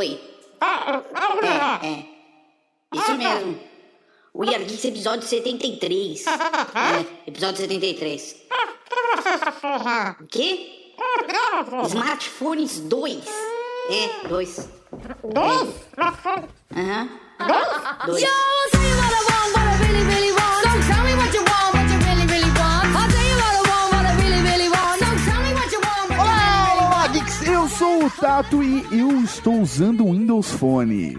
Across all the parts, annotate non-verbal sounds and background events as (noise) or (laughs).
Oi. É, é. Isso mesmo. O Yargeeks episódio 73. É, episódio 73. O quê? Smartphones 2. É, 2. Dois? Aham. Dois? Dois. Yo, I'll tell you what I want, what I really, really want. Sou o Tato e eu estou usando o Windows Phone.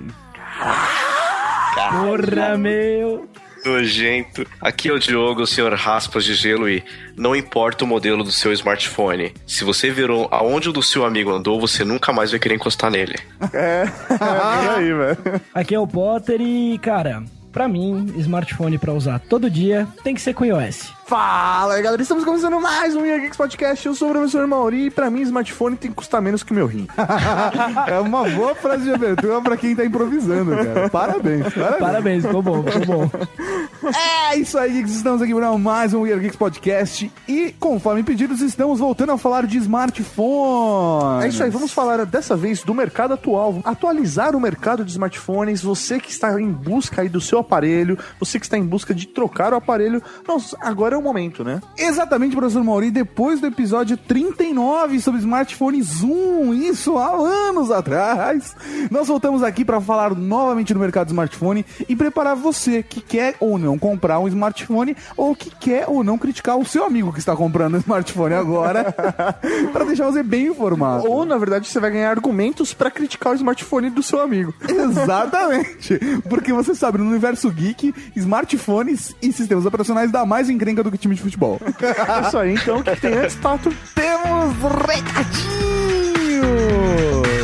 Porra, meu. Nojento. Aqui é o Diogo, o senhor Raspas de Gelo e não importa o modelo do seu smartphone. Se você virou aonde o do seu amigo andou, você nunca mais vai querer encostar nele. É, (laughs) por aí, velho. Aqui é o Potter e, cara, pra mim, smartphone pra usar todo dia tem que ser com iOS. Fala aí, galera. Estamos começando mais um Year Geeks Podcast. Eu sou o professor Mauri e pra mim, smartphone tem que custar menos que meu rim. (laughs) É uma boa frase de abertura pra quem tá improvisando, cara. Parabéns, parabéns. Parabéns, ficou bom, ficou bom. É isso aí, Geeks. Estamos aqui para mais um Weird Geeks Podcast. E, conforme pedidos, estamos voltando a falar de smartphone. É isso aí, vamos falar dessa vez do mercado atual, atualizar o mercado de smartphones. Você que está em busca aí do seu aparelho, você que está em busca de trocar o aparelho, nossa, agora é o momento, né? Exatamente, professor Mauri, depois do episódio 39 sobre smartphone Zoom, isso há anos atrás, nós voltamos aqui para falar novamente do mercado de smartphone e preparar você que quer ou não comprar um smartphone ou que quer ou não criticar o seu amigo que está comprando um smartphone agora, (laughs) para deixar você bem informado. Ou, na verdade, você vai ganhar argumentos pra criticar o smartphone do seu amigo. (laughs) Exatamente. Porque você sabe, no universo geek, smartphones e sistemas operacionais dá mais encrenca do que time de futebol. (laughs) É isso aí, então, o que tem antes, Tato? Temos recadinhos!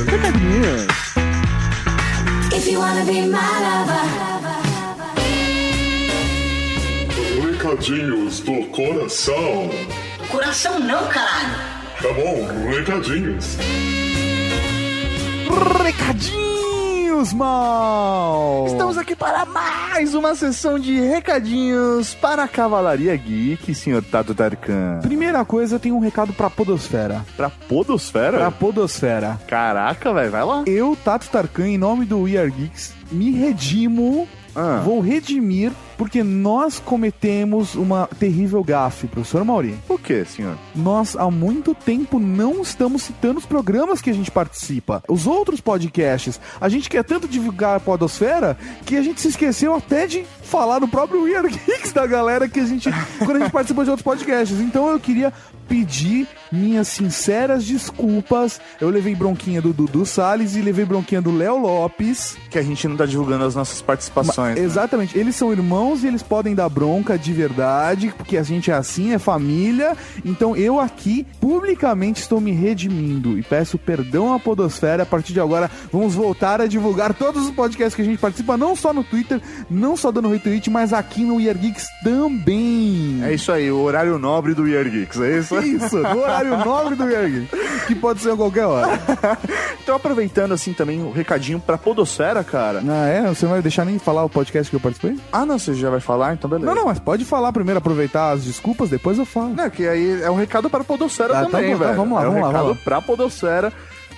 Recadinhos. If you wanna be my lover. Recadinhos do coração. Coração não, caralho. Tá bom, recadinhos. Recadinhos, mal! Estamos aqui para mais uma sessão de recadinhos para a Cavalaria Geek, senhor Tato Tarkan. Primeira coisa, eu tenho um recado pra Podosfera. Pra Podosfera? Pra Podosfera. Caraca, velho, vai lá. Eu, Tato Tarkan, em nome do We Are Geeks, me redimo. Ah. Vou redimir porque nós cometemos uma terrível gafe, professor Mauri. O que, senhor? Nós há muito tempo não estamos citando os programas que a gente participa. Os outros podcasts. A gente quer tanto divulgar a Podosfera que a gente se esqueceu até de falar no próprio We Are Geeks da galera que a gente. (laughs) quando a gente participa de outros podcasts. Então eu queria pedir minhas sinceras desculpas. Eu levei bronquinha do Dudu Salles e levei bronquinha do Léo Lopes. Que a gente não tá divulgando as nossas participações. né? Exatamente. Eles são irmãos e eles podem dar bronca de verdade, porque a gente é assim, é família. Então eu aqui publicamente estou me redimindo e peço perdão à Podosfera. A partir de agora, vamos voltar a divulgar todos os podcasts que a gente participa, não só no Twitter, não só dando retweet, mas aqui no Year Geeks também. É isso aí, o horário nobre do Year Geeks, é isso? (laughs) Isso, no horário nobre do Year Geeks, que pode ser a qualquer hora. (laughs) Então, aproveitando assim também o recadinho pra Podosfera, cara. Ah, é? Você não vai deixar nem falar o podcast que eu participei? Ah, não, você já vai falar, então beleza. Não, não, mas pode falar primeiro, aproveitar as desculpas, depois eu falo. Não, que aí é um recado para a Podosfera Ah, tá também, bom, tá, velho. vamos lá, é um vamos lá, recado vamos lá. pra Podosfera.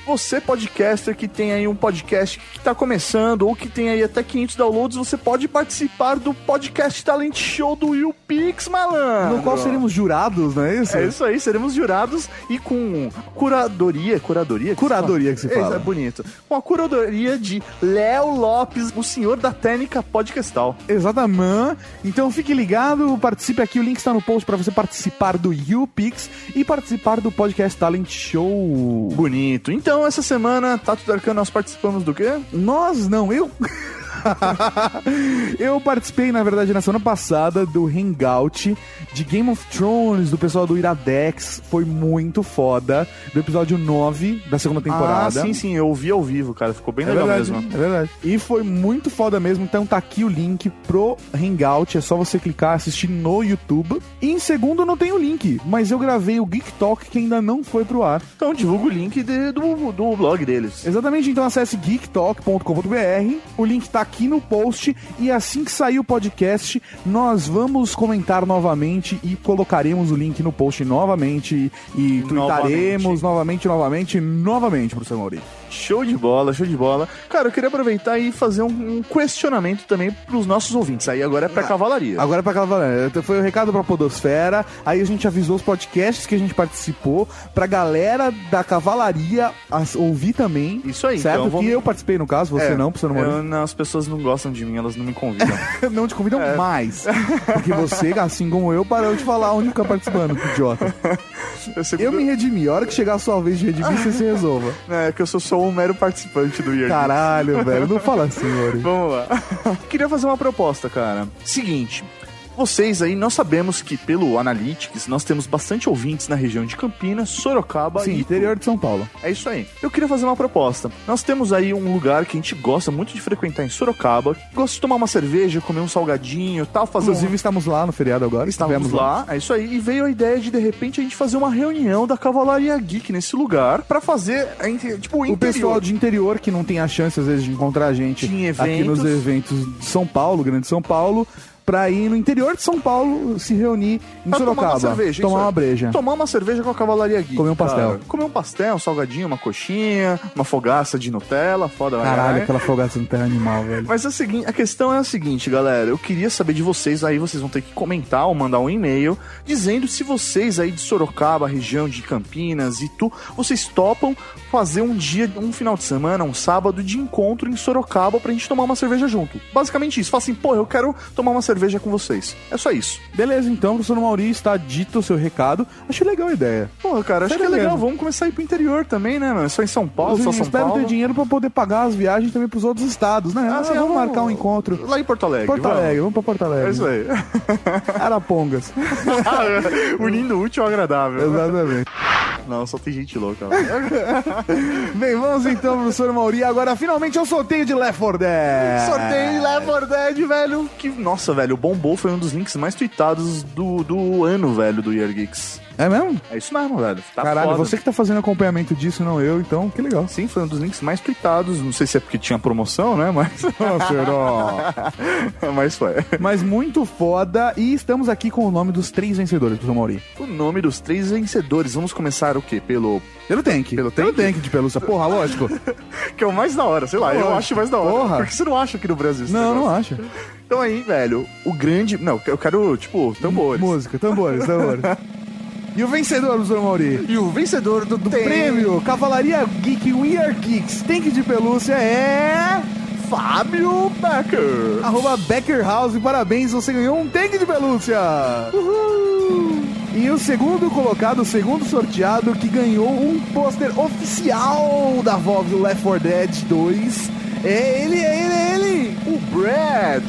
Você, podcaster, que tem aí um podcast que tá começando ou que tem aí até 500 downloads, você pode participar do podcast Talent Show do YouPix, malandro. No qual seremos jurados, não é isso? É isso aí, seremos jurados e com curadoria, curadoria? que Curadoria que se Isso, fala. É bonito. Com a curadoria de Léo Lopes, o senhor da técnica podcastal. Exatamente. Então fique ligado, participe aqui, o link está no post para você participar do YouPix e participar do podcast Talent Show. Bonito. Então, essa semana, Tato Darkan, nós participamos do quê? Nós não, eu. (laughs) (laughs) eu participei, na verdade, na semana passada do Hangout de Game of Thrones, do pessoal do Iradex. Foi muito foda. Do episódio 9 da segunda temporada. Ah, sim, sim, eu ouvi ao vivo, cara. Ficou bem É legal verdade, mesmo. é verdade. E foi muito foda mesmo. Então tá aqui o link pro Hangout. É só você clicar, assistir no YouTube. E em segundo não tem o link, mas eu gravei o Geek Talk que ainda não foi pro ar. Então divulga o link de- do, do blog deles. Exatamente, então acesse geektalk.com.br. O link tá aqui no post. E assim que sair o podcast, nós vamos comentar novamente e colocaremos o link no post novamente. E, e tweetaremos novamente, novamente, novamente, professor Maurício. Show de bola, show de bola. Cara, eu queria aproveitar e fazer um, um questionamento também pros nossos ouvintes. Aí agora é pra cavalaria. Agora é pra cavalaria. Foi o recado pra Podosfera. Aí a gente avisou os podcasts que a gente participou pra galera da cavalaria ouvir também. Isso aí, Certo? então vamos- Que eu participei no caso, você É, não, você não eu- morrer. não, As pessoas não gostam de mim, elas não me convidam. (laughs) Não te convidam É. mais. Porque você, assim como eu, parou de falar onde fica participando, idiota. (laughs) eu. Eu me redimi. A hora que chegar a sua vez de redimir, você se resolva. É que eu sou só um mero participante do Year Caralho, velho. Não fala assim, Ori. Vamos lá. (laughs) Queria fazer uma proposta, cara. Seguinte. Vocês aí, nós sabemos que pelo Analytics nós temos bastante ouvintes na região de Campinas, Sorocaba Sim, e interior de São Paulo. É isso aí. Eu queria fazer uma proposta. Nós temos aí um lugar que a gente gosta muito de frequentar em Sorocaba. Gosta de tomar uma cerveja, comer um salgadinho e tal, fazer Inclusive, estamos lá no feriado agora. Estávamos estivemos lá, é isso aí, e veio a ideia de de repente a gente fazer uma reunião da Cavalaria Geek nesse lugar pra fazer, tipo, o O interior. pessoal de interior que não tem a chance, às vezes, de encontrar a gente aqui nos eventos de São Paulo, Grande São Paulo, pra ir no interior de São Paulo se reunir em Pra Sorocaba. tomar uma cerveja, tomar uma aí. breja. Tomar uma cerveja com a Cavalaria Geek. Comer um pastel. cara. Comer um pastel, um salgadinho, uma coxinha, uma fogaça de Nutella, foda Caralho, aquela folgada não terra animal, velho. Mas é o seguinte, a questão é a seguinte, galera. Eu queria saber de vocês, aí vocês vão ter que comentar ou mandar um e-mail dizendo se vocês aí de Sorocaba, região de Campinas e tu, vocês topam fazer um dia, um final de semana, um sábado de encontro em Sorocaba pra gente tomar uma cerveja junto. Basicamente isso. Fala assim, pô, eu quero tomar uma cerveja com vocês. É só isso. Beleza, então, professor Mauri, está dito o seu recado. Achei legal a ideia. Pô, cara, acho Sério que é legal. mesmo. Vamos começar a ir pro interior também, né, mano? É só em São Paulo, só São espero Paulo. ter dinheiro pra poder pagar as viagens também pros outros estados, né? Ah, Ah, sim, vamos vamos- marcar um encontro. Lá em Porto Alegre. Porto vamos. Alegre, vamos pra Porto Alegre. É isso aí. Arapongas. (laughs) Unindo o útil ao agradável. Exatamente. Não, só tem gente louca. (laughs) Bem, vamos então, professor Mauri. Agora, finalmente, é o sorteio de Left 4 Dead. Sorteio Left 4 Dead, velho. Que, nossa, velho, o bombou foi um dos links mais tweetados do, do ano, velho, do Year Geeks. É mesmo? É isso mesmo, velho. Tá Caralho, foda. você que tá fazendo acompanhamento disso, não eu, então, que legal. Sim, foi um dos links mais tweetados. Não sei se é porque tinha promoção, né? Mas. (laughs) (laughs) Mas foi. Mas muito foda. E estamos aqui com o nome dos três vencedores, professor Mauri. O nome dos três vencedores. Vamos começar o quê? Pelo. Pelo Tank. Pelo Pelo Tank? Tank de pelúcia. Porra, lógico. (laughs) Que é o mais da hora, sei lá. Eu acho mais da hora. Porra. Porque você não acha aqui no Brasil esse não, não acho. Então aí, velho, o grande. Não, eu quero, tipo, tambores. Música, tambores, tambores. E o vencedor, professor Mauri? E o vencedor do, do Prêmio Cavalaria Geek We Are Geeks Tank de pelúcia é... Fábio Becker. Arroba Becker House, parabéns, você ganhou um tanque de pelúcia! Uhul! E o segundo colocado, o segundo sorteado, que ganhou um pôster oficial da Valve Left 4 Dead 2, é ele, é ele, é ele! O Brad.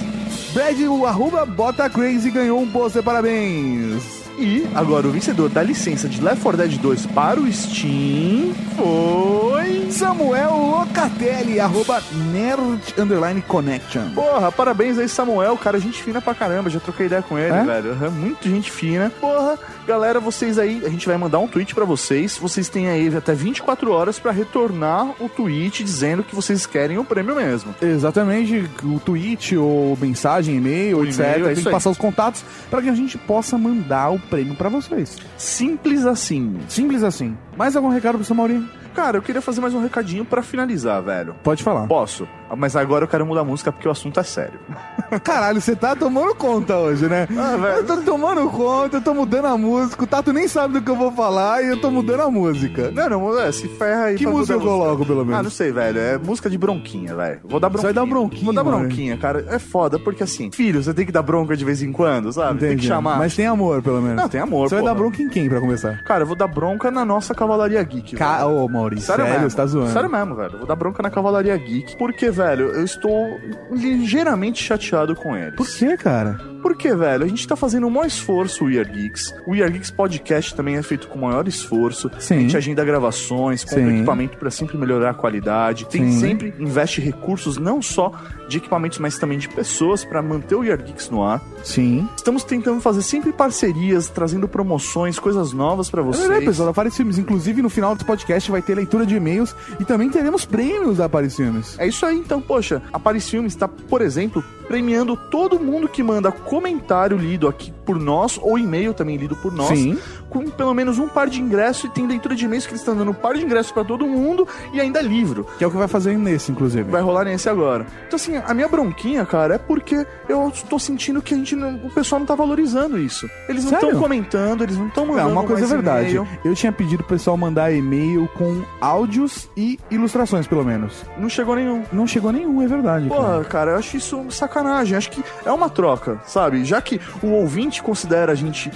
Brad, o arroba Bota Crazy, ganhou um pôster, parabéns! E agora o vencedor da licença de Left 4 Dead 2 para o Steam foi. Samuel Locatelli, arroba Nerd Underline Connection. Porra, parabéns aí, Samuel. Cara, gente fina pra caramba. Já troquei ideia com ele, É? velho. É muito gente fina. Porra, galera, vocês aí, a gente vai mandar um tweet pra vocês. Vocês têm aí até 24 horas pra retornar o tweet dizendo que vocês querem o prêmio mesmo. Exatamente, o tweet ou mensagem, e-mail, O etc. e-mail, é Tem isso que passar os contatos para que a gente possa mandar o prêmio para vocês. Simples assim. Simples assim. Mais algum recado pro seu Maurinho? Cara, eu queria fazer mais um recadinho pra finalizar, velho. Pode falar. Posso, mas agora eu quero mudar a música porque o assunto é sério. (laughs) Caralho, você tá tomando conta hoje, né? Ah, velho. eu tô tomando conta, eu tô mudando a música. O Tato nem sabe do que eu vou falar e eu tô mudando a música. Não, não, é, se ferra aí. Que música eu coloco, pelo Ah, não menos? sei, velho. É música de bronquinha, velho. Vou dar Você bronquinha. vai dar bronquinha, Vou dar mano. bronquinha, cara. É foda, porque assim, filho, você tem que dar bronca de vez em quando, sabe? Tem que Entendi. chamar. Mas tem amor, pelo menos. Não, tem amor, Você vai porra. dar bronca em quem pra começar? Cara, eu vou dar bronca na nossa Cavalaria Geek. Ca... Ô, Maurício, sério, mesmo. você tá zoando. Sério mesmo, velho. Eu Vou dar bronca na Cavalaria Geek. Porque, velho, eu estou ligeiramente chateado com eles. Por quê, cara? Porque, velho, a gente tá fazendo o maior esforço, o We Are Geeks. O We Are Geeks Podcast também é feito com o maior esforço. Sim. A gente agenda gravações, compra Sim. equipamento pra sempre melhorar a qualidade. Tem Sim. sempre investe recursos não só de equipamentos, mas também de pessoas pra manter o We Are Geeks no ar. Sim. Estamos tentando fazer sempre parcerias, trazendo promoções, coisas novas pra É vocês. verdade, pessoal, da Paris Filmes. Inclusive, no final do podcast vai ter leitura de e-mails e também teremos prêmios da Paris Filmes. É isso aí, então, poxa, a Paris Filmes está, por exemplo, premiando todo mundo que manda comentário lido aqui por nós, ou e-mail também lido por nós, Sim. com pelo menos um par de ingressos, e tem leitura de e-mails que eles estão dando um par de ingressos pra todo mundo, e ainda livro. Que é o que vai fazer nesse, inclusive. Vai rolar nesse agora. Então, assim, a minha bronquinha, cara, é porque eu tô sentindo que a gente não- o pessoal não tá valorizando isso. Eles não estão comentando, eles não estão Não, mandando uma coisa é verdade. Eu tinha pedido pro pessoal mandar e-mail com áudios e ilustrações, pelo menos. Não chegou nenhum. Não chegou nenhum, é verdade. cara. Porra, cara, eu acho isso sacanagem. Acho que é uma troca, sabe? Já que o ouvinte considera a gente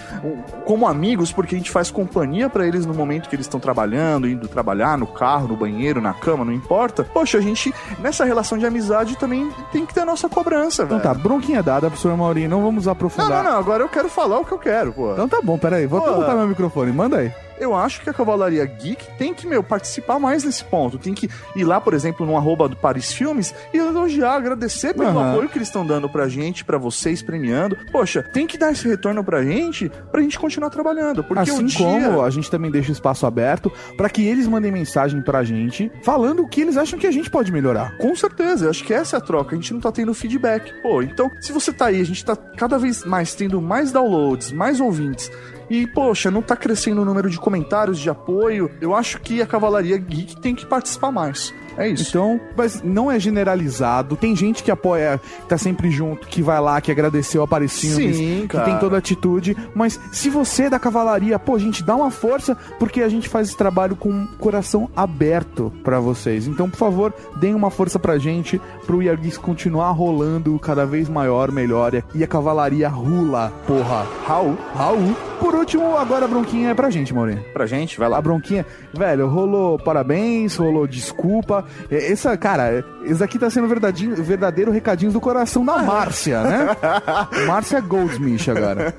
como amigos, porque a gente faz companhia pra eles no momento que eles estão trabalhando, indo trabalhar no carro, no banheiro, na cama, não importa. Poxa, a gente, nessa relação de amizade, também tem que ter a nossa cobrança, Então velho. tá, bronquinha dada, professor Mauri, não vamos Não, aprofundar. não, não. Agora eu quero falar o que eu quero, pô. Então tá bom, peraí, vou até Pô. botar meu microfone, manda aí. Eu acho que a Cavalaria Geek tem que, meu, participar mais nesse ponto. Tem que ir lá, por exemplo, no arroba do Paris Filmes e elogiar, agradecer pelo Aham. apoio que eles estão dando pra gente, pra vocês premiando. Poxa, tem que dar esse retorno pra gente, pra gente continuar trabalhando. Porque assim dia... como a gente também deixa o espaço aberto pra que eles mandem mensagem pra gente falando o que eles acham que a gente pode melhorar. Com certeza, eu acho que essa é a troca. A gente não tá tendo feedback. Pô, então, se você tá aí, a gente tá cada vez mais tendo mais downloads, mais ouvintes. E, poxa, não tá crescendo o número de comentários, de apoio. Eu acho que a Cavalaria Geek tem que participar mais. É isso. Então, mas não é generalizado. Tem gente que apoia, que tá sempre junto, que vai lá, que agradeceu a Parecinho, Sim, que tem toda a atitude. Mas se você é da cavalaria, pô, gente, dá uma força, porque a gente faz esse trabalho com o coração aberto pra vocês. Então, por favor, deem uma força pra gente, pro Yargis continuar rolando cada vez maior, melhor. E a cavalaria rula, porra. Raul, Raul. Por último, agora a bronquinha é pra gente, Maurinho. Pra gente, vai lá. A bronquinha, velho, rolou parabéns, rolou desculpa. É, Essa, cara, esse aqui tá sendo verdadeiro, verdadeiro recadinhos do coração da Márcia, né? (laughs) Márcia Goldsmith agora.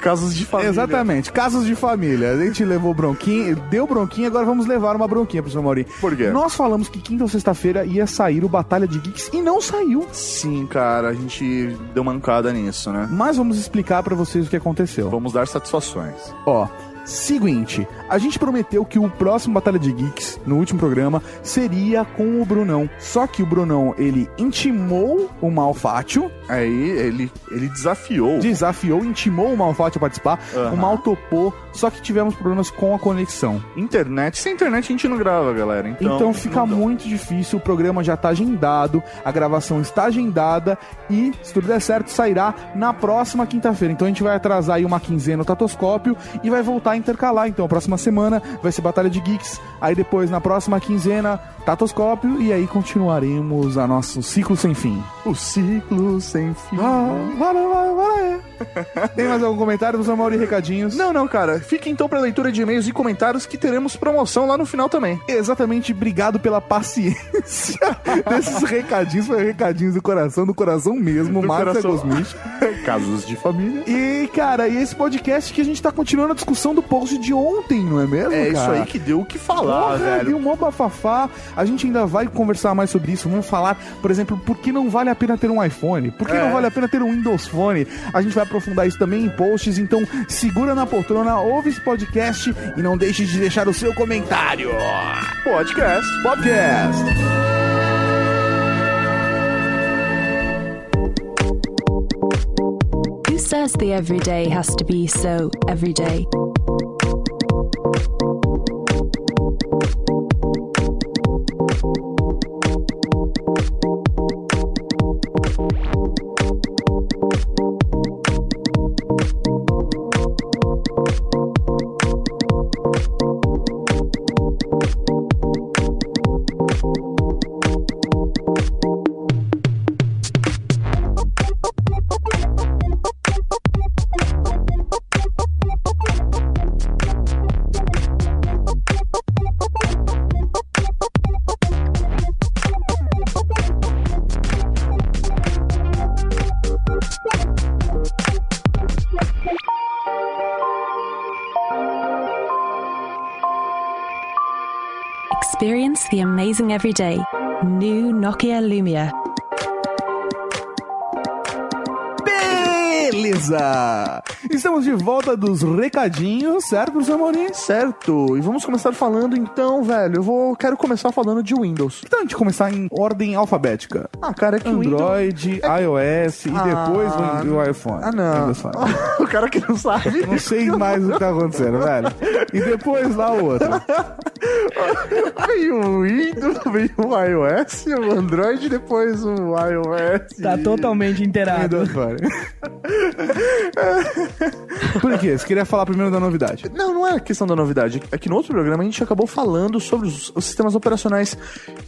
Casos de família. Exatamente, casos de família. A gente levou bronquinha, deu bronquinha, agora vamos levar uma bronquinha, professor Mauri. Por quê? Nós falamos que quinta ou sexta-feira ia sair o Batalha de Geeks e não saiu. Sim, cara, a gente deu mancada nisso, né? Mas vamos explicar pra vocês o que aconteceu. Vamos dar satisfações. Ó, seguinte, a gente prometeu que o próximo Batalha de Geeks, no último programa, seria com o Brunão. Só que o Brunão, ele intimou o Malfátio, Aí ele, ele desafiou. desafiou, intimou o Malfátio a participar, Aham. o Mal topou, só que tivemos problemas com a conexão. Internet. Sem internet a gente não grava, galera. Então, Então, fica muito difícil, o programa já tá agendado, a gravação está agendada e, se tudo der certo, sairá na próxima quinta-feira. Então a gente vai atrasar aí uma quinzena no Tatoscópio e vai voltar a intercalar. Então, a próxima semana vai ser Batalha de Geeks, aí depois, na próxima quinzena, Tatoscópio e aí continuaremos a nosso ciclo sem fim. O ciclo sem fim. Ah, vai, vai, vai. (laughs) Tem mais algum comentário, professor Mauri? Recadinhos? Não, não, cara. Fique então pra leitura de e-mails e comentários que teremos promoção lá no final também. Exatamente, obrigado pela paciência (laughs) desses recadinhos. Foi recadinhos do coração, do coração mesmo, Do Márcia coração. Gosmich. (laughs) Casos de família. E, cara, e esse podcast que a gente tá continuando a discussão do post de ontem, não é mesmo, É isso cara? aí que deu o que falar, Porra, velho. deu um mó bafafá. A gente ainda vai conversar mais sobre isso. Vamos falar, por exemplo, por que não vale a pena ter um iPhone? Por que É. não vale a pena ter um Windows Phone? A gente vai aprofundar isso também em posts. Então, segura na poltrona, ouve esse podcast e não deixe de deixar o seu comentário. Podcast. Podcast. Says the everyday has to be so everyday? Amazing everyday. New Nokia Lumia. Beleza! Estamos de volta dos recadinhos, certo, professor Maurício? Certo, e vamos começar falando então, velho. Eu vou quero começar falando de Windows. Então a gente começar em ordem alfabética. Ah, cara, é que o Windows. Android, iOS e depois Ah, o, o iPhone. Ah, não. (laughs) O cara que não sabe. Não sei mais o que tá acontecendo, velho. E depois lá o outro. (laughs) Veio o Windows, veio o iOS, o Android, depois o iOS. Tá totalmente inteirado. (laughs) Por quê? Você queria falar primeiro da novidade? Não, não é questão da novidade. É que no outro programa a gente acabou falando sobre os, os sistemas operacionais.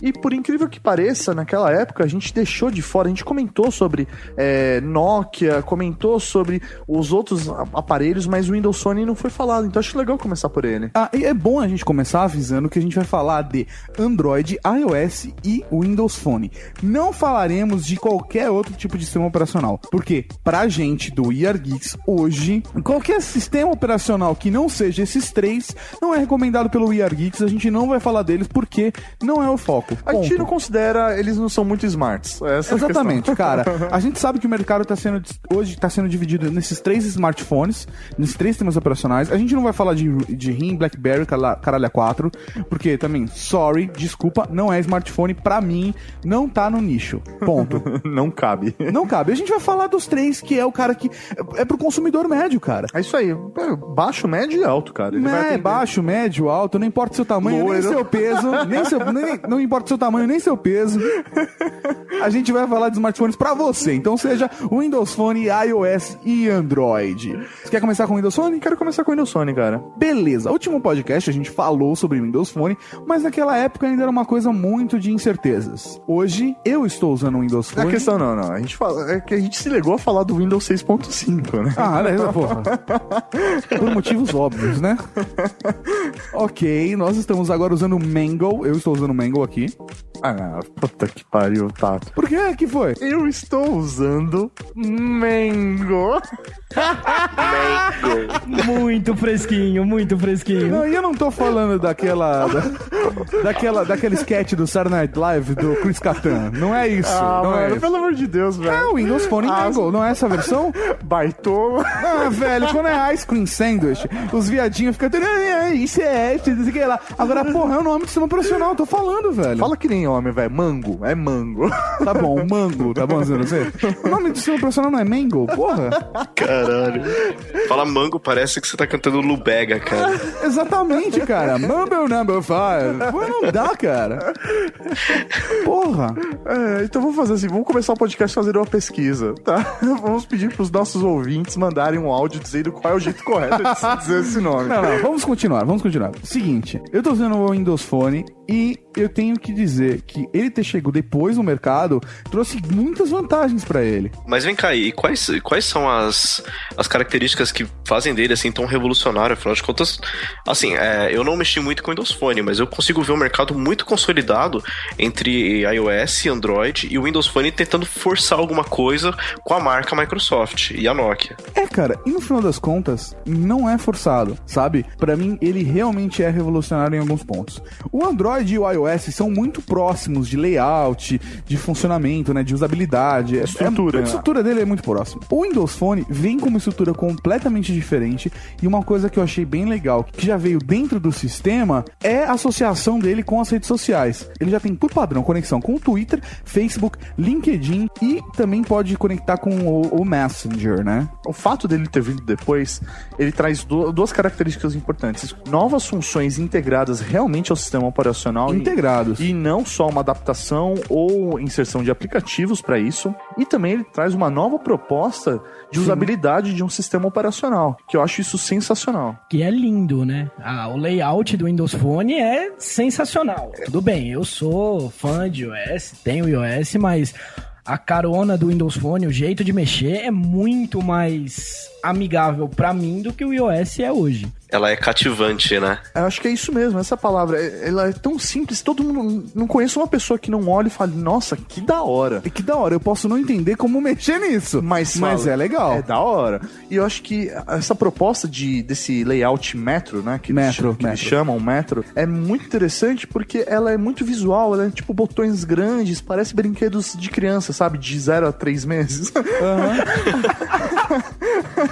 E por incrível que pareça, naquela época a gente deixou de fora, a gente comentou sobre é, Nokia, comentou sobre os outros aparelhos, mas o Windows Phone não foi falado. Então acho legal começar por ele. Ah, e é bom a gente começar avisando que a gente vai falar de Android, iOS e Windows Phone. Não falaremos de qualquer outro tipo de sistema operacional. Porque, pra gente do ER Geeks, hoje, qualquer sistema operacional que não seja esses três, não é recomendado pelo ER Geeks. A gente não vai falar deles porque não é o foco. A gente Ponto. não considera, eles não são muito smarts. Essa é a Exatamente, questão. (laughs) cara. A gente sabe que o mercado tá sendo hoje está sendo dividido nesses três smartphones, nesses três sistemas operacionais. A gente não vai falar de, de RIM, BlackBerry, caralho, caralho 4, porque também, sorry, desculpa, não é smartphone pra mim, não tá no nicho. Ponto. (laughs) não cabe. Não cabe. A gente vai falar dos três, que é o cara que é pro consumidor médio, cara. É isso aí. Baixo, médio e alto, cara. Ele é baixo, médio, alto, não importa o seu tamanho, Loiro. nem seu peso, nem seu, nem- não importa o seu tamanho, nem seu peso. A gente vai falar de smartphones pra você. Então seja Windows Phone, iOS e Android. Você quer começar com Windows Phone? Quero começar com o Windows Phone, cara. Beleza. Último podcast a gente falou sobre Windows Phone, mas naquela época ainda era uma coisa muito de incertezas. Hoje eu estou usando o Windows A Phone. questão não, não. A gente fala, é que a gente se legou a falar do Windows 6.5, né? Ah, beleza, (laughs) porra. Por motivos óbvios, né? ok, nós estamos agora usando o Mango. Eu estou usando o Mango aqui. Ah, puta que pariu, Tato. Por quê? que foi? Eu estou usando Mango. Muito fresquinho, muito fresquinho. Não, e eu não tô falando daquela. da- daquela daquele sketch do Saturday Night Live do Chris Catan. Não é isso. Ah, não é mano, isso. pelo amor de Deus, velho. É o Windows Phone Ah, Mango, não é essa versão? Baitola. Ah, velho, quando é Ice Cream Sandwich, os viadinhos ficam. "Ah, Isso é, isso, não sei o que lá. Agora, porra, é o nome do sistema profissional, tô falando, velho. Fala que nem homem, velho. Mango. É mango. Tá bom, mango, tá bom, Zé, não sei. O nome do sistema profissional não é Mango? Porra. Caralho. Fala mango, parece que você tá cantando Lubega, cara. Exatamente, cara. Mumble number five. Pô, não dá, cara. Porra. É, então vamos fazer assim, vamos começar o podcast fazendo uma pesquisa, tá? (laughs) Vamos pedir pros nossos ouvintes mandarem um áudio dizendo qual é o jeito correto de se dizer esse nome. Não, não, vamos continuar, vamos continuar. Seguinte, eu tô usando o Windows Phone e eu tenho que dizer que ele ter chegado depois no mercado trouxe muitas vantagens pra ele. Mas vem cá, e quais, quais são as, as características que fazem dele assim tão revolucionário? Afinal de contas, assim, é, eu não mexi muito com o Windows Phone, mas eu consigo ver um mercado muito consolidado entre iOS, Android e o Windows Phone tentando forçar alguma coisa com a marca Microsoft e a Nokia. É, cara, e no final das contas, não é forçado, sabe? Pra mim, ele realmente é revolucionário em alguns pontos. O Android e o iOS são muito próximos de layout, de funcionamento, né? De usabilidade. É- Estrutura, é- a né? estrutura dele é muito próxima. O Windows Phone vem com uma estrutura completamente diferente e uma coisa que eu achei bem legal, que já veio dentro do sistema, é a associação dele com as redes sociais. Ele já tem por padrão conexão com o Twitter, Facebook, LinkedIn e também pode conectar com o, o Messenger, né? O fato dele ter vindo depois, ele traz du- duas características importantes. Novas funções integradas realmente ao sistema operacional. Integrados. E não só uma adaptação ou inserção de aplicativos para isso. E também ele traz uma nova proposta de usabilidade de um sistema operacional, que eu acho isso sensacional. Que é lindo, né? Ah, o layout do Windows Phone é sensacional. Tudo bem, eu sou fã de iOS, tenho iOS, mas a carona do Windows Phone, o jeito de mexer é muito mais amigável pra mim do que o iOS é hoje. ela é cativante, né? Eu acho que é isso mesmo, essa palavra. Ela é tão simples, todo mundo. Não conheço uma pessoa que não olhe e fale, nossa, que da hora. E que da hora, eu posso não entender como mexer nisso. Mas, mas fala, é legal. É da hora. E eu acho que essa proposta de, desse layout metro, né? Que, eles Metro, chamam- que eles metro. chamam metro, é muito interessante porque ela é muito visual, ela é tipo botões grandes, parece brinquedos de criança, sabe? De 0 a 3 meses. (laughs)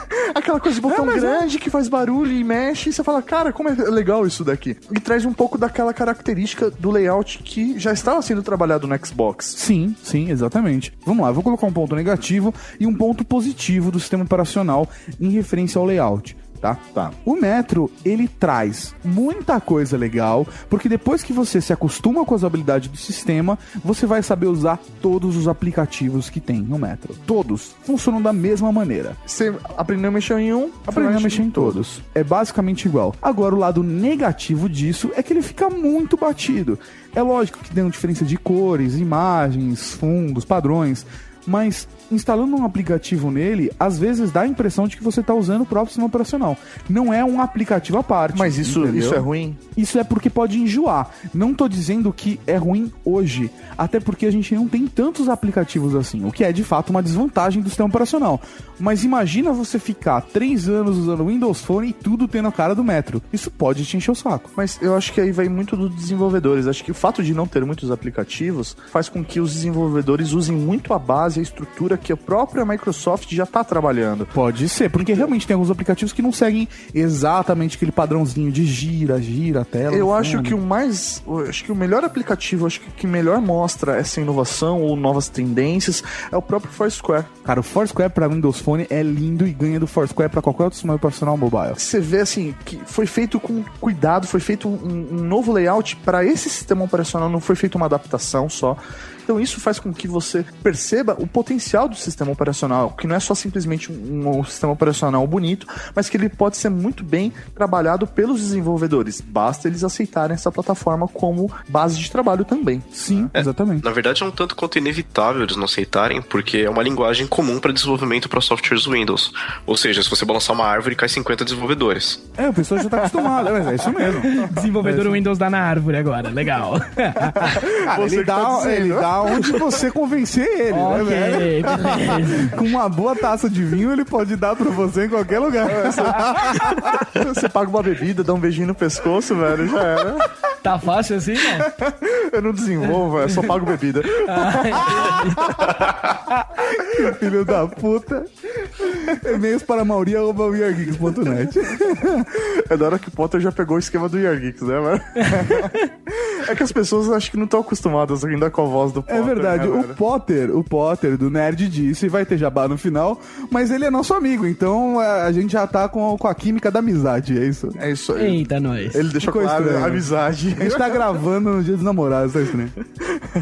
(laughs) Aquela coisa de botão É, mas é. grande que faz barulho e mexe, e você fala, cara, como é legal isso daqui. E traz um pouco daquela característica do layout que já estava sendo trabalhado no Xbox. Sim, sim, exatamente. Vamos lá, vou colocar um ponto negativo e um ponto positivo do sistema operacional em referência ao layout. Tá? Tá. O Metro, ele traz muita coisa legal, porque depois que você se acostuma com as habilidades do sistema, você vai saber usar todos os aplicativos que tem no Metro. Todos funcionam da mesma maneira. Você aprendeu a mexer em um, Aprender a mexer em todos. É basicamente igual. Agora, o lado negativo disso é que ele fica muito batido. É lógico que tem uma diferença de cores, imagens, fundos, padrões, mas instalando um aplicativo nele, às vezes dá a impressão de que você está usando o próprio sistema operacional. Não é um aplicativo à parte. Mas isso, entendeu? isso é ruim? Isso é porque pode enjoar. Não tô dizendo que é ruim hoje, até porque a gente não tem tantos aplicativos assim, o que é de fato uma desvantagem do sistema operacional. Mas imagina você ficar três anos usando Windows Phone e tudo tendo a cara do Metro. Isso pode te encher o saco. Mas eu acho que aí vai muito dos desenvolvedores. Acho que o fato de não ter muitos aplicativos faz com que os desenvolvedores usem muito a base, a estrutura que a própria Microsoft já está trabalhando. Pode ser, porque realmente tem alguns aplicativos que não seguem exatamente aquele padrãozinho de gira, gira a tela. Eu acho fundo. que o mais. Acho que o melhor aplicativo, acho que que melhor mostra essa inovação ou novas tendências é o próprio Foursquare. Cara, o Foursquare para Windows Phone é lindo e ganha do Foursquare para qualquer outro sistema operacional mobile. Você vê assim que foi feito com cuidado, foi feito um, um novo layout para esse sistema operacional, não foi feita uma adaptação só. Então isso faz com que você perceba o potencial do sistema operacional, que não é só simplesmente um, um sistema operacional bonito, mas que ele pode ser muito bem trabalhado pelos desenvolvedores. Basta eles aceitarem essa plataforma como base de trabalho também. Sim, É, exatamente. Na verdade, é um tanto quanto inevitável eles não aceitarem, porque é uma linguagem comum para desenvolvimento para softwares Windows. Ou seja, se você balançar uma árvore, cai 50 desenvolvedores. É, o pessoal já tá acostumado, mas é isso mesmo. Desenvolvedor Windows dá na árvore agora, legal. (laughs) Cara, Você ele, tá dá, dizendo. ele dá onde você convencer ele, né, ok, velho? beleza. Com uma boa taça de vinho, ele pode dar pra você em qualquer lugar. (laughs) Você paga uma bebida, dá um beijinho no pescoço, velho, já era. Tá fácil assim, né? (laughs) Eu não desenvolvo, velho, só pago bebida. Filho da puta. E-mails para mauri.weargeeks.net. É da hora que o Potter já pegou o esquema do Year Geeks, né, mano? (laughs) É que as pessoas acho que não estão acostumadas ainda com a voz do Potter. É verdade, né, o velho? Potter, o Potter do Nerd disse, vai ter jabá no final, mas ele é nosso amigo, então a, a gente já tá com, com a química da amizade, é isso. É isso aí. Eita, nós. Ele deixou Ficou claro estranho. amizade. A gente tá gravando no dia dos namorados, tá estranho. (laughs)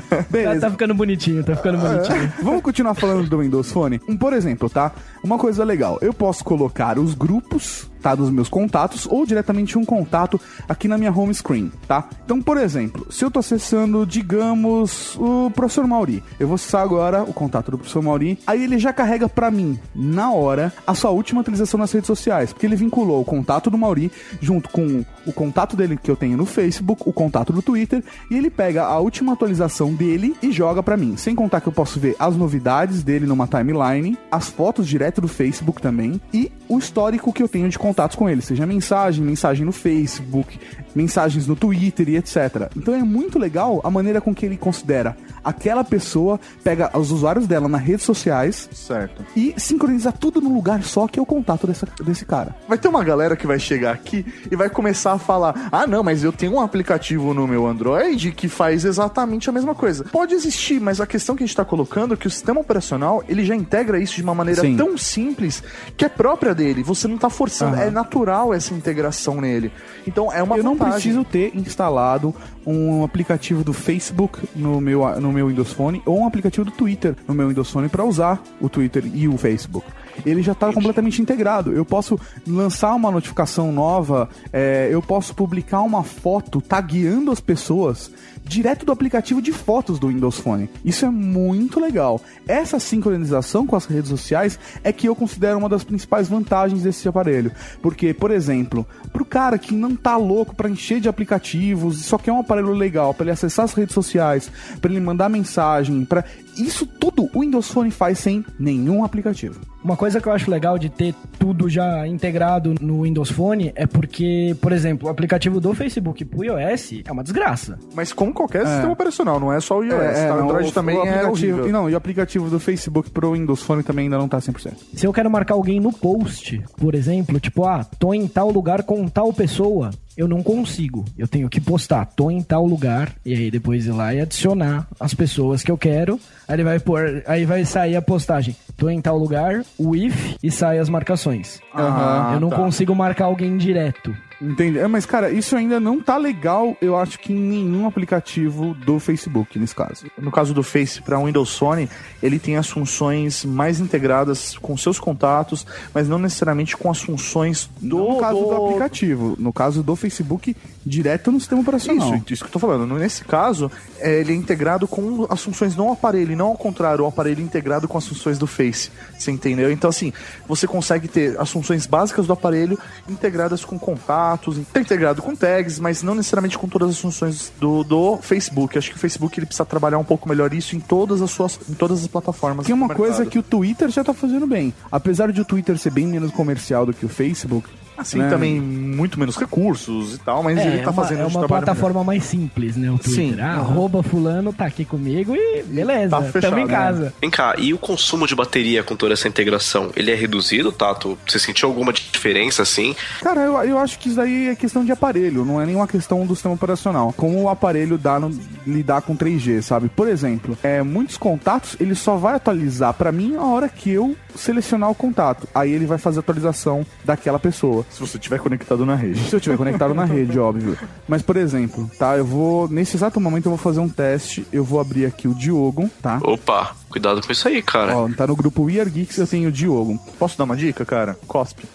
Tá, Beleza. tá ficando bonitinho, tá ficando bonitinho. Vamos continuar falando do Windows Phone? Um, Por exemplo, tá? Uma coisa legal, eu posso colocar os grupos, tá? Dos meus contatos, ou diretamente um contato aqui na minha home screen, tá? Então, por exemplo, se eu tô acessando, digamos, o professor Mauri, eu vou acessar agora o contato do professor Mauri, aí ele já carrega pra mim, na hora, a sua última atualização nas redes sociais, porque ele vinculou o contato do Mauri junto com o contato dele que eu tenho no Facebook, o contato do Twitter, e ele pega a última atualização dele e joga pra mim. Sem contar que eu posso ver as novidades dele numa timeline, as fotos direto do Facebook também e o histórico que eu tenho de contatos com ele, seja mensagem, mensagem no Facebook, mensagens no Twitter e etc. Então é muito legal a maneira com que ele considera aquela pessoa, pega os usuários dela nas redes sociais Certo. e sincroniza tudo num lugar só que é o contato dessa, desse cara. Vai ter uma galera que vai chegar aqui e vai começar a falar: ah, não, mas eu tenho um aplicativo no meu Android que faz exatamente a mesma coisa. Pode existir, mas a questão que a gente tá colocando é que o sistema operacional ele já integra isso de uma maneira Sim. tão simples que é própria dele. Você não tá forçando, Aham. É natural essa integração nele. Então é uma eu não vantagem. preciso ter instalado um aplicativo do Facebook no meu, no meu Windows Phone ou um aplicativo do Twitter no meu Windows Phone para usar o Twitter e o Facebook. Ele já está completamente integrado. Eu posso lançar uma notificação nova, é, eu posso publicar uma foto tagueando as pessoas direto do aplicativo de fotos do Windows Phone. Isso é muito legal. Essa sincronização com as redes sociais é que eu considero uma das principais vantagens desse aparelho. Porque, por exemplo, pro cara que não tá louco pra encher de aplicativos, só quer um aparelho legal pra ele acessar as redes sociais, pra ele mandar mensagem, para isso tudo o Windows Phone faz sem nenhum aplicativo. Uma coisa que eu acho legal de ter tudo já integrado no Windows Phone é porque, por exemplo, o aplicativo do Facebook pro iOS é uma desgraça. Mas como qualquer sistema operacional, não é só o iOS, tá? O não, Android o- também o é horrível. e não, e o aplicativo do Facebook pro Windows Phone também ainda não tá 100%. Se eu quero marcar alguém no post, por exemplo, tipo, ah, tô em tal lugar com tal pessoa, eu não consigo. Eu tenho que postar, tô em tal lugar, e aí depois ir lá e adicionar as pessoas que eu quero. Aí ele vai pôr, aí vai sair a postagem. Tô em tal lugar, o if e sai as marcações. Aham, eu não tá. consigo marcar alguém direto. Entende? É, mas, cara, isso ainda não tá legal, eu acho que em nenhum aplicativo do Facebook, nesse caso. No caso do Face para Windows Phone, ele tem as funções mais integradas com seus contatos, mas não necessariamente com as funções do, no caso do... do aplicativo, no caso do Facebook, direto no sistema operacional. Isso, isso que eu tô falando. Nesse caso, é, ele é integrado com as funções do aparelho, e não ao contrário, o aparelho integrado com as funções do Face. Você entendeu? Então, assim, você consegue ter as funções básicas do aparelho integradas com contatos, integrado com tags, mas não necessariamente com todas as funções do, do Facebook. Acho que o Facebook ele precisa trabalhar um pouco melhor isso em todas as suas, em todas as plataformas. É uma coisa que o Twitter já tá fazendo bem. Apesar de o Twitter ser bem menos comercial do que o Facebook. Assim né? também muito menos recursos e tal, mas ele tá uma, fazendo é uma trabalho plataforma mais simples, né? O Twitter. Sim. Ah, arroba fulano tá aqui comigo e beleza, Tá fechado, tamo em né? casa. Vem cá, e o consumo de bateria com toda essa integração? Ele é reduzido, Tato? Você sentiu alguma diferença assim? Cara, eu, eu acho que isso daí é questão de aparelho, não é nenhuma questão do sistema operacional. Como o aparelho dá no, lidar com 3G, sabe? Por exemplo, é, muitos contatos ele só vai atualizar pra mim a hora que eu selecionar o contato. Aí ele vai fazer a atualização daquela pessoa. Se você estiver conectado na rede. Se eu tiver conectado na rede, óbvio. Mas, por exemplo, tá? Eu vou. Nesse exato momento eu vou fazer um teste. Eu vou abrir aqui o Diogo, tá? Opa, cuidado com isso aí, cara. Ó, tá no grupo We Are Geeks, eu tenho o Diogo. Posso dar uma dica, cara? Cospe. (laughs)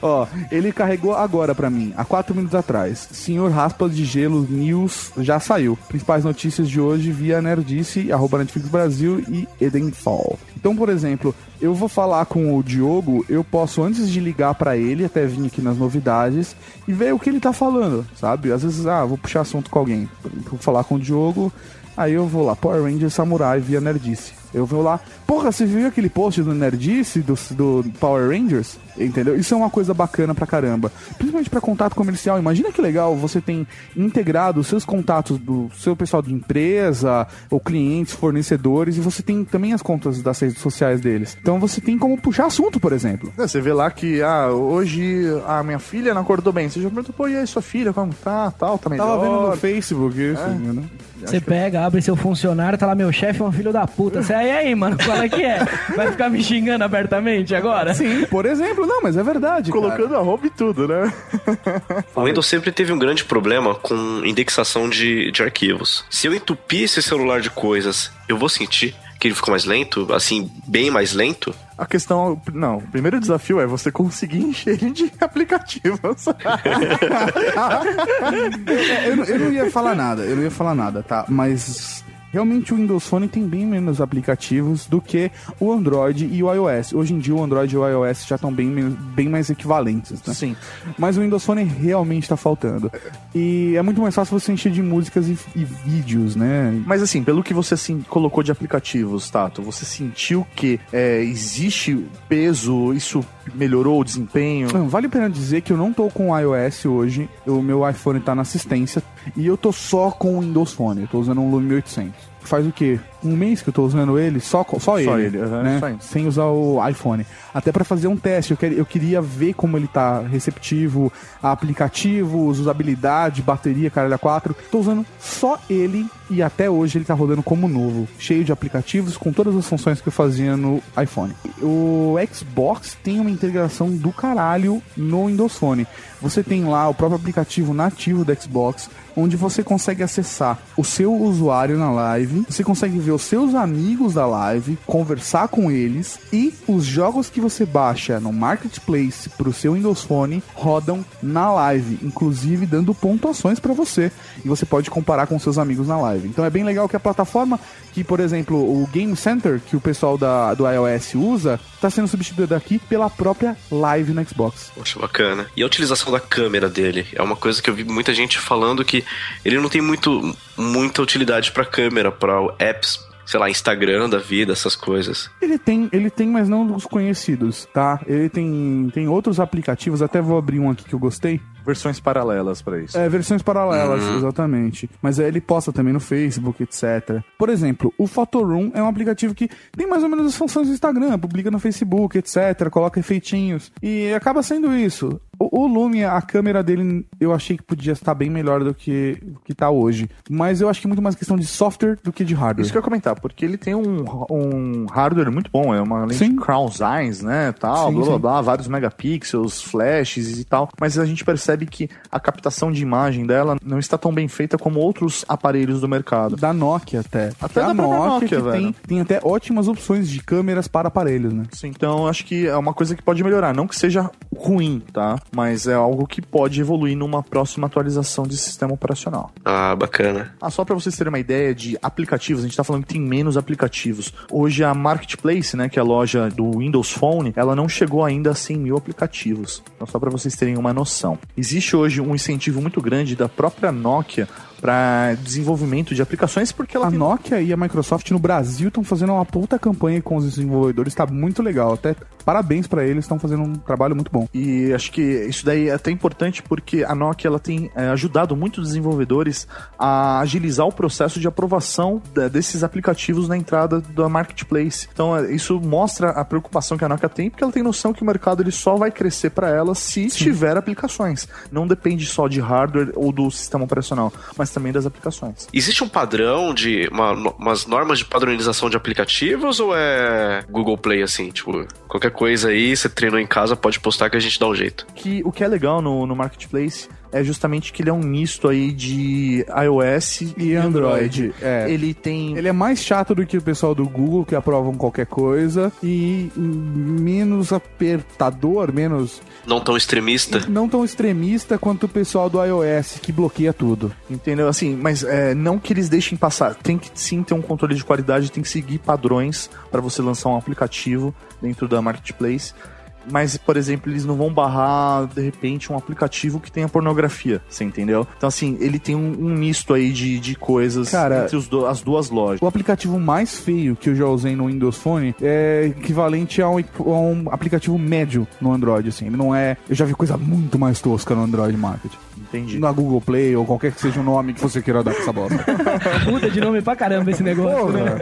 Ó, ele carregou agora pra mim, há quatro minutos atrás. Senhor Raspas de Gelo News já saiu. Principais notícias de hoje via Nerdice, arroba Netflix Brasil e Edenfall. Então, por exemplo, eu vou falar com o Diogo, eu posso, antes de ligar pra ele, até vir aqui nas novidades, e ver o que ele tá falando, sabe? Às vezes, ah, vou puxar assunto com alguém. Vou falar com o Diogo, aí eu vou lá, Power Ranger Samurai via Nerdice. Eu vou lá, porra, você viu aquele post do Nerdice, do, do Power Rangers? Entendeu? Isso é uma coisa bacana pra caramba. Principalmente pra contato comercial. Imagina que legal você tem integrado os seus contatos do seu pessoal de empresa, ou clientes, fornecedores, e você tem também as contas das redes sociais deles. Então você tem como puxar assunto, por exemplo. É, Você vê lá que, ah, hoje a minha filha não acordou bem. Você já perguntou, pô, e aí sua filha, como tá, tal, tá melhor? Tava vendo no Facebook isso, né? Você pega, abre seu funcionário, tá lá, meu chefe é um filho da puta. Você aí, aí, mano, qual é que é? Vai ficar me xingando abertamente agora? Sim, por exemplo. Não, mas é verdade. cara. Colocando arroba e tudo, né? O Windows sempre teve um grande problema com indexação de, de arquivos. Se eu entupir esse celular de coisas, eu vou sentir que ele ficou mais lento, assim, bem mais lento. A questão, não, o primeiro desafio é você conseguir encher ele de (laughs) aplicativos. (laughs) É, eu, não- eu não ia falar nada, eu não ia falar nada, tá? Mas realmente o Windows Phone tem bem menos aplicativos do que o Android e o iOS. Hoje em dia o Android e o iOS já estão bem, bem mais equivalentes, né? Sim. Mas o Windows Phone realmente tá faltando. E é muito mais fácil você encher de músicas e, e vídeos, né? Mas assim, pelo que você assim, colocou de aplicativos, Tato, você sentiu que é, existe peso, isso melhorou o desempenho? Vale a pena dizer que eu não tô com iOS hoje, o meu iPhone tá na assistência e eu tô só com o Windows Phone, eu tô usando um Lumia 800. Faz o quê? Um mês que eu tô usando ele, só, só, ele, ele, aham, né? só ele. sem usar o iPhone. Até pra fazer um teste, eu, quer- eu queria ver como ele tá receptivo a aplicativos, usabilidade, bateria, caralho, a 4. Tô usando só ele e até hoje ele tá rodando como novo, cheio de aplicativos com todas as funções que eu fazia no iPhone. O Xbox tem uma integração do caralho no Windows Phone. Você tem lá o próprio aplicativo nativo do Xbox, onde você consegue acessar o seu usuário na live, você consegue ver os seus amigos da live, conversar com eles e os jogos que você baixa no Marketplace pro seu Windows Phone rodam na live, inclusive dando pontuações para você. E você pode comparar com seus amigos na live. Então é bem legal que a plataforma que, por exemplo, o Game Center, que o pessoal da, do iOS usa, tá sendo substituída aqui pela própria Live no Xbox. Poxa, bacana. E a utilização da câmera dele? É uma coisa que eu vi muita gente falando que ele não tem muito, muita utilidade pra câmera, pra apps, sei lá, Instagram da vida, essas coisas. Ele tem, ele tem, mas não dos conhecidos, tá? Ele tem, tem outros aplicativos, até vou abrir um aqui que eu gostei. Versões paralelas pra isso. É, versões paralelas, exatamente. Mas é, ele posta também no Facebook, etc. Por exemplo, o Photoroom é um aplicativo que tem mais ou menos as funções do Instagram, publica no Facebook, etc., coloca efeitinhos. E acaba sendo isso. O, o Lume, a câmera dele, eu achei que podia estar bem melhor do que o que tá hoje. Mas eu acho que é muito mais questão de software do que de hardware. Isso que eu ia comentar, porque ele tem um, um hardware muito bom, é uma lente Sim. Crown Eyes, né, tal, Sim, blá blá sim. blá, vários megapixels, flashes e tal, mas a gente percebe que a captação de imagem dela não está tão bem feita como outros aparelhos do mercado. Da Nokia até. Até a da própria Nokia, que velho. tem, tem até ótimas opções de câmeras para aparelhos, né? Sim, Então, acho que é uma coisa que pode melhorar. Não que seja ruim, tá? Mas é algo que pode evoluir numa próxima atualização de sistema operacional. Ah, bacana. Ah, só pra vocês terem uma ideia de aplicativos, a gente tá falando que tem menos aplicativos. Hoje a Marketplace, né, que é a loja do Windows Phone, ela não chegou ainda a 100 mil aplicativos. Então só pra vocês terem uma noção. Existe hoje um incentivo muito grande da própria Nokia para desenvolvimento de aplicações, porque ela A tem Nokia e a Microsoft no Brasil estão fazendo uma puta campanha com os desenvolvedores, tá muito legal. Até parabéns pra eles, estão fazendo um trabalho muito bom. E acho que isso daí é até importante porque a Nokia ela tem é, ajudado muitos desenvolvedores a agilizar o processo de aprovação da- desses aplicativos na entrada da marketplace. Então é, isso mostra a preocupação que a Nokia tem, porque ela tem noção que o mercado ele só vai crescer para ela se tiver aplicações. Não depende só de hardware ou do sistema operacional, mas também das aplicações. Existe um padrão de. Uma, umas normas de padronização de aplicativos ou é Google Play assim? Tipo, qualquer coisa aí, você treinou em casa, pode postar que a gente dá um jeito. que o que é legal no, no marketplace é justamente que ele é um misto aí de iOS e, Android. É. Ele tem Ele é mais chato do que o pessoal do Google, que aprovam qualquer coisa, e menos apertador, menos. Não tão extremista. não tão extremista quanto o pessoal do iOS, que bloqueia tudo. Entendeu? Assim, mas é, não que eles deixem passar. Tem que sim ter um controle de qualidade, tem que seguir padrões para você lançar um aplicativo dentro da marketplace. Mas, por exemplo, eles não vão barrar, de repente, um aplicativo que tenha pornografia, você entendeu? Então, assim, ele tem um, um misto aí de, de coisas Cara, entre os do- as duas lojas. O aplicativo mais feio que eu já usei no Windows Phone é equivalente a um, a um aplicativo médio no Android, assim. Ele não é. Eu já vi coisa muito mais tosca no Android Market. Entendi. Na Google Play ou qualquer que seja o nome que você queira dar pra essa bosta. (laughs) Muda de nome pra caramba esse negócio, né?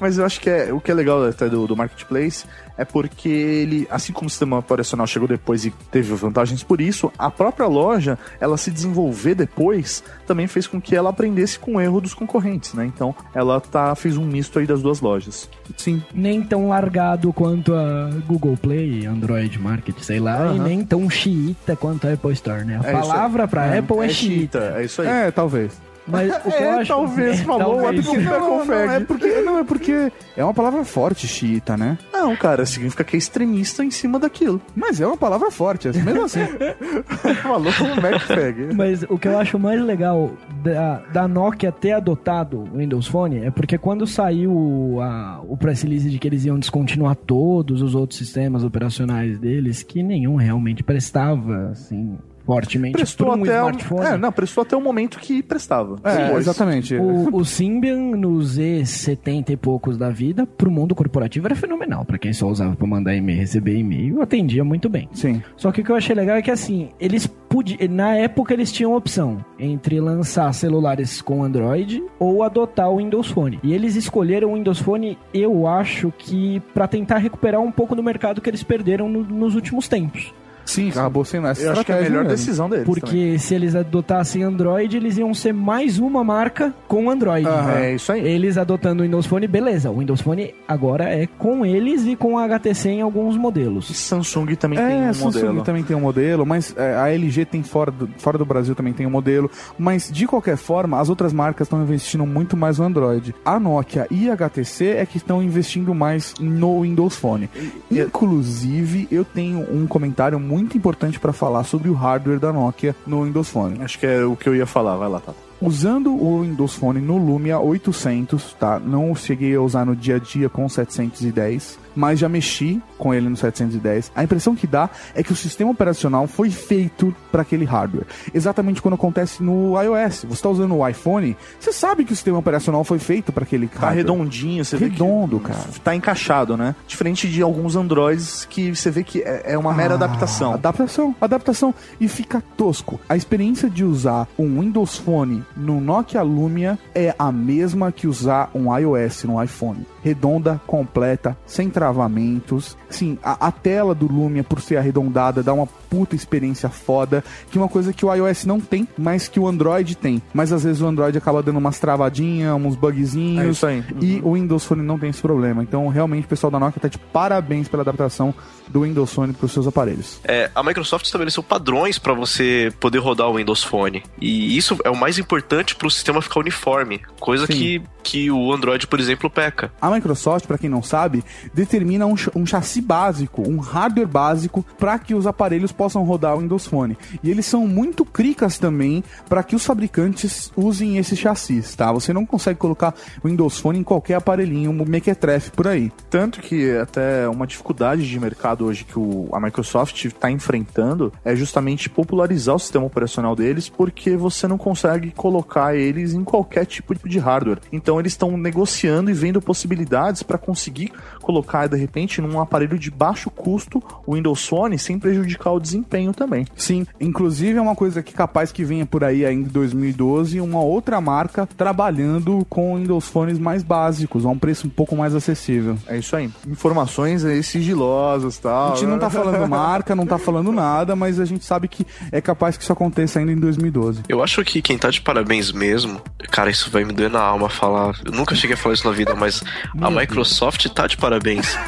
Mas eu acho que é, o que é legal até do, do Marketplace é porque ele, assim como o sistema operacional chegou depois e teve vantagens por isso, a própria loja, ela se desenvolver depois, também fez com que ela aprendesse com o erro dos concorrentes, né? Então, ela tá, fez um misto aí das duas lojas. Sim. Nem tão largado quanto a Google Play, Android Market, sei lá, e Aham. nem tão xiita quanto a Apple Store, né? A É palavra pra É, Apple é, é xiita. É isso aí. É, talvez. Mas o que eu É, acho... talvez, (laughs) falou, talvez. é porque- Não, não, confere. é porque, não, é porque é uma palavra forte, xiita, né? Não, cara, significa que é extremista em cima daquilo. Mas é uma palavra forte, assim, mesmo assim. (laughs) Falou o MacFag. Mas o que eu acho mais legal da, da Nokia ter adotado o Windows Phone é porque quando saiu a- o press release de que eles iam descontinuar todos os outros sistemas operacionais deles, que nenhum realmente prestava, assim, fortemente Prestou para um até, smartphone. o, é, não, prestou até o momento que prestava. É, Depois. exatamente. O, o (laughs) Symbian no Z70 e poucos da vida, pro mundo corporativo era fenomenal. Pra quem só usava pra mandar e-mail, receber e-mail, atendia muito bem. Sim. Só que o que eu achei legal é que assim, eles podiam. Na época eles tinham opção entre lançar celulares com Android ou adotar o Windows Phone. E eles escolheram o Windows Phone, eu acho que pra tentar recuperar um pouco do mercado que eles perderam no- nos últimos tempos. Sim, acabou sendo essa Eu acho que é a melhor mesmo. decisão deles. Porque também. se eles adotassem Android, eles iam ser mais uma marca com Android. Aham. É isso aí. Eles adotando o Windows Phone, beleza. O Windows Phone agora é com eles e com a HTC em alguns E modelos. Samsung também É, tem um a Samsung modelo. também tem um modelo, mas é, a LG tem fora do, fora do Brasil também tem um modelo. Mas de qualquer forma, as outras marcas estão investindo muito mais no Android. A Nokia e a HTC é que estão investindo mais no Windows Phone. Inclusive, eu tenho um comentário muito importante para falar sobre o hardware da Nokia no Windows Phone. Acho que é o que eu ia falar. Vai lá, Tata. usando o Windows Phone no Lumia 800, tá? Não cheguei a usar no dia a dia com 710, mas já mexi com ele no 710. A impressão que dá é que o sistema operacional foi feito para aquele hardware. Exatamente quando acontece no iOS. Você está usando o iPhone, você sabe que o sistema operacional foi feito para aquele Tá hardware. redondinho, você Redondo, vê que cara. tá encaixado, né? Diferente de alguns Androids que você vê que é é uma mera Ah, adaptação. Adaptação, adaptação. E fica tosco. A experiência de usar um Windows Phone no Nokia Lumia é a mesma que usar um iOS no iPhone. Redonda, completa, sem travamentos. Sim, a, a tela do Lumia, por ser arredondada, dá uma puta experiência foda. Que é uma coisa que o iOS não tem, mas que o Android tem. Mas às vezes o Android acaba dando umas travadinhas, uns bugzinhos. É isso aí. E o Windows Phone não tem esse problema. Então, realmente, o pessoal da Nokia tá de parabéns pela adaptação do Windows Phone para os seus aparelhos. É, a Microsoft estabeleceu padrões para você poder rodar o Windows Phone. E isso é o mais importante para o sistema ficar uniforme, coisa Sim. que, que o Android, por exemplo, peca. A Microsoft, para quem não sabe, determina um, ch- um chassi básico, um hardware básico para que os aparelhos possam rodar o Windows Phone. E eles são muito cricas também para que os fabricantes usem esses chassis, tá? Você não consegue colocar o Windows Phone em qualquer aparelhinho mequetrefe por aí. Tanto que até uma dificuldade de mercado hoje que o, a Microsoft está enfrentando é justamente popularizar o sistema operacional deles, porque você não consegue colocar eles em qualquer tipo de hardware. Então eles estão negociando e vendo possibilidades para conseguir colocar de repente num aparelho de baixo custo o Windows Phone sem prejudicar o desempenho também. Sim, inclusive é uma coisa que capaz que venha por aí ainda em 2012, uma outra marca trabalhando com Windows Phones mais básicos, a um preço um pouco mais acessível. É isso aí. Informações aí sigilosas, tal. A gente não tá falando marca, não tá falando nada, mas a gente sabe que é capaz que isso aconteça ainda em 2012. Eu acho que quem tá de parabéns mesmo, cara, isso vai me doer na alma falar. Eu nunca cheguei a falar isso na vida, mas a Microsoft tá de parabéns.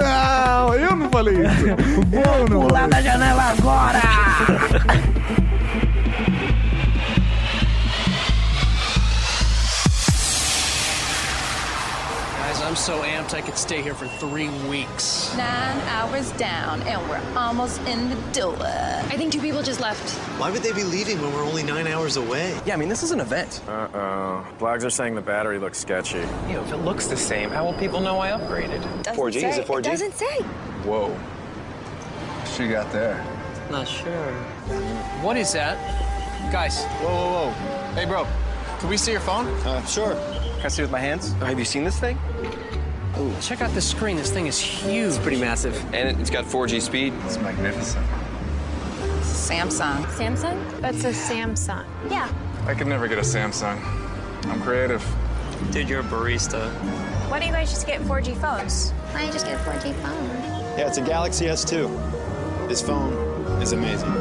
Não, eu não falei isso. não Pular da janela agora! So amped I could stay here for three weeks. Nine hours down, and we're almost in the door. I think two people just left. Why would they be leaving when we're only nine hours away? Yeah, I mean, this is an event. Uh-oh. Blogs are saying the battery looks sketchy. You know, if it looks the same, how will people know I upgraded? 4G? Is it 4G? doesn't say. Whoa. She got there. Not sure. What is that? Guys, whoa, whoa, whoa. Hey, bro, can we see your phone? Uh, sure. Can I see with my hands? Have you seen this thing? Ooh, check out this screen. This thing is huge. It's pretty massive. And it's got 4G speed. It's magnificent. Samsung. Samsung? That's a Samsung. Yeah. I could never get a Samsung. I'm creative. Dude, you're a barista. Why don't you guys just get 4G phones? Why don't you just get a 4G phone? Yeah, it's a Galaxy S2. This phone is amazing.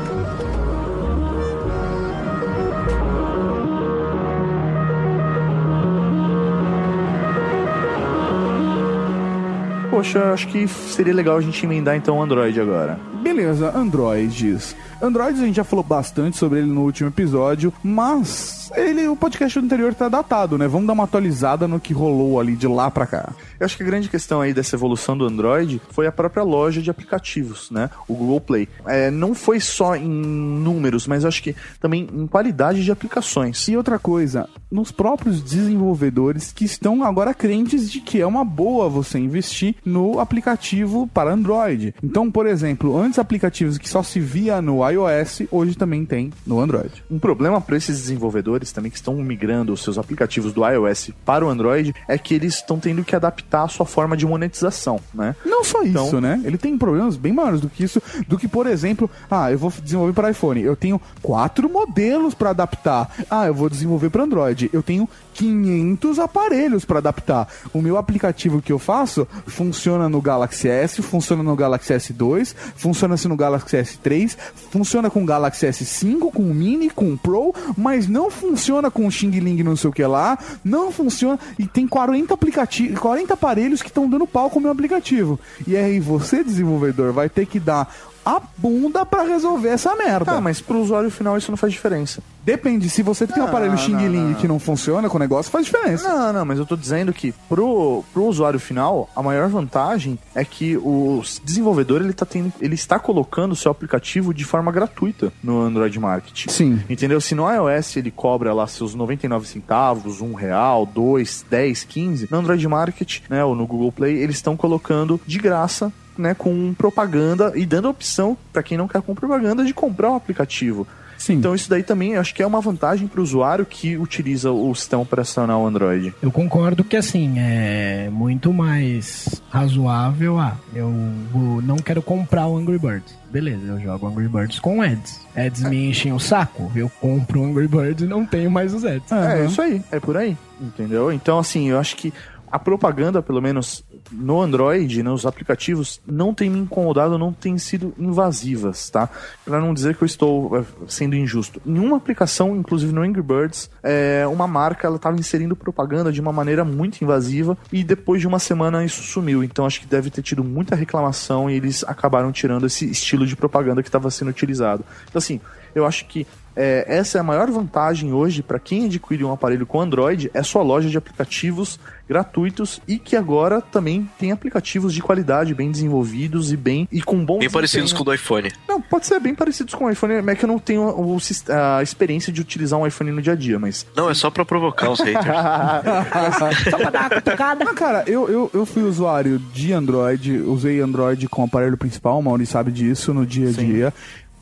Poxa, acho que seria legal a gente emendar então o Android agora. Beleza, Androids. Androids a gente já falou bastante sobre ele no último episódio, mas ele, o podcast anterior tá datado, né? Vamos dar uma atualizada no que rolou ali de lá pra cá. Eu acho que a grande questão aí dessa evolução do Android foi a própria loja de aplicativos, né? O Google Play. É, não foi só em números, mas acho que também em qualidade de aplicações. E outra coisa, nos próprios desenvolvedores que estão agora crentes de que é uma boa você investir no aplicativo para Android. Então, por exemplo, antes aplicativos que só se via no iOS, hoje também tem no Android. Um problema para esses desenvolvedores também que estão migrando os seus aplicativos do iOS para o Android é que eles estão tendo que adaptar a sua forma de monetização, né? Não só Então- isso, né? Ele tem problemas bem maiores do que isso, do que, por exemplo, ah, eu vou desenvolver para iPhone, eu tenho quatro modelos para adaptar. Ah, eu vou desenvolver para Android, eu tenho 500 aparelhos para adaptar. O meu aplicativo que eu faço funciona no Galaxy S, funciona no Galaxy S2, funciona-se no Galaxy S3, funciona com o Galaxy S5, com o Mini, com o Pro, mas não funciona com o Xing Ling não sei o que lá, não funciona e tem 40 aplicativos, 40 aparelhos que estão dando pau com o meu aplicativo. E aí você, desenvolvedor, vai ter que dar a bunda pra resolver essa merda. Tá, mas pro usuário final isso não faz diferença. Depende, se você tem um Não, aparelho não, Xing Ling que não funciona com o negócio, faz diferença. Não, não, mas eu tô dizendo que pro, pro usuário final, a maior vantagem é que o desenvolvedor ele, tá tendo, ele está colocando o seu aplicativo de forma gratuita no Android Market. Sim. Entendeu? Se no iOS ele cobra lá seus 99 centavos, um real, dois, 10, 15, no Android Market, né, ou no Google Play, eles estão colocando de graça né, com propaganda e dando a opção para quem não quer com propaganda de comprar o aplicativo. Sim. Então isso daí também acho que é uma vantagem para o usuário que utiliza o sistema operacional Android. Eu concordo que assim é muito mais razoável. Ah, eu não quero comprar o Angry Birds. Beleza, eu jogo Angry Birds com ads. Ads me enchem o saco. Eu compro o Angry Birds e não tenho mais os ads. É, isso aí, é por aí, entendeu? Então, assim, eu acho que a propaganda, pelo menos no Android, nos aplicativos, não tem me incomodado, não tem sido invasivas, tá? Pra não dizer que eu estou eh, sendo injusto. Em uma aplicação, inclusive no Angry Birds, é, uma marca ela estava inserindo propaganda de uma maneira muito invasiva e depois de uma semana isso sumiu. Então acho que deve ter tido muita reclamação e eles acabaram tirando esse estilo de propaganda que estava sendo utilizado. Então, assim, eu acho que é, essa é a maior vantagem hoje para quem adquire um aparelho com Android, é sua loja de aplicativos gratuitos e que agora também tem aplicativos de qualidade bem desenvolvidos e bem e com bom Bem parecidos com o do iPhone. Não, pode ser bem parecidos com o iPhone, é que eu não tenho o sis- a experiência de utilizar um iPhone no dia a dia, mas Não, é só pra provocar os haters. (laughs) Só pra dar uma cutucada. Ah, cara, eu, eu, eu fui usuário de Android, usei Android com o aparelho principal, o Mauri sabe disso no dia a dia.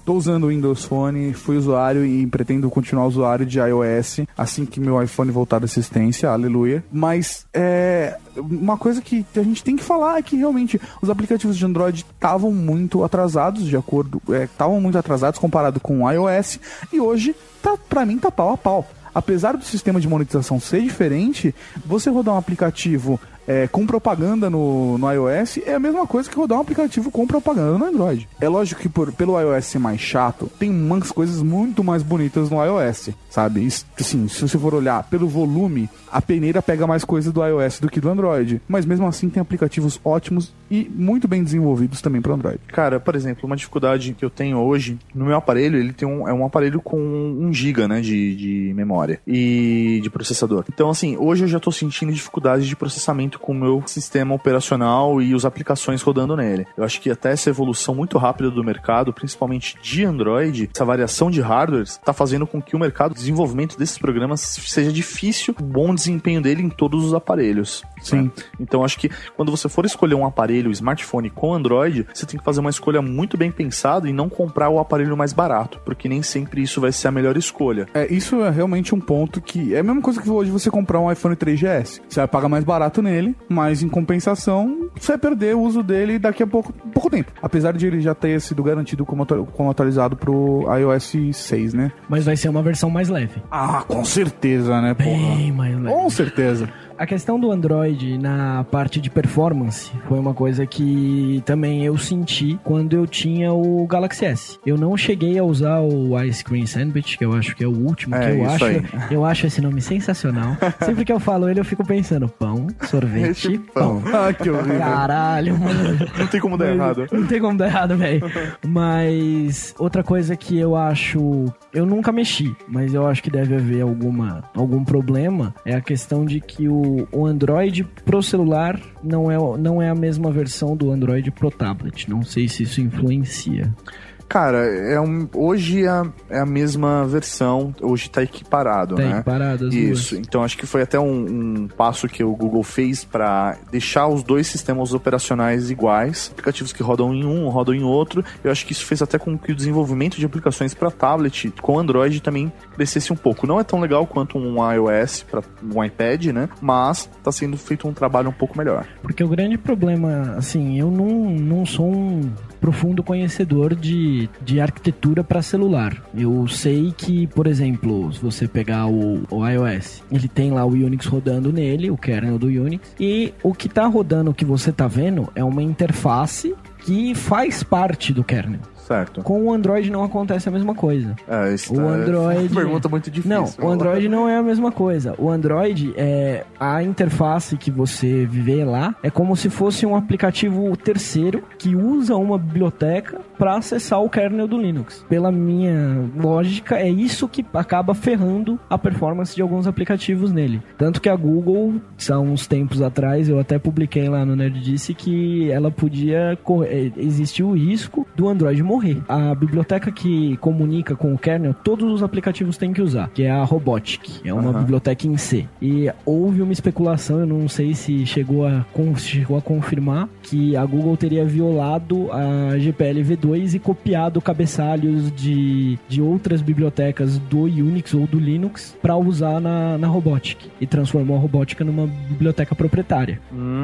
Tô usando o Windows Phone, fui usuário e pretendo continuar usuário de iOS assim que meu iPhone voltar à assistência, aleluia. Mas é uma coisa que a gente tem que falar é que realmente os aplicativos de Android estavam muito atrasados, de acordo, estavam muito atrasados comparado com o iOS e hoje tá para mim tá pau a pau. Apesar do sistema de monetização ser diferente, você rodar um aplicativo é, com propaganda no, no iOS é a mesma coisa que rodar um aplicativo com propaganda no Android. É lógico que por, pelo iOS ser mais chato, tem umas coisas muito mais bonitas no iOS, sabe? Assim, se você for olhar pelo volume, a peneira pega mais coisa do iOS do que do Android. Mas mesmo assim tem aplicativos ótimos e muito bem desenvolvidos também para Android. Cara, por exemplo, uma dificuldade que eu tenho hoje no meu aparelho, ele tem um, é um aparelho com 1 GB né, de, de memória e de processador. Então, assim, hoje eu já estou sentindo dificuldade de processamento com o meu sistema operacional e as aplicações rodando nele. Eu acho que até essa evolução muito rápida do mercado, principalmente de Android, essa variação de hardwares, está fazendo com que o mercado de desenvolvimento desses programas seja difícil, o bom desempenho dele em todos os aparelhos. Sim. né? Então acho que quando você for escolher um aparelho, um smartphone com Android, você tem que fazer uma escolha muito bem pensada e não comprar o aparelho mais barato, porque nem sempre isso vai ser a melhor escolha. É, isso é realmente um ponto que é a mesma coisa que hoje você comprar um iPhone 3GS. Você vai pagar mais barato nele, mas em compensação você vai perder o uso dele daqui a pouco, pouco tempo. Apesar de ele já ter sido garantido como, atu- como atualizado pro iOS 6, né? Mas vai ser uma versão mais leve. Ah, com certeza, né, porra? Bem mais leve. Com certeza. A questão do Android na parte de performance foi uma coisa que também eu senti quando eu tinha o Galaxy S. Eu não cheguei a usar o Ice Cream Sandwich, que eu acho que é o último, É, que eu acho, aí. eu acho esse nome sensacional. Sempre que eu falo ele, eu fico pensando pão, sorvete, Esse pão. Ah, que horrível. Caralho, mano. Não tem como dar errado. Não tem como dar errado, velho. Mas outra coisa que eu acho. Eu nunca mexi, mas eu acho que deve haver alguma, algum problema. É a questão de que o, o Android pro celular não é, não é a mesma versão do Android pro tablet. Não sei se isso influencia. Cara, é um, hoje é a, é a mesma versão, hoje tá equiparado, Tá né? equiparado as Isso, então acho que foi até um, um passo que o Google fez para deixar os dois sistemas operacionais iguais, aplicativos que rodam em um, rodam em outro. Eu acho que isso fez até com que o desenvolvimento de aplicações para tablet com Android também crescesse um pouco. Não é tão legal quanto um iOS para um iPad, né? Mas tá sendo feito um trabalho um pouco melhor. Porque o grande problema, assim, eu não, não sou um profundo conhecedor de, de arquitetura para celular. Eu sei que, por exemplo, se você pegar o, o iOS, ele tem lá o Unix rodando nele, o kernel do Unix, e o que tá rodando, o que você tá vendo, é uma interface que faz parte do kernel. Certo. Com o Android não acontece a mesma coisa. É, isso O Android. é uma pergunta muito difícil. Não, o Android não é a mesma coisa. O Android é a interface que você vê lá é como se fosse um aplicativo terceiro que usa uma biblioteca para acessar o kernel do Linux. Pela minha lógica, é isso que acaba ferrando a performance de alguns aplicativos nele. Tanto que a Google, há uns tempos atrás, eu até publiquei lá no Nerd disse que ela podia correr, existir o risco do Android morrer. A biblioteca que comunica com o kernel, todos os aplicativos têm que usar, que é a Robotic. É uma Aham. biblioteca em C. E houve uma especulação, eu não sei se chegou a, chegou a confirmar, que a Google teria violado a GPL V2 e copiado cabeçalhos de, de outras bibliotecas do Unix ou do Linux para usar na, na Robotic. E transformou a Robotica numa biblioteca proprietária.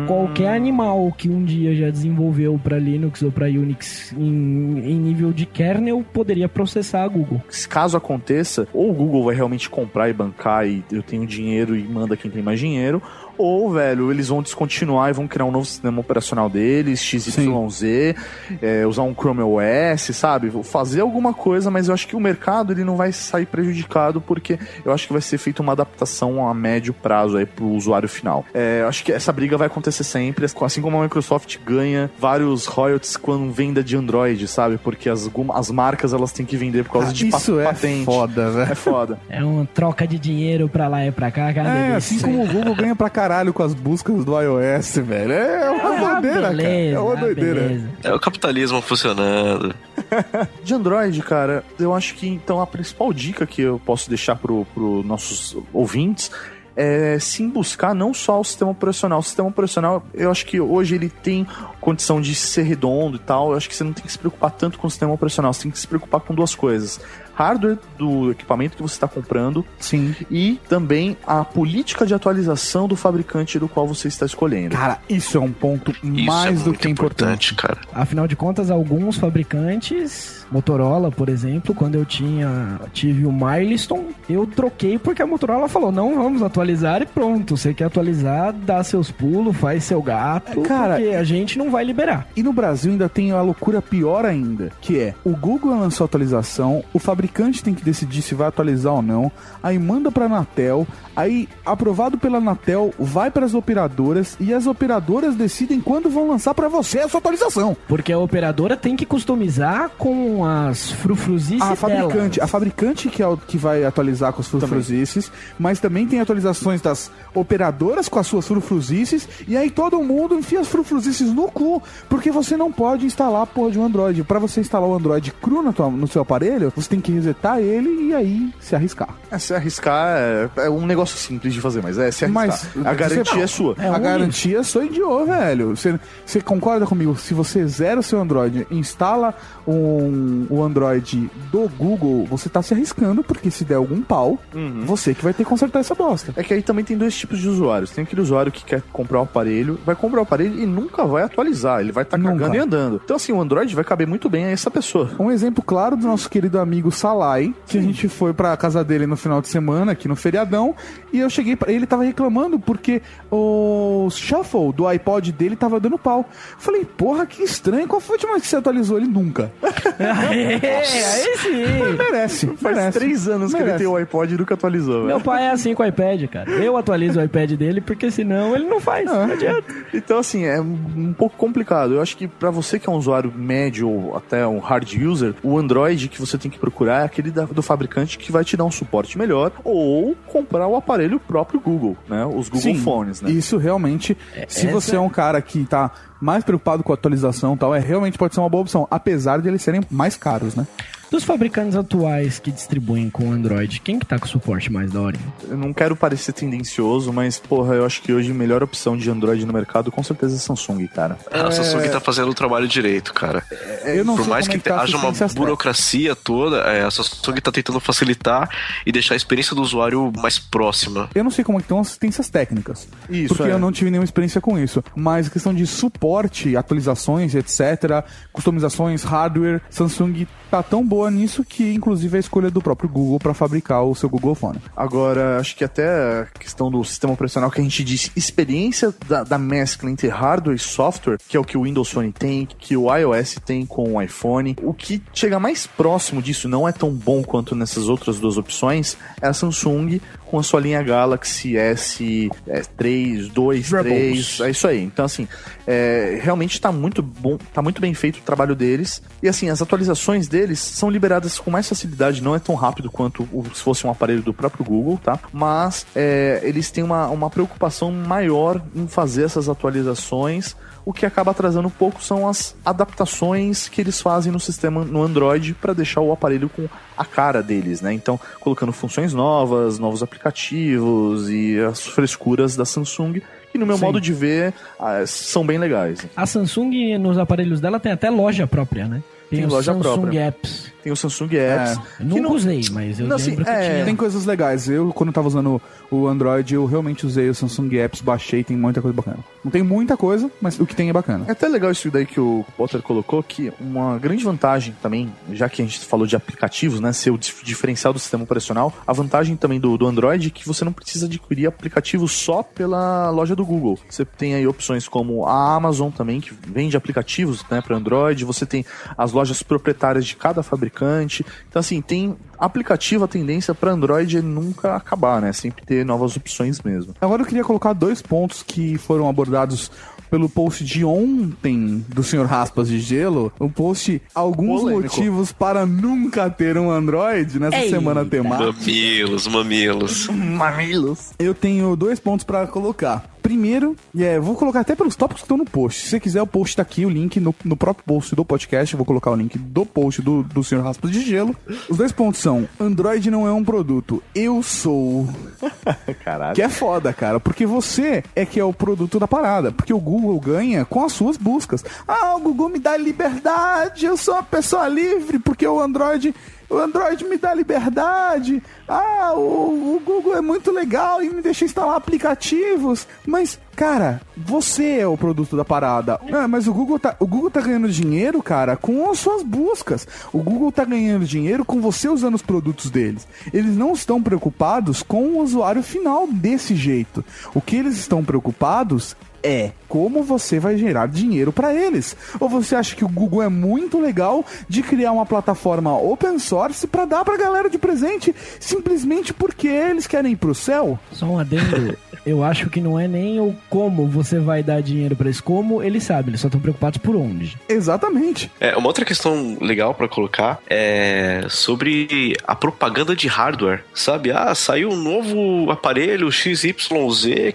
Qualquer animal que um dia já desenvolveu para Linux ou para Unix em, em nível de kernel poderia processar a Google. Se caso aconteça, ou o Google vai realmente comprar e bancar e eu tenho dinheiro e manda quem tem mais dinheiro, ou, velho, eles vão descontinuar e vão criar um novo sistema operacional deles, XYZ, é, usar um Chrome OS, sabe? Vou Fazer alguma coisa, mas eu acho que o mercado ele não vai sair prejudicado porque eu acho que vai ser feita uma adaptação a médio prazo aí pro usuário final. É, eu acho que essa briga vai acontecer sempre, assim como a Microsoft ganha vários royalties quando venda de Android, sabe? Porque as, as marcas elas têm que vender por causa Ah, de pa- isso é patente. foda, velho. É foda. É uma troca de dinheiro pra lá e pra cá, cara. É, delícia. assim como o Google ganha pra caralho com as buscas do iOS, velho. É uma doideira, cara. É uma doideira. É o capitalismo funcionando. (laughs) De Android, cara, eu acho que então a principal dica que eu posso deixar pro, pro nossos ouvintes é sim buscar não só o sistema operacional. O sistema operacional, eu acho que hoje ele tem condição de ser redondo e tal. Eu acho que você não tem que se preocupar tanto com o sistema operacional, você tem que se preocupar com duas coisas. Hardware do equipamento que você está comprando. Sim. E também a política de atualização do fabricante do qual você está escolhendo. Cara, isso é um ponto mais do que importante, cara. Afinal de contas, alguns fabricantes, Motorola, por exemplo, quando eu tinha tive o Milestone, eu troquei porque a Motorola falou: "Não vamos atualizar" e pronto. Você quer atualizar, dá seus pulos, faz seu gato, Cara, porque a gente não vai liberar. E no Brasil ainda tem a loucura pior ainda, que é o Google lançou a atualização, o fabricante tem que decidir se vai atualizar ou não, aí manda pra Anatel, aí aprovado pela Anatel, vai pras operadoras e as operadoras decidem quando vão lançar pra você a sua atualização. Porque a operadora tem que customizar com as frufruzices A fabricante, dela. a fabricante que é o que vai atualizar com as frufruzices, mas também tem atualizações das operadoras com as suas frufruzices, e aí todo mundo enfia as frufruzices no cu, porque você não pode instalar a porra de um Android. Pra você instalar o Android cru na tua- no seu aparelho, você tem que resetar ele e aí se arriscar. É, se arriscar é, é um negócio simples de fazer, mas é se arriscar. Mas a garantia você- é sua. a garantia sou idiota, velho. Você, você concorda comigo? Se você zera o seu Android, instala um, o Android do Google, você tá se arriscando, porque se der algum pau, você que vai ter que consertar essa bosta. É que aí também tem dois tipos de usuários. Tem aquele usuário que quer comprar o aparelho, vai comprar o aparelho e nunca vai atualizar. Ele vai estar cagando e andando. Então, assim, o Android vai caber muito bem a essa pessoa. Um exemplo claro do nosso querido amigo Salai, que a gente foi pra casa dele no final de semana, aqui no feriadão, e eu cheguei pra ele tava reclamando porque o shuffle do iPod dele tava dando pau. Falei, porra, que estranho, qual foi a última vez que você atualizou ele? Nunca. (laughs) É, aí sim. Mas merece, Faz merece. três anos que ele Merece. tem o iPod e nunca atualizou. Meu velho. pai é assim com o iPad, cara. Eu atualizo o iPad dele porque senão ele não faz. Não adianta. Então, assim, é um um pouco complicado. Eu acho que pra você que é um usuário médio ou até um hard user, o Android que você tem que procurar é aquele da- do fabricante que vai te dar um suporte melhor ou comprar o aparelho próprio Google, né? Os Google Sim, Phones, né? Isso realmente, se essa- você é um cara que tá mais preocupado com a atualização e tal, é realmente pode ser uma boa opção, apesar de eles serem mais caros, né? Dos fabricantes atuais que distribuem com Android, quem que tá com suporte mais da hora? Eu não quero parecer tendencioso, mas, porra, eu acho que hoje a melhor opção de Android no mercado com certeza é Samsung, cara. A Samsung tá fazendo o trabalho direito, cara. Eu não Por sei mais que é que tá haja uma burocracia toda, é, a Samsung tá tentando facilitar e deixar a experiência do usuário mais próxima. Eu não sei como é que estão as assistências técnicas. Isso, Porque é. eu não tive nenhuma experiência com isso. Mas a questão de suporte, atualizações, etc., customizações, hardware, Samsung tá tão boa nisso que, inclusive, é a escolha do próprio Google para fabricar o seu Google Phone. Agora, acho que até a questão do sistema operacional que a gente disse, experiência da, da mescla entre hardware e software, que é o que o Windows Phone tem, que o iOS tem, com o iPhone. O que chega mais próximo disso, não é tão bom quanto nessas outras duas opções, é a Samsung com a sua linha Galaxy S3, 2, 3, é isso aí. Então, assim, é, realmente está muito bom, tá muito bem feito o trabalho deles. E assim, as atualizações deles são liberadas com mais facilidade, não é tão rápido quanto se fosse um aparelho do próprio Google, tá? Mas é, eles têm uma, uma preocupação maior em fazer essas atualizações. O que acaba atrasando um pouco são as adaptações que eles fazem no sistema no Android para deixar o aparelho com a cara deles, né? Então, colocando funções novas, novos aplicativos e as frescuras da Samsung, que no meu Sim. modo de ver ah, são bem legais. A Samsung, nos aparelhos dela, tem até loja própria, né? Tem o loja Samsung própria. Apps. Tem o Samsung Apps. Eu nunca usei, mas eu Não, assim, lembro que é, tinha. tem coisas legais. Eu, quando eu tava usando o Android, eu realmente usei o Samsung Apps, baixei, tem muita coisa bacana. Não tem muita coisa, mas o que tem é bacana. É até legal isso daí que o Potter colocou, que uma grande vantagem também, já que a gente falou de aplicativos, né, ser o dif- diferencial do sistema operacional, a vantagem também do, do Android é que você não precisa adquirir aplicativos só pela loja do Google. Você tem aí opções como a Amazon também, que vende aplicativos né, para Android, você tem as lojas proprietárias de cada fabricante. Então, assim, tem aplicativo, a tendência para Android é nunca acabar, né? Sempre ter novas opções mesmo. Agora eu queria colocar dois pontos que foram abordados pelo post de ontem do Sr. Raspas de Gelo, o post Alguns Polêmico. Motivos para Nunca Ter um Android nessa Eita. semana temática. Mamilos, mamilos. Mamilos. Eu tenho dois pontos pra colocar. Primeiro, e é, vou colocar até pelos tópicos que estão no post. Se você quiser, o post tá aqui, o link no, no próprio post do podcast. Eu vou colocar o link do post do, do Sr. Raspas de Gelo. Os dois pontos são: Android não é um produto, eu sou. (laughs) Caralho. Que é foda, cara, porque você é que é o produto da parada. Porque o Google ganha com as suas buscas. Ah, o Google me dá liberdade, eu sou uma pessoa livre, porque o Android. O Android me dá liberdade. Ah, o, o Google é muito legal e me deixa instalar aplicativos. Mas, cara, você é o produto da parada. Ah, mas o Google, tá, o Google tá ganhando dinheiro, cara, com as suas buscas. O Google tá ganhando dinheiro com você usando os produtos deles. Eles não estão preocupados com o usuário final desse jeito. O que eles estão preocupados é como você vai gerar dinheiro para eles. Ou você acha que o Google é muito legal de criar uma plataforma open source para dar pra galera de presente simplesmente porque eles querem ir pro céu? Só um adendo. (laughs) Eu acho que não é nem o como você vai dar dinheiro pra eles, como eles sabem, eles só estão preocupados por onde. Exatamente. É, uma outra questão legal pra colocar é sobre a propaganda de hardware, sabe? Ah, saiu um novo aparelho XYZ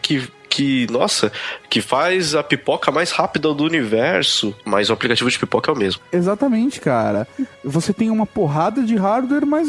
que que, nossa, que faz a pipoca mais rápida do universo, mas o aplicativo de pipoca é o mesmo. Exatamente, cara. Você tem uma porrada de hardware, mas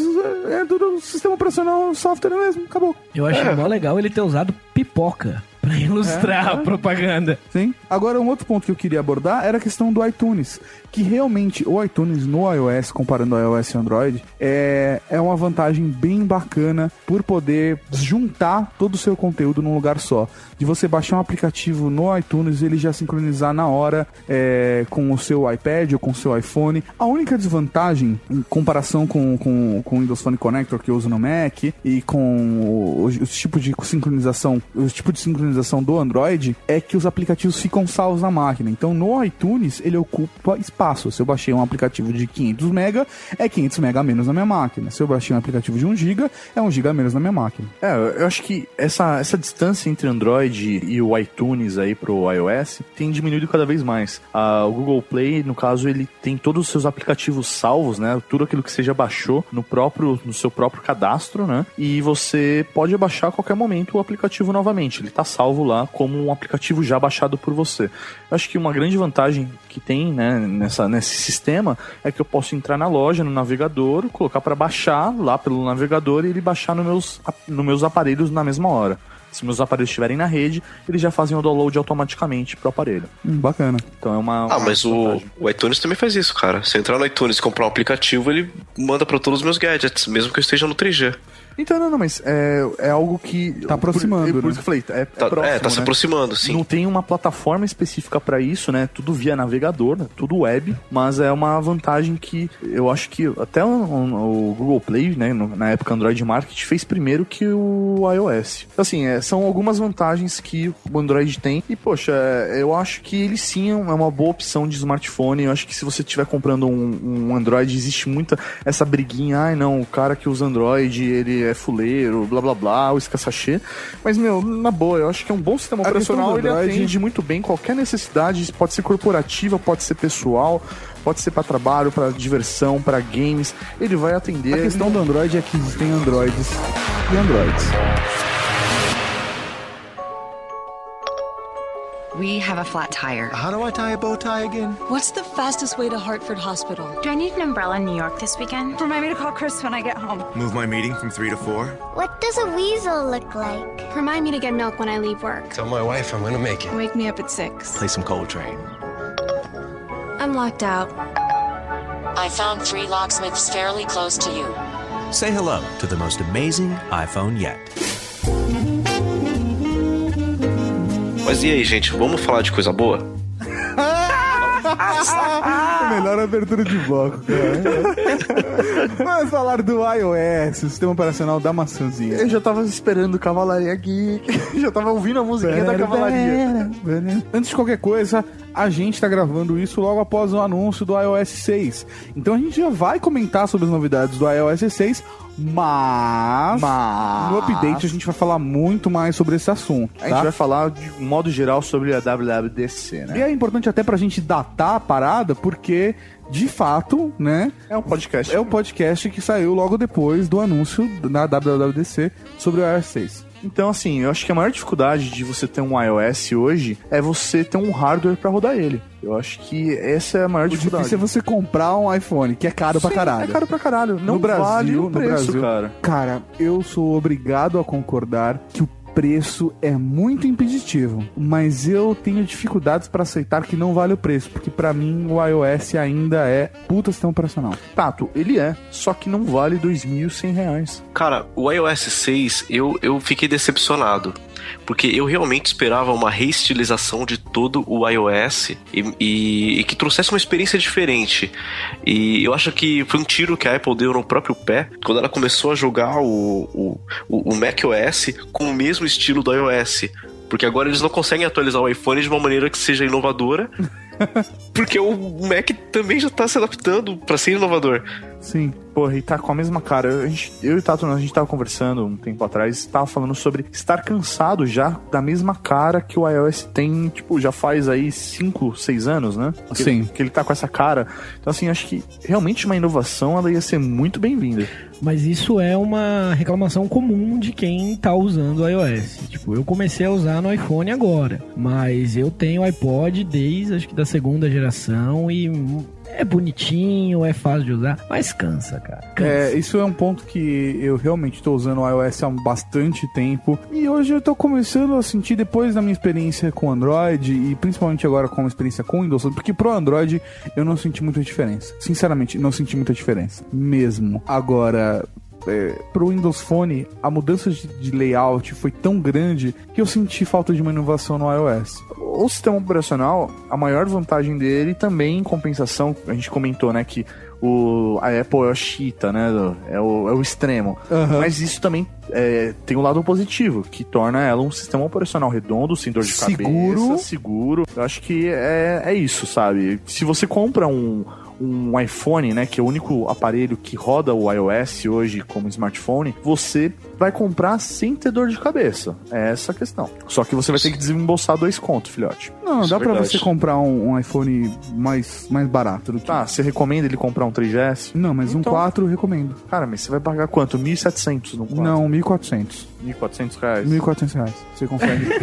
é do sistema operacional software mesmo. Acabou. Eu achei mó legal ele ter usado pipoca (laughs) pra ilustrar É, a propaganda. Sim. Agora, um outro ponto que eu queria abordar era a questão do iTunes. Que realmente o iTunes no iOS, comparando o iOS e o Android, é, é uma vantagem bem bacana por poder juntar todo o seu conteúdo num lugar só. De você baixar um aplicativo no iTunes ele já sincronizar na hora é, com o seu iPad ou com o seu iPhone. A única desvantagem, em comparação com, com, com o Windows Phone Connector que eu uso no Mac e com os, os tipos de sincronização, os tipos de sincronização do Android, é que os aplicativos ficam salvos na máquina. Então no iTunes ele ocupa espaço. Se eu baixei um aplicativo de 500 MB, é 500 MB a menos na minha máquina. Se eu baixei um aplicativo de 1 GB, é 1 GB a menos na minha máquina. É, eu acho que essa, essa distância entre Android e o iTunes aí pro iOS tem diminuído cada vez mais. Ah, o Google Play, no caso, ele tem todos os seus aplicativos salvos, né? Tudo aquilo que você já baixou no próprio, no seu próprio cadastro, né? E você pode baixar a qualquer momento o aplicativo novamente. Ele tá salvo lá como um aplicativo já baixado por você. Eu acho que uma grande vantagem que tem, né, nessa, nesse sistema é que eu posso entrar na loja, no navegador, colocar para baixar lá pelo navegador e ele baixar nos meus, nos meus aparelhos na mesma hora. Se meus aparelhos estiverem na rede, eles já fazem o download automaticamente pro aparelho. Hum, bacana. Então é uma. Ah, uma mas o, o iTunes também faz isso, cara. Se eu entrar no iTunes e comprar um aplicativo, ele manda pra todos os meus gadgets, mesmo que eu esteja no 3G. Então, não, não, mas é, é algo que. Tá aproximando, Por, por né? isso que eu falei, é, é Tá- próximo, é, tá se né? aproximando, sim. Não tem uma plataforma específica pra isso, né? Tudo via navegador, né? tudo web, mas é uma vantagem que eu acho que até o, o Google Play, né, no- na época Android Market, fez primeiro que o iOS. Assim, é, são algumas vantagens que o Android tem e, poxa, é, eu acho que ele sim é uma boa opção de smartphone. Eu acho que se você estiver comprando um, um Android, existe muita essa briguinha, ai não, o cara que usa Android, ele é fuleiro, blá blá blá, o sachê. Mas, meu, na boa, eu acho que é um bom sistema A operacional, ele Android- atende muito bem qualquer necessidade, pode ser corporativa, pode ser pessoal, pode ser para trabalho, para diversão, para games, ele vai atender. A questão do Android é que existem Androids e Androids. We have a flat tire. How do I tie a bow tie again? What's the fastest way to Hartford Hospital? Do I need an umbrella in New York this weekend? Remind me to call Chris when I get home. Move my meeting from three to four? What does a weasel look like? Remind me to get milk when I leave work. Tell my wife I'm gonna make it. Wake me up at 6. Play some Coltrane. I'm locked out. I found three locksmiths fairly close to you. Say hello to the most amazing iPhone yet. Mas e aí, gente, vamos falar de coisa boa? (laughs) Melhor abertura de bloco, cara. Vamos falar do iOS, o sistema operacional da maçãzinha. Eu já tava esperando Cavalaria Geek, (laughs) já tava ouvindo a musiquinha da Cavalaria. Antes de qualquer coisa, a gente tá gravando isso logo após o anúncio do iOS 6. Então a gente já vai comentar sobre as novidades do iOS 6, mas, Mas- no update a gente vai falar muito mais sobre esse assunto. A gente tá? vai falar de um modo geral sobre a WWDC, né? E é importante até pra gente datar a parada, porque, de fato, né? É um podcast. É o podcast que saiu logo depois do anúncio na WWDC sobre o iOS 6. Então, assim, eu acho que a maior dificuldade de você ter um iOS hoje é você ter um hardware pra rodar ele. Eu acho que essa é a maior O dificuldade. difícil é você comprar um iPhone, que é caro pra Sim, caralho. É caro pra caralho. Não no Brasil, vale o no preço, Brasil, cara. Cara, eu sou obrigado a concordar que o preço é muito impeditivo, mas eu tenho dificuldades pra aceitar que não vale o preço, porque pra mim o iOS ainda é puta sistema operacional. Tato, ele é, só que não vale 2.100 reais. Cara, o iOS 6, eu, eu fiquei decepcionado. Porque eu realmente esperava uma reestilização de todo o iOS e, e- e que trouxesse uma experiência diferente. E eu acho que foi um tiro que a Apple deu no próprio pé quando ela começou a jogar o, o, o, macOS com o mesmo estilo do iOS. Porque agora eles não conseguem atualizar o iPhone de uma maneira que seja inovadora. (laughs) porque o Mac também já tá se adaptando para ser inovador. Sim. Porra, e tá com a mesma cara. A gente- eu e o Tato, a gente tava conversando um tempo atrás, tava falando sobre estar cansado já da mesma cara que o iOS tem, tipo, já faz aí 5, 6 anos, né? Que Sim. Ele, que ele tá com essa cara. Então, assim, acho que realmente uma inovação ela ia ser muito bem-vinda. Mas isso é uma reclamação comum de quem tá usando o iOS. Tipo, eu comecei a usar no iPhone agora, mas eu tenho iPod desde acho que da segunda geração e é bonitinho, é fácil de usar, mas cansa, cara. Cansa. É, isso é um ponto que eu realmente tô usando o iOS há bastante tempo. E hoje eu tô começando a sentir, depois da minha experiência com Android, e principalmente agora com a experiência com Windows, porque pro Android eu não senti muita diferença. Sinceramente, não senti muita diferença. Mesmo. Agora. É, pro Windows Phone, a mudança de, de layout foi tão grande que eu senti falta de uma inovação no iOS. O sistema operacional, a maior vantagem dele também, em compensação, a gente comentou, né, que o, a Apple é a chita, né, é o, é o extremo. Aham. Mas isso também é, tem um lado positivo, que torna ela um sistema operacional redondo, sem dor de Seguro. cabeça, seguro. Eu acho que é, é isso, sabe? Se você compra um, um iPhone, né, que é o único aparelho que roda o iOS hoje como smartphone, você vai comprar sem ter dor de cabeça. É essa a questão. Só que você vai ter que desembolsar dois contos, filhote. Não, Isso dá é pra verdade. você comprar um, um iPhone mais, mais barato do que. Ah, você recomenda ele comprar um 3GS? Não, mas um Então- 4 eu recomendo. Cara, mas você vai pagar quanto? 1.700 no 4? Não, 1.400. 1.400 reais? 1.400 reais. Você consegue. (laughs)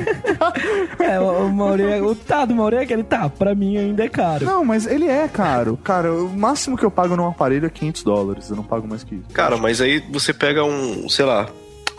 É, o, o Maurê, o tá do Maurê é aquele tá, pra mim ainda é caro. não, mas ele é caro. Cara, o máximo que eu pago num aparelho é 500 dólares. Eu não pago mais que isso. Cara, mas aí você pega um, sei lá,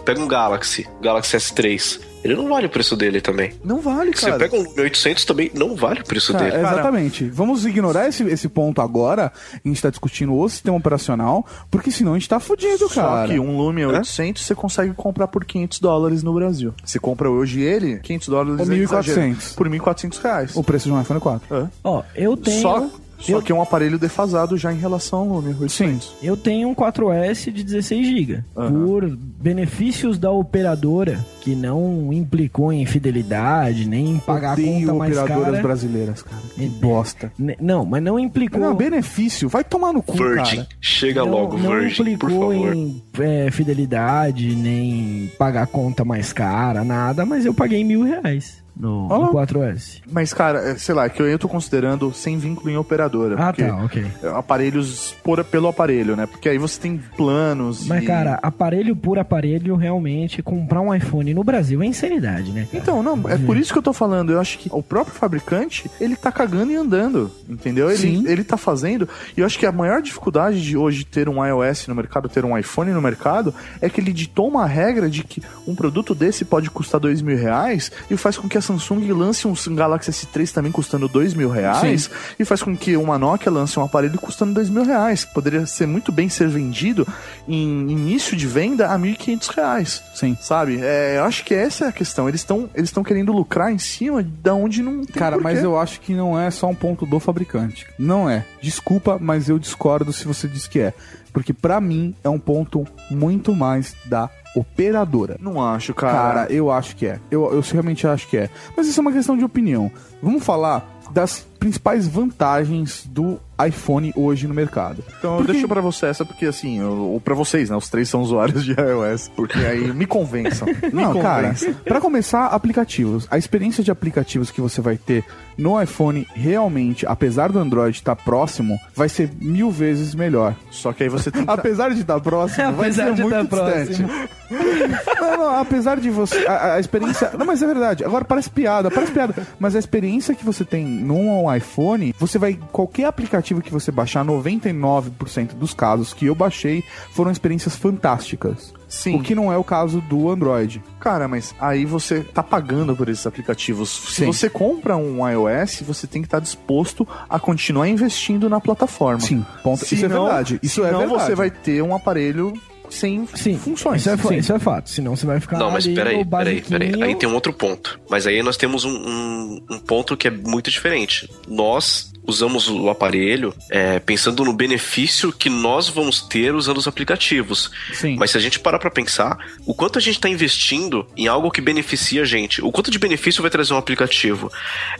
pega um Galaxy, Galaxy S3, ele não vale o preço dele também. Não vale, Você cara. pega um 800 também, não vale o preço Cara, dele. exatamente. Vamos ignorar esse, esse ponto agora. A gente tá discutindo o sistema operacional, porque senão a gente tá fudido, cara. Só que um Lumia 800 você consegue comprar por 500 dólares no Brasil. Você compra hoje ele, 500 dólares Ou é 1.400. exagero, Por 1.400 reais. O preço de um iPhone 4. É. Ó, eu tenho. Só, só que é um aparelho defasado já em relação ao Lumia 800. Eu tenho um 4S de 16 GB. Por benefícios da operadora, que não implicou em fidelidade, nem em pagar a conta mais operadoras cara. brasileiras, cara. Que bosta. Não, mas não implicou. Não, benefício. Vai tomar no cu, Virgin, cara. chega não, logo, não Virgin, por implicou favor. em é, fidelidade, nem pagar a conta mais cara, nada, mas eu paguei mil reais no, no 4S. Mas, cara, é, sei lá, que eu, eu tô considerando sem vínculo em operadora. Ah, tá, ok. é, Aparelhos por, pelo aparelho, né? Porque aí você tem planos. Mas, e- cara, aparelho por aparelho, realmente, comprar um iPhone no Brasil é insanidade, né? cara? Então, não, é por isso que eu tô falando. Eu acho que o próprio fabricante, ele tá cagando e andando, entendeu? Ele, Sim. ele tá fazendo. E eu acho que a maior dificuldade de hoje ter um iOS no mercado, ter um iPhone no mercado, é que ele ditou uma regra de que um produto desse pode custar dois mil reais e faz com que a Samsung lance um Galaxy S3 também custando dois mil reais e faz com que uma Nokia lance um aparelho custando dois mil reais, que poderia ser muito bem ser vendido em início de venda a 1.500 reais. Sim. Sabe? É, eu acho que essa é a questão. Eles estão eles querendo lucrar em cima da onde não tem Cara, porquê. mas eu acho que não é só um ponto do fabricante. Não é. Desculpa, mas eu discordo se você diz que é. Porque pra mim é um ponto muito mais da operadora. Não acho, cara. Cara, eu acho que é. Eu, eu realmente acho que é. Mas isso é uma questão de opinião. Vamos falar das principais vantagens do iPhone hoje no mercado. Então Porque- deixa pra você essa, porque assim, eu- ou pra vocês, né? Os três são usuários de (laughs) iOS, porque aí me convençam. Me Não, cara, pra começar, aplicativos. A experiência de aplicativos que você vai ter no iPhone, realmente, apesar do Android estar próximo, vai ser mil vezes melhor. Só que aí você (laughs) tem que... Apesar de estar próximo, vai ser muito tá distante. próximo. Não, não, apesar de você. A, a experiência. Não, mas é verdade. Agora parece piada, parece piada. Mas a experiência que você tem num iPhone, você vai. Qualquer aplicativo que você baixar, 99% dos casos que eu baixei foram experiências fantásticas. Sim. O que não é o caso do Android. Cara, mas aí você tá pagando por esses aplicativos. Se Sim. você compra um iOS, você tem que estar disposto a continuar investindo na plataforma. Sim, ponto. Isso é Senão- verdade. Isso é verdade. você vai ter um aparelho sem Sim, funções. Isso é, Sim. isso é fato. Senão você vai ficar Não, mas ali peraí, no peraí, peraí. Aí tem um outro ponto. Mas aí nós temos um, um, um ponto que é muito diferente. Nós usamos o aparelho é, pensando no benefício que nós vamos ter usando os aplicativos. Sim. Mas se a gente parar pra pensar, o quanto a gente tá investindo em algo que beneficia a gente, o quanto de benefício vai trazer um aplicativo.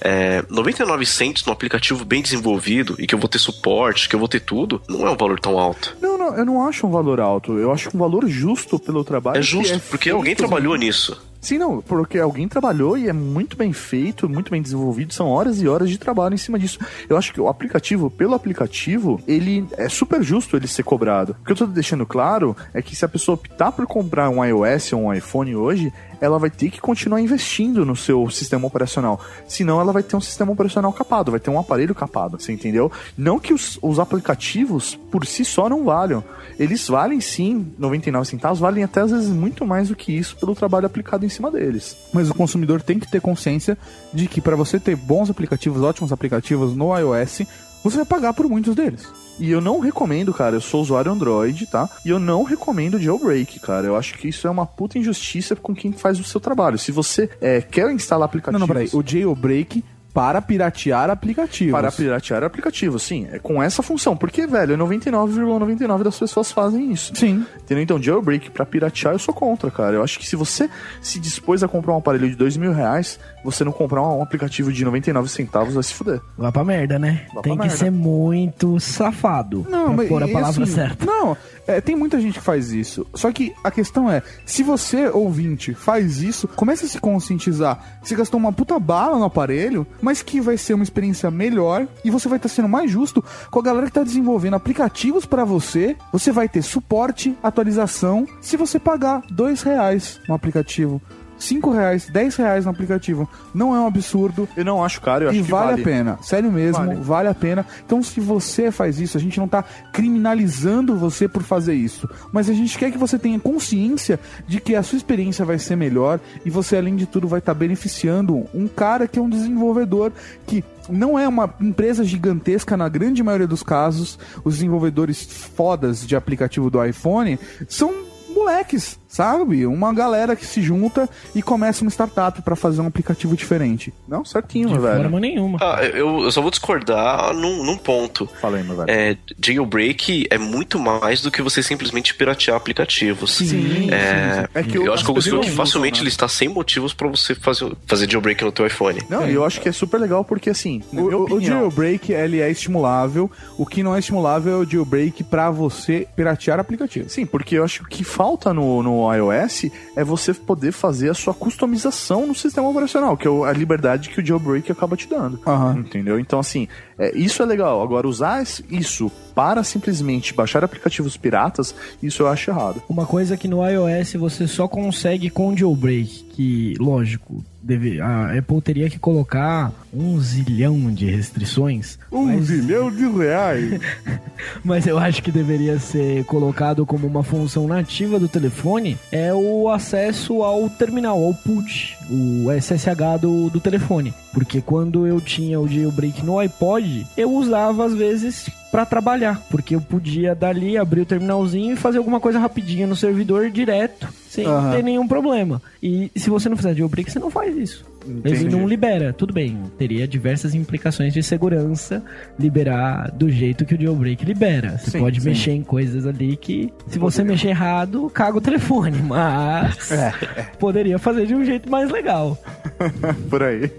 É, 99 cents num aplicativo bem desenvolvido e que eu vou ter suporte, que eu vou ter tudo, não é um valor tão alto. Não, não, eu não acho um valor alto. Eu acho um valor justo pelo trabalho. É justo, é porque alguém trabalhou nisso. Sim, não, porque alguém trabalhou e é muito bem feito, muito bem desenvolvido, são horas e horas de trabalho em cima disso. Eu acho que o aplicativo, pelo aplicativo, ele é super justo ele ser cobrado. O que eu tô deixando claro é que se a pessoa optar por comprar um iOS ou um iPhone hoje, ela vai ter que continuar investindo no seu sistema operacional. Senão ela vai ter um sistema operacional capado, vai ter um aparelho capado, você entendeu? Não que os, os aplicativos por si só não valham. Eles valem sim 99 centavos, valem até às vezes muito mais do que isso pelo trabalho aplicado em cima deles. Mas o consumidor tem que ter consciência de que para você ter bons aplicativos, ótimos aplicativos no iOS, você vai pagar por muitos deles. E eu não recomendo, cara, eu sou usuário Android, tá? E eu não recomendo jailbreak, cara. Eu acho que isso é uma puta injustiça com quem faz o seu trabalho. Se você é, quer instalar aplicativos... Não, não, peraí. O jailbreak para piratear aplicativos. Para piratear aplicativo, sim. É com essa função. Porque, velho, 99,99 das pessoas fazem isso. Sim. Entendeu? Então, jailbreak pra piratear, eu sou contra, cara. Eu acho que se você se dispôs a comprar um aparelho de dois mil reais, você não comprar um aplicativo de 99 centavos, vai se fuder. Vai pra merda, né? Vai Tem pra que merda. ser muito safado Não, pra mas pôr a palavra assim, certa. Não, é, tem muita gente que faz isso. Só que a questão é, se você, ouvinte, faz isso, começa a se conscientizar você gastou uma puta bala no aparelho, mas que vai ser uma experiência melhor e você vai estar sendo mais justo com a galera que tá desenvolvendo aplicativos pra você. Você vai ter suporte, atualização, se você pagar dois reais no aplicativo. 5 reais, 10 reais no aplicativo. Não é um absurdo. Eu não acho caro, eu e acho que vale, vale. a pena. Sério mesmo, Vale. vale. a pena. Então, se você faz isso, a gente não tá criminalizando você por fazer isso. Mas a gente quer que você tenha consciência de que a sua experiência vai ser melhor e você, além de tudo, vai estar beneficiando um cara que é um desenvolvedor que não é uma empresa gigantesca na grande maioria dos casos. Os desenvolvedores fodas de aplicativo do iPhone são moleques, sabe? Uma galera que se junta e começa uma startup pra fazer um aplicativo diferente. Não, certinho, De meu velho. forma nenhuma. Ah, eu, eu só vou discordar num, num ponto. Fala aí, meu velho. É, jailbreak é muito mais do que você simplesmente piratear aplicativos. Sim, é, sim. É que eu o- acho que eu as consigo pessoas facilmente né? listar 100 motivos pra você fazer, fazer jailbreak no teu iPhone. Não, e eu acho que é super legal porque, assim, O, o- o jailbreak ele é estimulável. O que não é estimulável é o jailbreak pra você piratear aplicativo. Sim, porque eu acho que o que falta no, no iOS é você poder fazer a sua customização no sistema operacional, que é a liberdade que o jailbreak acaba te dando. Aham. Entendeu? Então, assim, é, isso é legal. Agora, usar isso para simplesmente baixar aplicativos piratas, isso eu acho errado. Uma coisa que no iOS você só consegue com jailbreak, que, lógico, deve, a Apple teria que colocar um zilhão de restrições. Um mas, zilhão de reais. (laughs) mas eu acho que deveria ser colocado como uma função nativa do telefone é o acesso ao terminal, ao put, o SSH do, do telefone. Porque quando eu tinha o jailbreak no iPod, eu usava às vezes para trabalhar, porque eu podia dali abrir o terminalzinho e fazer alguma coisa rapidinha no servidor direto, sem Aham. ter nenhum problema. E se você não fizer jailbreak, você não faz isso. Ele Entendi. não libera, tudo bem. Teria diversas implicações de segurança liberar do jeito que o jailbreak libera. Você Sim, pode sim. mexer em coisas ali que, se você mexer errado, caga o telefone. (laughs) Mas É, poderia fazer de um jeito mais legal. (laughs) Por aí.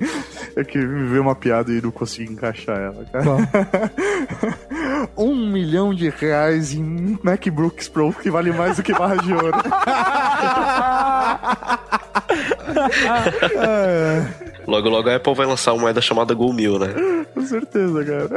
É que me uma piada e não consegui encaixar ela, cara. (laughs) um milhão de reais em MacBooks Pro que vale mais do que barra de ouro. (laughs) Logo, logo a Apple vai lançar uma moeda chamada Gol Mil, né? Com certeza, cara.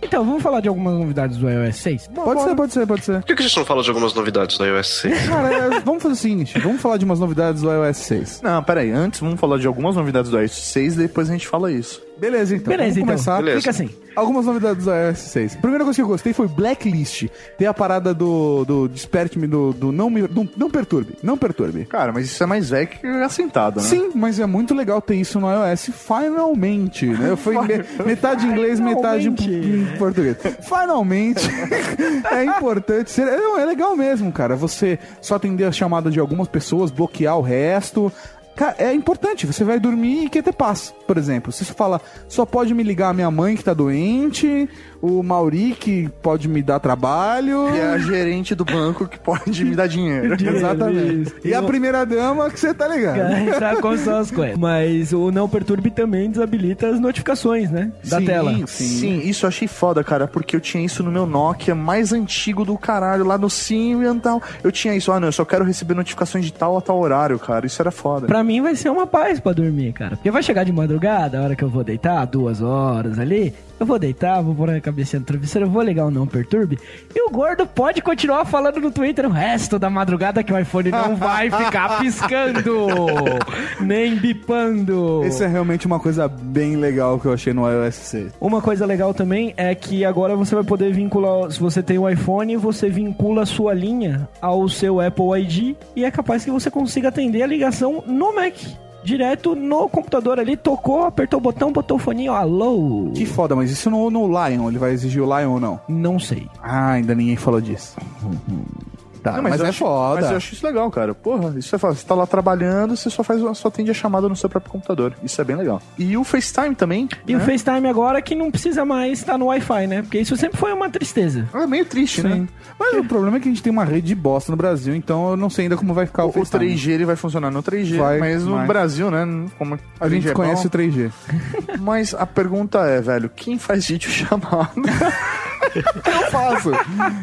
Então, vamos falar de algumas novidades do iOS 6? Pode ser, pode ser, pode ser. Por que que a gente não fala de algumas novidades do iOS 6? (laughs) Cara, é, vamos fazer o seguinte: vamos falar de umas novidades do iOS 6. Não, peraí. Antes vamos falar de algumas novidades do iOS 6, depois a gente fala isso. Beleza, então. Beleza, vamos então. começar. Beleza. Fica assim. Algumas novidades do iOS 6. Primeira coisa que eu gostei foi Blacklist. Tem a parada do, do desperte-me, do, do não, me, do não perturbe. Não perturbe. Cara, mas isso é mais velho que assentado, né? Sim, mas é muito legal ter isso no iOS finalmente, né? Foi me- (laughs) metade em inglês, metade em, português. Finalmente. (laughs) é importante ser. É, é legal mesmo, cara. Você só atender a chamada de algumas pessoas, bloquear o resto. Cara, é importante. Você vai dormir e quer ter paz, por exemplo. Você fala, só pode me ligar a minha mãe que tá doente, o Mauri que pode me dar trabalho. E é a gerente do banco que pode me dar (laughs) dinheiro. Exatamente. Isso. E a primeira dama que você tá ligado. Cara, sabe como são as coisas. Mas o não perturbe também desabilita as notificações, né? Da Sim, tela. sim. Sim, isso eu achei foda, cara, porque eu tinha isso no meu Nokia mais antigo do caralho, lá no Symbian e tal. Eu tinha isso, ah, não, eu só quero receber notificações de tal a tal horário, cara. Isso era foda. Pra mim vai ser uma paz pra dormir, cara. Porque vai chegar de madrugada, a hora que eu vou deitar, duas horas ali. Eu vou deitar, vou pôr a cabecinha no travesseiro, eu vou ligar o não perturbe. E o gordo pode continuar falando no Twitter o resto da madrugada que o iPhone não (laughs) vai ficar piscando, nem bipando. Esse é realmente uma coisa bem legal que eu achei no iOS 6. Uma coisa legal também é que agora você vai poder vincular, se você tem o iPhone, você vincula a sua linha ao seu Apple ID e é capaz que você consiga atender a ligação no Mac. Direto no computador ali, tocou, apertou o botão, botou o foninho, alô. Que foda, mas isso no, no Lion, ele vai exigir o Lion ou não? Não sei. Ah, ainda ninguém falou disso. Tá, Não, mas, eu é acho- foda. Mas eu acho isso legal, cara. Porra, isso é fácil. Você tá lá trabalhando, você só faz, só atende a chamada no seu próprio computador. Isso é bem legal. E o FaceTime também. E o né? FaceTime agora que não precisa mais estar no Wi-Fi, né? Porque isso sempre foi uma tristeza. É meio triste, né? Sim. Mas o problema é que a gente tem uma rede de bosta no Brasil, então eu não sei ainda como vai ficar o, O, o FaceTime. 3G ele vai funcionar no 3G, Vai, mas no mas- Brasil, né? Como A gente 3G é conhece bom. o 3G. Mas a pergunta é, velho, quem faz vídeo (laughs) chamada? (laughs) eu faço.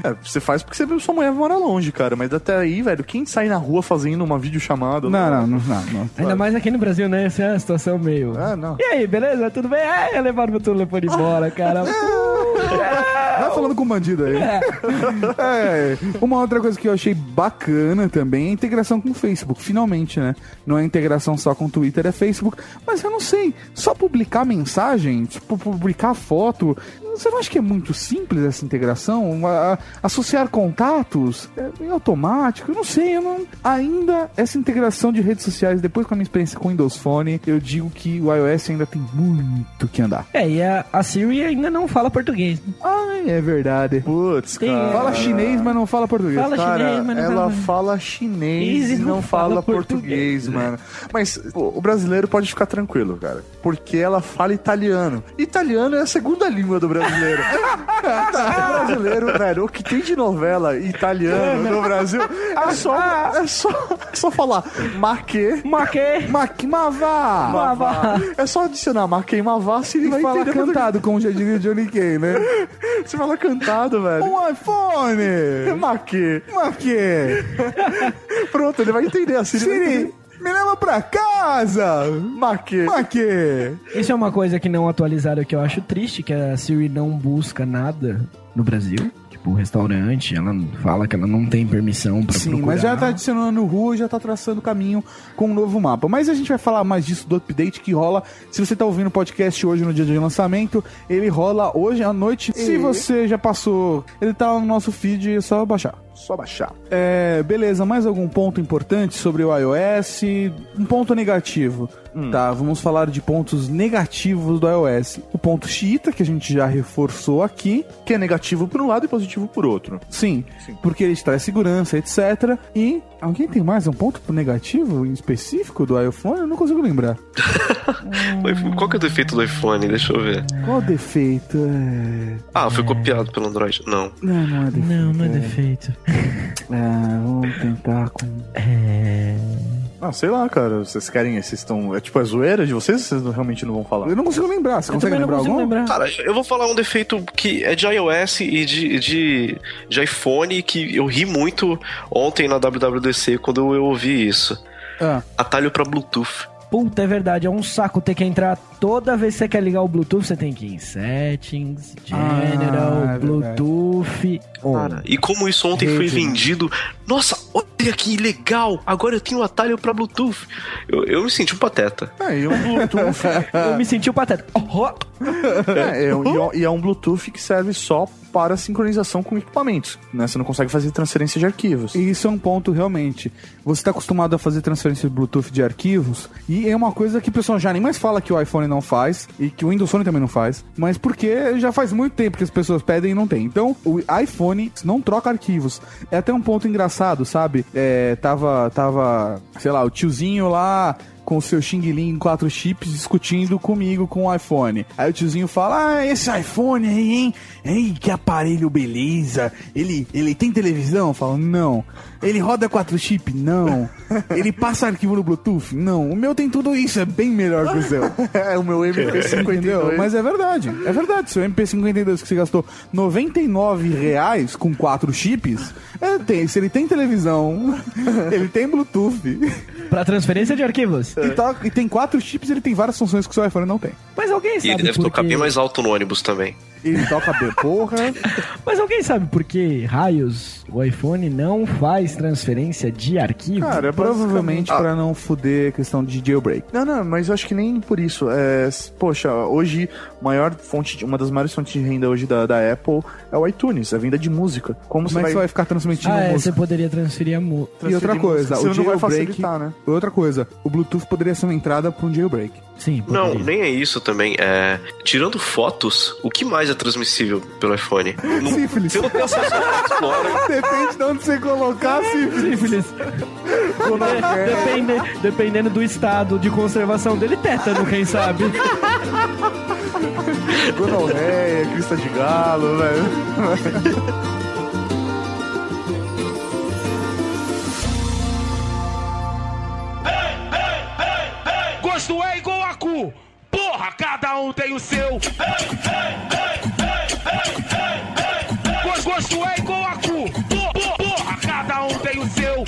É, você faz porque você, sua mulher mora longe, cara. Mas até aí, velho, quem sai na rua fazendo uma videochamada? Não, não, não, não. não. Ainda mais aqui no Brasil, né? Essa é uma situação meio. Ah, não. E aí, beleza? Tudo bem? Ah, levaram meu telefone embora, cara. (laughs) Vai falando com o bandido aí. É, uma outra coisa que eu achei bacana também é a integração com o Facebook. Finalmente, né? Não é integração só com o Twitter, é Facebook. Mas eu não sei, só publicar mensagem, tipo, publicar foto. Você não acha que é muito simples essa integração? A- a- associar contatos é meio automático? Eu não sei, eu não. Ainda essa integração de redes sociais, depois com a minha experiência com o Windows Phone, eu digo que o iOS ainda tem muito que andar. É, e a, a Siri ainda não fala português. né? Ai, é verdade. Putz, Tem- cara. Fala chinês, mas não fala português. Fala Cara, chinês, mas não ela fala- fala chinês e não fala português, mano. Mas pô, o brasileiro pode ficar tranquilo, cara. Porque ela fala italiano. Italiano é a segunda língua do brasileiro. o (laughs) brasileiro, velho, o que tem de novela italiano no Brasil é só, é só, é só falar maque, Maque, Maqui, mavá! mavá. É só adicionar maque e mavá se ele E vai fala entender cantado, como já diria Johnny Kay, né? Você fala cantado, velho. Um iPhone! Maque. Maqui! Pronto, ele vai entender assim. ele vai Siri, entender. Me leva pra casa! Maque. Maqui! Isso é uma coisa que não atualizaram que eu acho triste, que a Siri não busca nada no Brasil. Tipo, restaurante, ela fala que ela não tem permissão pra Sim, procurar. mas já tá adicionando rua e já tá traçando caminho com um novo mapa. Mas a gente vai falar mais disso do update que rola. Se você tá ouvindo o podcast hoje no dia de lançamento, ele rola hoje à noite. Se você já passou, ele tá no nosso feed, é só baixar. Só baixar. É, beleza, mais algum ponto importante sobre o iOS? Um ponto negativo. Tá, vamos falar de pontos negativos do iOS. O ponto xiita, que a gente já reforçou aqui. Que é negativo por um lado e positivo por outro. Sim, porque ele traz segurança, etc. E alguém tem mais um ponto negativo em específico do iPhone? Eu não consigo lembrar. (laughs) Qual que é o defeito do iPhone? Deixa eu ver. Qual o defeito? É... Ah, foi copiado pelo Android. Não. Não, não é defeito. Não, não é defeito. Ah, (laughs) vamos tentar com. É. Ah, sei lá, cara. Vocês querem. Vocês estão. É tipo a zoeira de vocês? Vocês não- realmente não vão falar? Eu não consigo lembrar. Você consegue lembrar algum? Cara, eu vou falar um defeito que é de iOS e de, de, de iPhone que eu ri muito ontem na WWDC quando eu ouvi isso. Ah. Atalho pra Bluetooth. Puta, é verdade, é um saco ter que entrar toda vez que você quer ligar o Bluetooth, você tem que ir em Settings, General, Ah, é Bluetooth. on. Cara, e como isso ontem foi Rede, né? vendido, nossa, olha que legal! Agora eu tenho um atalho pra Bluetooth. Eu, eu me senti um pateta. É, e um Bluetooth. (laughs) Eu me senti o pateta. Oh, é, é, um- e é um- e é um Bluetooth que serve só para sincronização com equipamentos. Né? Você não consegue fazer transferência de arquivos. E isso é um ponto realmente. Você está acostumado a fazer transferência de Bluetooth de arquivos, e é uma coisa que o pessoal já nem mais fala que o iPhone não faz, e que o Windows Phone também não faz, mas porque já faz muito tempo que as pessoas pedem e não tem. Então, o iPhone não troca arquivos. É até um ponto engraçado, sabe? É, tava, tava, sei lá, o tiozinho lá com o seu Xing Ling 4 chips discutindo comigo com o iPhone. Aí o tiozinho fala: Ah, esse iPhone aí, hein? Ei, que aparelho beleza. Ele, ele tem televisão? Eu falo: Não. Ele roda 4 chip? Não. Ele passa arquivo no Bluetooth? Não. O meu tem tudo isso, é bem melhor que o seu. É (laughs) o meu MP52. (laughs) Entendeu? Mas é verdade. É verdade. Seu MP52 que você gastou 99 reais com 4 chips, é, tem, se ele tem televisão, (laughs) ele tem Bluetooth. Pra transferência de arquivos. E, tá- e tem quatro chips, ele tem várias funções que o seu iPhone não tem. Mas alguém E sabe ele deve por tocar bem mais alto no ônibus também. Ele toca bem, porra. (laughs) Mas alguém sabe por que raios o iPhone não faz transferência de arquivo? Cara, Provavelmente pra não fuder a questão de jailbreak. Não, não, mas eu acho que nem por isso. É, poxa, hoje, maior fonte de- uma das maiores fontes de renda hoje da, da Apple é o iTunes, a venda de música. Como, Como é que você vai ficar transmitindo Ah, é, música? você poderia transferir a música. E outra coisa, música? o Você vai jailbreak. facilitar, né? Outra coisa, o Bluetooth poderia ser uma entrada pra um jailbreak. Sim, Não, nem é isso também. É, tirando fotos, o que mais é transmissível pelo iPhone? Não, (laughs) Sífilis. Você não tem acesso ao Explorer. Depende de onde você colocar, sífilis. Sífilis. Depende, dependendo do estado de conservação dele, tétano, quem sabe. (laughs) Gonorreia, crista de galo, velho. Gosto é igual Porra, cada um tem o seu. Gos- Gosto é igual a cu. Por- por- Porra, cada um tem o seu.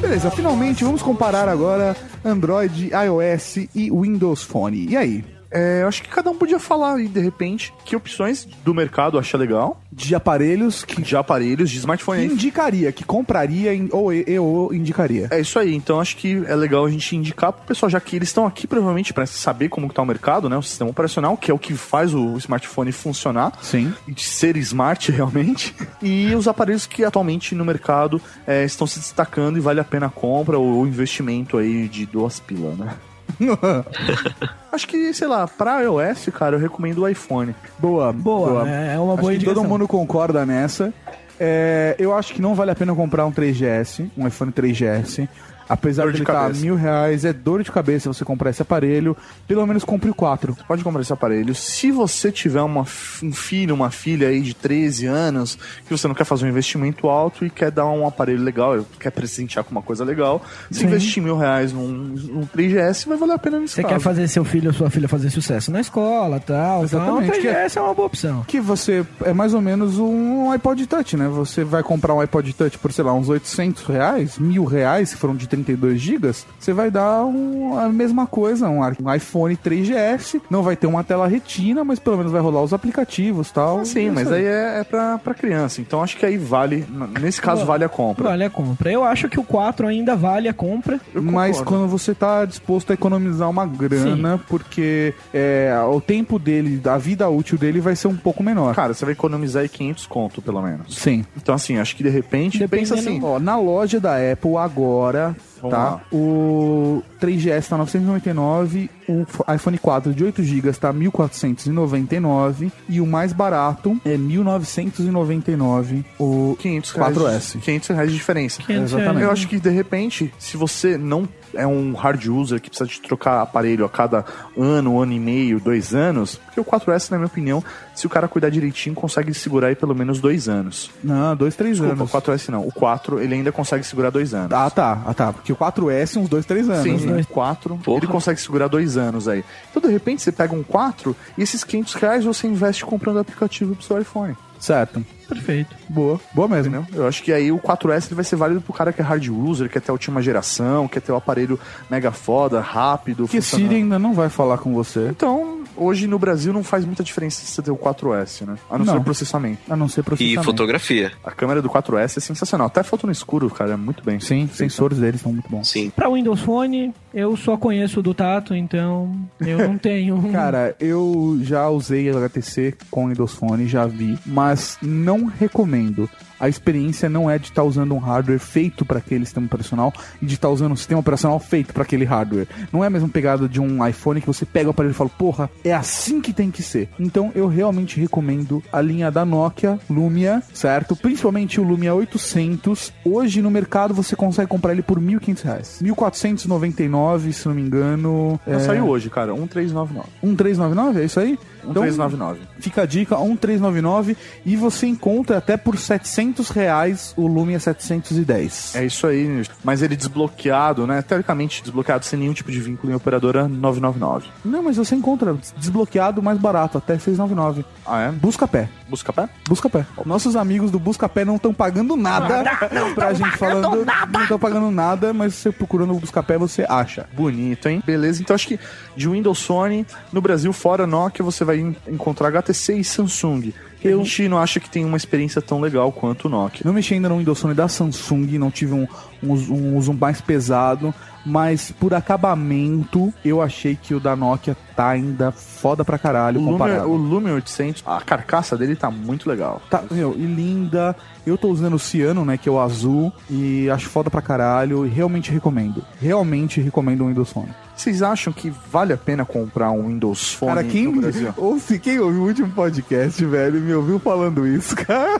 Beleza, finalmente vamos comparar agora Android, iOS e Windows Phone. E aí? É, eu acho que cada um podia falar aí, de repente, que opções do mercado acha legal. De aparelhos que. De aparelhos, de smartphone. Que indicaria, que compraria ou eu indicaria. É isso aí, então acho que é legal a gente indicar pro pessoal, já que eles estão aqui provavelmente para saber como que tá o mercado, né? O sistema operacional, que é o que faz o smartphone funcionar. Sim. E de ser smart (laughs) realmente. E os aparelhos que atualmente no mercado é, estão se destacando e vale a pena a compra ou o investimento aí de duas pilas, né? (laughs) Acho que, sei lá, pra iOS, cara, eu recomendo o iPhone. Boa, Boa, é uma Acho boa que todo mundo concorda nessa. É, eu acho que não vale a pena comprar um 3GS, um iPhone 3GS. Apesar Dor de de ele estar mil reais, é dor de cabeça você comprar esse aparelho. Pelo menos compre o 4. Você pode comprar esse aparelho. Se você tiver uma, um filho, uma filha aí de 13 anos, que você não quer fazer um investimento alto e quer dar um aparelho legal, quer presentear com uma coisa legal, se Sim. investir mil reais num, num 3GS, vai valer a pena nesse Você caso. quer fazer seu filho ou sua filha fazer sucesso na escola tal, Exatamente. Então, 3GS é uma boa opção. Que você é mais ou menos um iPod Touch, né? Você vai comprar um iPod Touch por, sei lá, uns 800 reais, mil reais, se for um de 32 gigas, você vai dar um- a mesma coisa, um, um iPhone 3GS, não vai ter uma tela retina, mas pelo menos vai rolar os aplicativos e tal. Ah, sim, É mas aí é, é pra, pra criança. Então acho que aí vale, nesse caso, vale a compra. Vale a compra. Eu acho que o 4 ainda vale a compra. Mas quando você tá disposto a economizar uma grana, porque é, o tempo dele, a vida útil dele vai ser um pouco menor. Cara, você vai economizar aí 500 conto, pelo menos. Sim. Então, assim, acho que de repente, pensa assim... Ó, na loja da Apple agora, Vamos tá? lá. O 3GS tá 999, o iPhone 4 de 8 GB tá 1499 e o mais barato é 1999, o 500 reais, 4S. 500 reais de diferença. 500 Exatamente. Eu acho que, de repente, se você não é um hard user que precisa de trocar aparelho a cada ano, ano e meio, dois anos, porque o 4S, na minha opinião, se o cara cuidar direitinho, consegue segurar aí pelo menos dois anos. Não, dois, três Desculpa, anos. o 4S não. O 4, ele ainda consegue segurar dois anos. Ah, tá. Ah, tá. Porque o 4S, uns dois, três anos. Sim, né? o 4, ele consegue segurar dois anos aí. Então, de repente, você pega um 4 e esses 500 reais você investe comprando aplicativo pro seu iPhone. Certo. Perfeito. Boa. Boa mesmo. Entendeu? Eu acho que aí o 4S ele vai ser válido pro cara que é hard user, quer ter a última geração, quer ter o aparelho mega foda, rápido, Que. Siri ainda não vai falar com você. Então, hoje no Brasil não faz muita diferença se você ter o 4S, né? A não, Não. ser o processamento. A não ser E processamento. fotografia. A câmera do 4S é sensacional. Até foto no escuro, cara, é muito bem. Sim, os sensores deles são muito bons. Sim. Pra Windows Phone, eu só conheço o do Tato, então eu não (laughs) tenho. um- Cara, eu já usei HTC com Windows Phone, já vi, mas não recomendo. A experiência não é de estar usando um hardware feito para aquele sistema operacional e de estar usando um sistema operacional feito para aquele hardware. Não é a mesma pegada de um iPhone que você pega o aparelho e fala, porra, é assim que tem que ser. Então eu realmente recomendo a linha da Nokia Lumia, certo? Principalmente o Lumia 800. Hoje no mercado você consegue comprar ele por 1.500 reais. 1.499, se não me engano. Não é... saiu hoje, cara. 1399. 1399, é isso aí? 1399. Fica a dica, 1399 e você encontra até por 700 reais o Lumia 710. É isso aí, mas ele desbloqueado, né? Teoricamente desbloqueado sem nenhum tipo de vínculo em operadora 999. Não, mas você encontra desbloqueado mais barato, até 699. Ah, é? Busca pé. Busca pé? Busca pé. Nossos amigos do Busca Pé não estão pagando nada (laughs) pra gente falando. Não estão pagando nada, mas você procurando o Busca Pé você acha. Bonito, hein? Beleza, então acho que de Windows Phone, no Brasil, fora Nokia, você vai en- encontrar HTC e Samsung. Eu... A gente não acha que tem uma experiência tão legal quanto o Nokia. Não mexi ainda no Windows Phone da Samsung, não tive um, um, uso- um uso mais pesado, mas por acabamento eu achei que o da Nokia tá ainda foda pra caralho O comparado. o Lumia 800, a carcaça dele tá muito legal. Tá, meu, e linda. Eu tô usando o Ciano, né, que é o azul, e acho foda pra caralho, e realmente recomendo. Realmente recomendo o Windows Phone. Vocês acham que vale a pena comprar um Windows Phone Cara, quem, no Brasil? ouve, quem ouviu o último podcast, velho, me ouviu falando isso, (laughs) cara.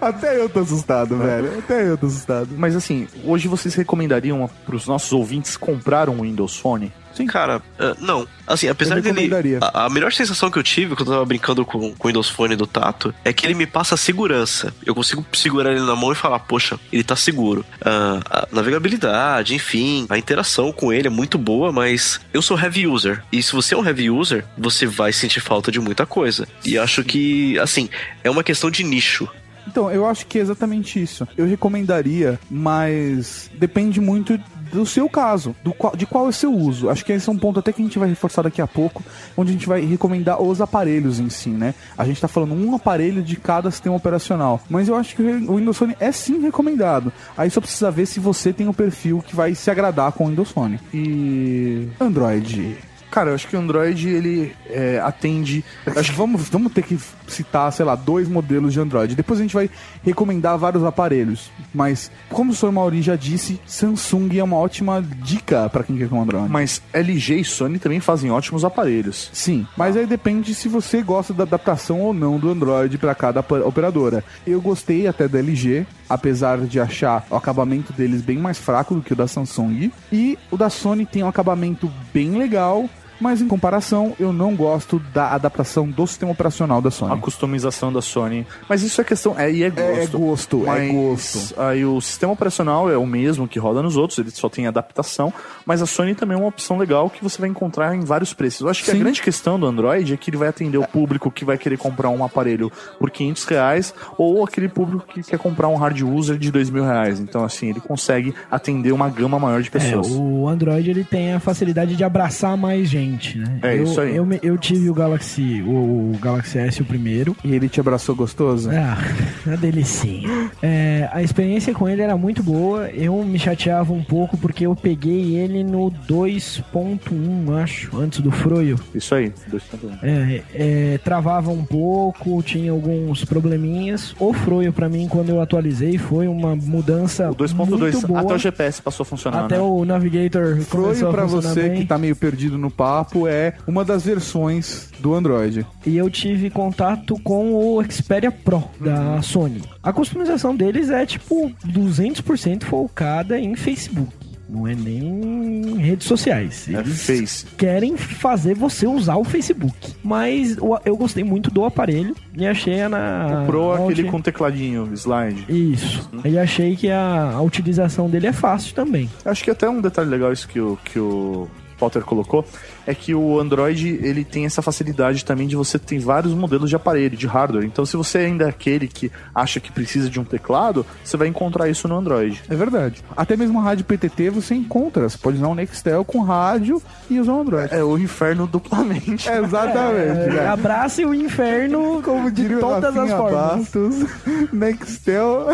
Até eu tô assustado, velho. Até eu tô assustado. Mas assim, hoje vocês recomendariam para os nossos ouvintes comprar um Windows Phone? Sim. Cara, ah, não. Assim, apesar dele. A, a melhor sensação que eu tive quando eu tava brincando com, com o Windows Phone do Tato é que ele me passa segurança. Eu consigo segurar ele na mão e falar, poxa, ele tá seguro. Ah, a navegabilidade, enfim, a interação com ele é muito boa, mas eu sou heavy user. E se você é um heavy user, você vai sentir falta de muita coisa. E acho que, assim, é uma questão de nicho. Então, eu acho que é exatamente isso. Eu recomendaria, mas depende muito do seu caso, do qual, de qual é o seu uso. Acho que esse é um ponto até que a gente vai reforçar daqui a pouco, onde a gente vai recomendar os aparelhos em si, né? A gente tá falando um aparelho de cada sistema operacional, mas eu acho que o Windows Phone é sim recomendado. Aí só precisa ver se você tem o perfil que vai se agradar com o Windows Phone. E Android, Cara, eu acho que o Android ele é, atende. Acho que vamos, vamos ter que citar, sei lá, dois modelos de Android. Depois a gente vai recomendar vários aparelhos. Mas, como o senhor Mauri já disse, Samsung é uma ótima dica para quem quer com Android. Mas LG e Sony também fazem ótimos aparelhos. Sim, mas aí depende se você gosta da adaptação ou não do Android para cada operadora. Eu gostei até da LG, apesar de achar o acabamento deles bem mais fraco do que o da Samsung. E o da Sony tem um acabamento bem legal. Mas em comparação, eu não gosto da adaptação do sistema operacional da Sony. A customização da Sony. Mas isso é questão. É, e é gosto. É gosto, é Mas gosto. Aí o sistema operacional é o mesmo que roda nos outros, ele só tem adaptação. Mas a Sony também é uma opção legal que você vai encontrar em vários preços. Eu acho que Sim. a grande questão do Android é que ele vai atender o público que vai querer comprar um aparelho por 500 reais ou aquele público que quer comprar um hard user de 2 mil reais. Então, assim, ele consegue atender uma gama maior de É, pessoas. o Android ele tem a facilidade de abraçar mais gente, né? É eu, isso aí. Eu, eu tive o Galaxy, o, o Galaxy S o primeiro. E ele te abraçou gostoso? Ah, (laughs) uma delicinha. É, a experiência com ele era muito boa. Eu me chateava um pouco porque eu peguei ele no 2.1, acho, antes do Froio. Isso aí, 2.1. É, é, travava um pouco, tinha alguns probleminhas. O Froio, pra mim, quando eu atualizei, foi uma mudança O 2.2, muito boa. até o GPS passou a funcionar. Até né? o Navigator Froio começou a pra funcionar você bem. que tá meio perdido no papo é uma das versões do Android. E eu tive contato com o Xperia Pro da Sony. A customização deles é tipo 200% focada em Facebook. Não é nem em redes sociais. É Eles Face. querem fazer você usar o Facebook. Mas eu gostei muito do aparelho e achei na. O Pro é aquele com tecladinho, slide. Isso. E achei que a, a utilização dele é fácil também. Acho que até um detalhe legal isso que o, que o Potter colocou é que o Android ele tem essa facilidade também de você ter vários modelos de aparelho, de hardware. Então, se você ainda é aquele que acha que precisa de um teclado, você vai encontrar isso no Android. É verdade. Até mesmo a rádio PTT você encontra. Você pode usar um Nextel com rádio e usar um Android. É o inferno duplamente. É, (laughs) exatamente. É, abrace o inferno (laughs) Como de todas as Rafinha formas. Bastos, (laughs) Nextel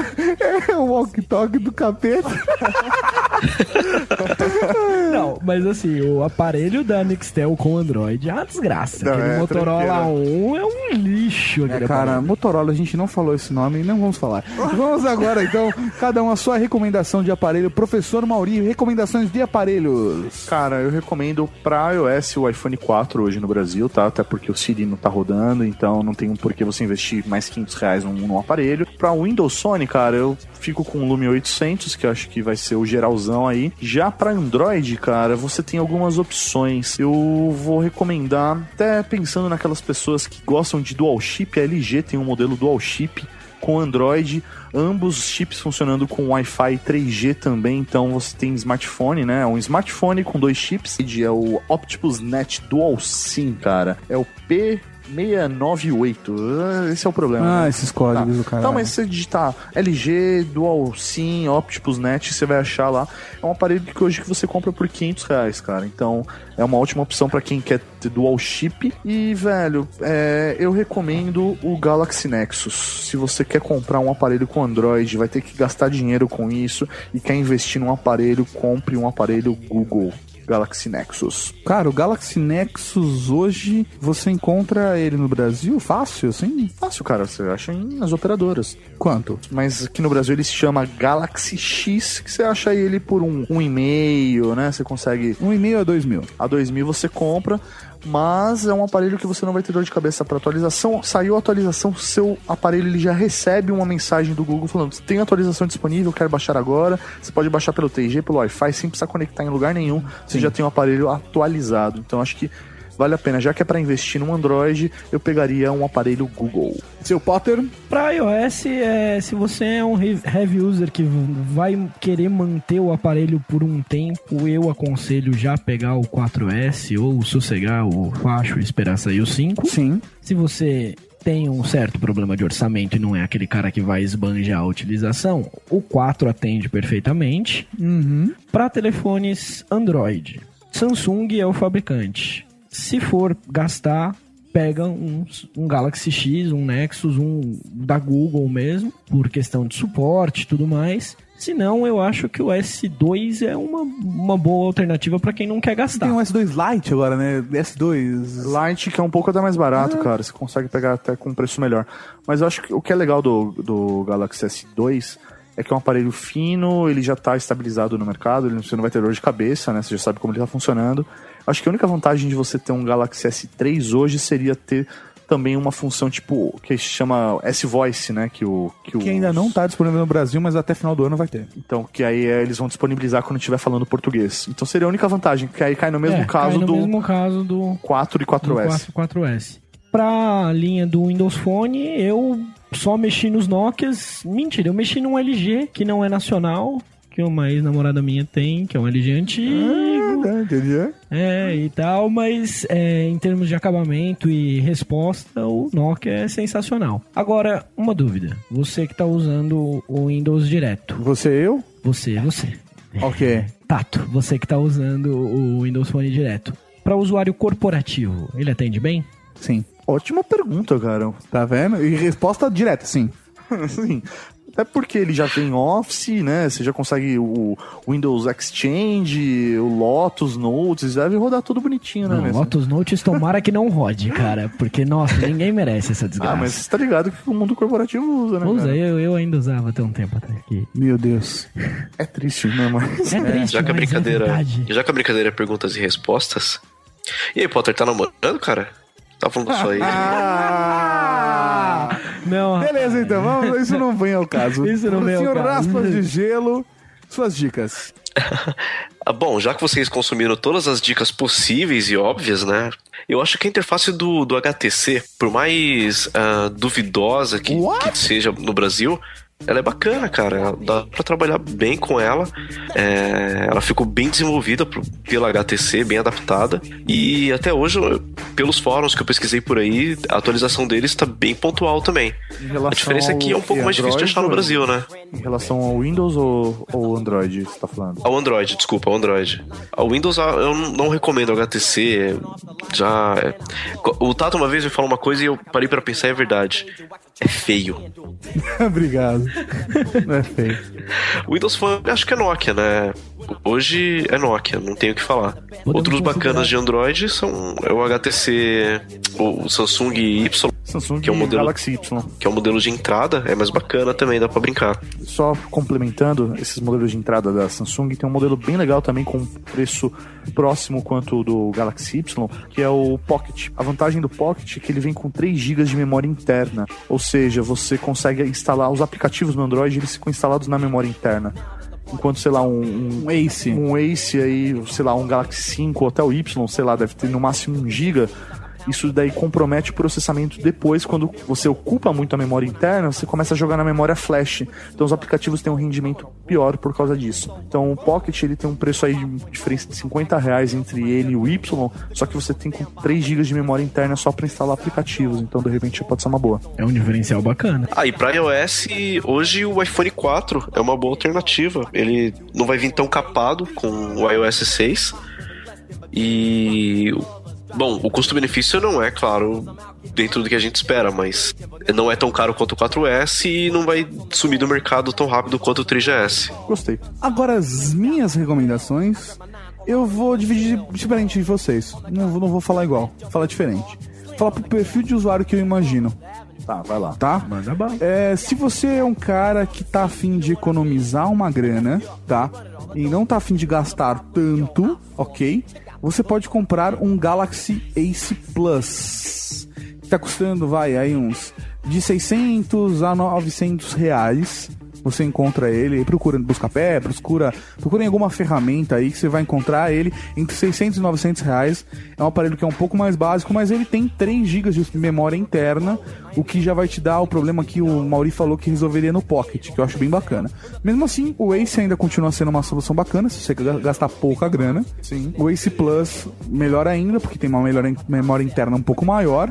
é o walk-talk do capeta. Não, mas assim, o aparelho da Nextel com Android é uma desgraça. Não, aquele é, Motorola tranquilo. 1 é um lixo. É, cara, aparelho. Motorola, a gente não falou esse nome e não vamos falar. (laughs) Vamos agora, então, cada um a sua recomendação de aparelho. Professor Mauri, recomendações de aparelhos. Cara, eu recomendo pra iOS o iPhone 4 hoje no Brasil, tá? Até porque o Siri não tá rodando, então não tem um porquê você investir mais 500 reais num, num aparelho. Pra Windows Sony, cara, eu fico com o Lumia 800, que eu acho que vai ser o geralzão aí. Já pra Android, cara, cara, você tem algumas opções. Eu vou recomendar, até pensando naquelas pessoas que gostam de dual chip, a LG tem um modelo dual chip com Android, ambos chips funcionando com Wi-Fi 3G também, então você tem smartphone, né? É um smartphone com dois chips, é o Optimus Net Dual SIM, cara. É o P 698. Ah, esse é o problema. Ah, né? esses códigos tá. do cara. Então, mas se você digitar LG, Dual SIM, Optipus Net, você vai achar lá. É um aparelho que hoje que você compra por 500 reais, cara. Então, é uma ótima opção para quem quer ter Dual Chip. E, velho, é, eu recomendo o Galaxy Nexus. Se você quer comprar um aparelho com Android, vai ter que gastar dinheiro com isso e quer investir num aparelho, compre um aparelho Google. Galaxy Nexus. Cara, o Galaxy Nexus hoje, você encontra ele no Brasil fácil, assim? Fácil, cara. Você acha em- nas operadoras. Quanto? Mas aqui no Brasil ele se chama Galaxy X, que você acha ele por um, um e-mail, né? Você consegue. Um e-mail a dois mil. A dois mil você compra, mas é um aparelho que você não vai ter dor de cabeça para atualização. Saiu a atualização, seu aparelho ele já recebe uma mensagem do Google falando: tem atualização disponível, quero baixar agora. Você pode baixar pelo 3G, pelo Wi-Fi, sem precisar conectar em lugar nenhum. Você já tem um aparelho atualizado. Então acho que vale a pena. Já que é para investir num Android, eu pegaria um aparelho Google. Seu Potter? Pra iOS, é, se você é um heavy user que vai querer manter o aparelho por um tempo, eu aconselho já pegar o 4S ou sossegar o facho e esperar sair o 5. Sim. Se você tem um certo problema de orçamento e não é aquele cara que vai esbanjar a utilização, o 4 atende perfeitamente. Uhum. Para telefones Android, Samsung é o fabricante. Se for gastar, pega um, um Galaxy X, um Nexus, um da Google mesmo, por questão de suporte e tudo mais. Se não, eu acho que o S2 é uma, uma boa alternativa para quem não quer gastar. Tem um S2 Lite agora, né? S2. Lite, que é um pouco até mais barato, cara. Você consegue pegar até com um preço melhor. Mas eu acho que o que é legal do, do Galaxy S2 é que é um aparelho fino, ele já está estabilizado no mercado, ele- você não vai ter dor de cabeça, né? Você já sabe como ele está funcionando. Acho que a única vantagem de você ter um Galaxy S3 hoje seria ter também uma função tipo que se chama S-Voice, né? Que o que, Que o- ainda não tá disponível no Brasil, mas até final do ano vai ter. Então, que aí é, eles vão disponibilizar quando estiver falando português. Então seria a única vantagem, que aí cai no mesmo É, caso cai no do mesmo caso do 4 e do 4S. 4, 4S. Pra linha do Windows Phone, eu só mexi nos Nokias. Mentira, eu mexi num LG, que não é nacional, que uma ex-namorada minha tem, que é um LG antigo. Ah, entendi. É, e tal, mas é, em termos de acabamento e resposta, o Nokia é sensacional. Agora, uma dúvida. Você que tá usando o Windows direto. Você eu? Você, você. Ok. (laughs) Tato, você que tá usando o Windows Phone direto. Para usuário corporativo, ele atende bem? Sim. Ótima pergunta, cara. Tá vendo? E resposta direta, sim. (laughs) Sim. Até porque ele já tem Office, né? Você já consegue o Windows Exchange, o Lotus Notes, deve rodar tudo bonitinho, né? Não, mesmo? Lotus Notes tomara que não rode, cara. Porque, nossa, ninguém merece essa desgraça. Ah, mas você tá ligado que o mundo corporativo usa, né? Usa, cara? eu, eu ainda usava até um tempo atrás. Que... Meu Deus. É triste, né? Mas... É triste, Já que a é brincadeira. verdade. já que a brincadeira é perguntas e respostas. E aí, Potter, tá namorando, cara? Tá falando sua (laughs) aí. Ah! (laughs) Não, Beleza, então. Vamos, isso não vem ao caso. (laughs) Isso não vem ao Senhor caso. Raspas de Gelo, suas dicas. (laughs) Ah, bom, já que vocês consumiram todas as dicas possíveis e óbvias, né? Eu acho que a interface do, do HTC, por mais ah, duvidosa que, que seja no Brasil, ela é bacana, cara. Dá pra trabalhar bem com ela. É, ela ficou bem desenvolvida pela HTC, bem adaptada. E até hoje, pelos fóruns que eu pesquisei por aí, a atualização deles tá bem pontual também. A diferença é que é um pouco mais difícil de achar no Android, Brasil, né? Em relação ao Windows ou, ou Android, você tá falando? Ao Android, desculpa, ao Android. Ao Windows ah, eu não recomendo o HTC. Já. é- O Tato uma vez me falou uma coisa e eu parei pra pensar e é verdade. É feio. (laughs) Obrigado. Não é feio. Windows Phone acho que é Nokia, né? Hoje é Nokia, não tenho o que falar. Outros bacanas de Android são é o HTC, o Samsung Y, Samsung que é o modelo Galaxy Y. que é o modelo de entrada, é mais bacana também, dá pra brincar. Só complementando, esses modelos de entrada da Samsung tem um modelo bem legal também com preço próximo quanto do Galaxy Y, que é o Pocket. A vantagem do Pocket é que ele vem com 3 GB de memória interna, ou seja, você consegue instalar os aplicativos no Android, eles ficam instalados na memória interna. Enquanto, sei lá, um, Um Ace. um Ace aí, sei lá, um Galaxy 5 ou até o Y, sei lá, deve ter no máximo 1 GB. Isso daí compromete o processamento depois, quando você ocupa muito a memória interna, você começa a jogar na memória flash. Então os aplicativos têm um rendimento pior por causa disso. Então o Pocket ele tem um preço aí de diferença de 50 reais entre ele e o Y, só que você tem com 3 GB de memória interna só para instalar aplicativos. Então de repente pode ser uma boa. É um diferencial bacana. Ah, e pra iOS, hoje o iPhone 4 é uma boa alternativa. Ele não vai vir tão capado com o iOS 6. E. Bom, o custo-benefício não é, claro, dentro do que a gente espera, mas não é tão caro quanto o 4S e não vai sumir do mercado tão rápido quanto o 3GS. Gostei. Agora, as minhas recomendações, eu vou dividir diferente de vocês. Não, vou- não vou falar igual, vou falar diferente. Vou falar pro perfil de usuário que eu imagino. Tá, vai lá. Tá? Manda bala. É, se você é um cara que tá afim de economizar uma grana, tá? E não tá afim de gastar tanto, ok? Você pode comprar um Galaxy Ace Plus. Que tá custando, vai, aí uns de 600 a 900 reais. Você encontra ele, procura no Buscapé, procura, procura em alguma ferramenta aí que você vai encontrar ele entre 600 e 900 reais. É um aparelho que é um pouco mais básico, mas ele tem 3 GB de memória interna, o que já vai te dar o problema que o Mauri falou que resolveria no Pocket, que eu acho bem bacana. Mesmo assim, o Ace ainda continua sendo uma solução bacana, se você ga- gastar pouca grana. Sim. O Ace Plus, melhor ainda, porque tem uma melhor memória interna um pouco maior.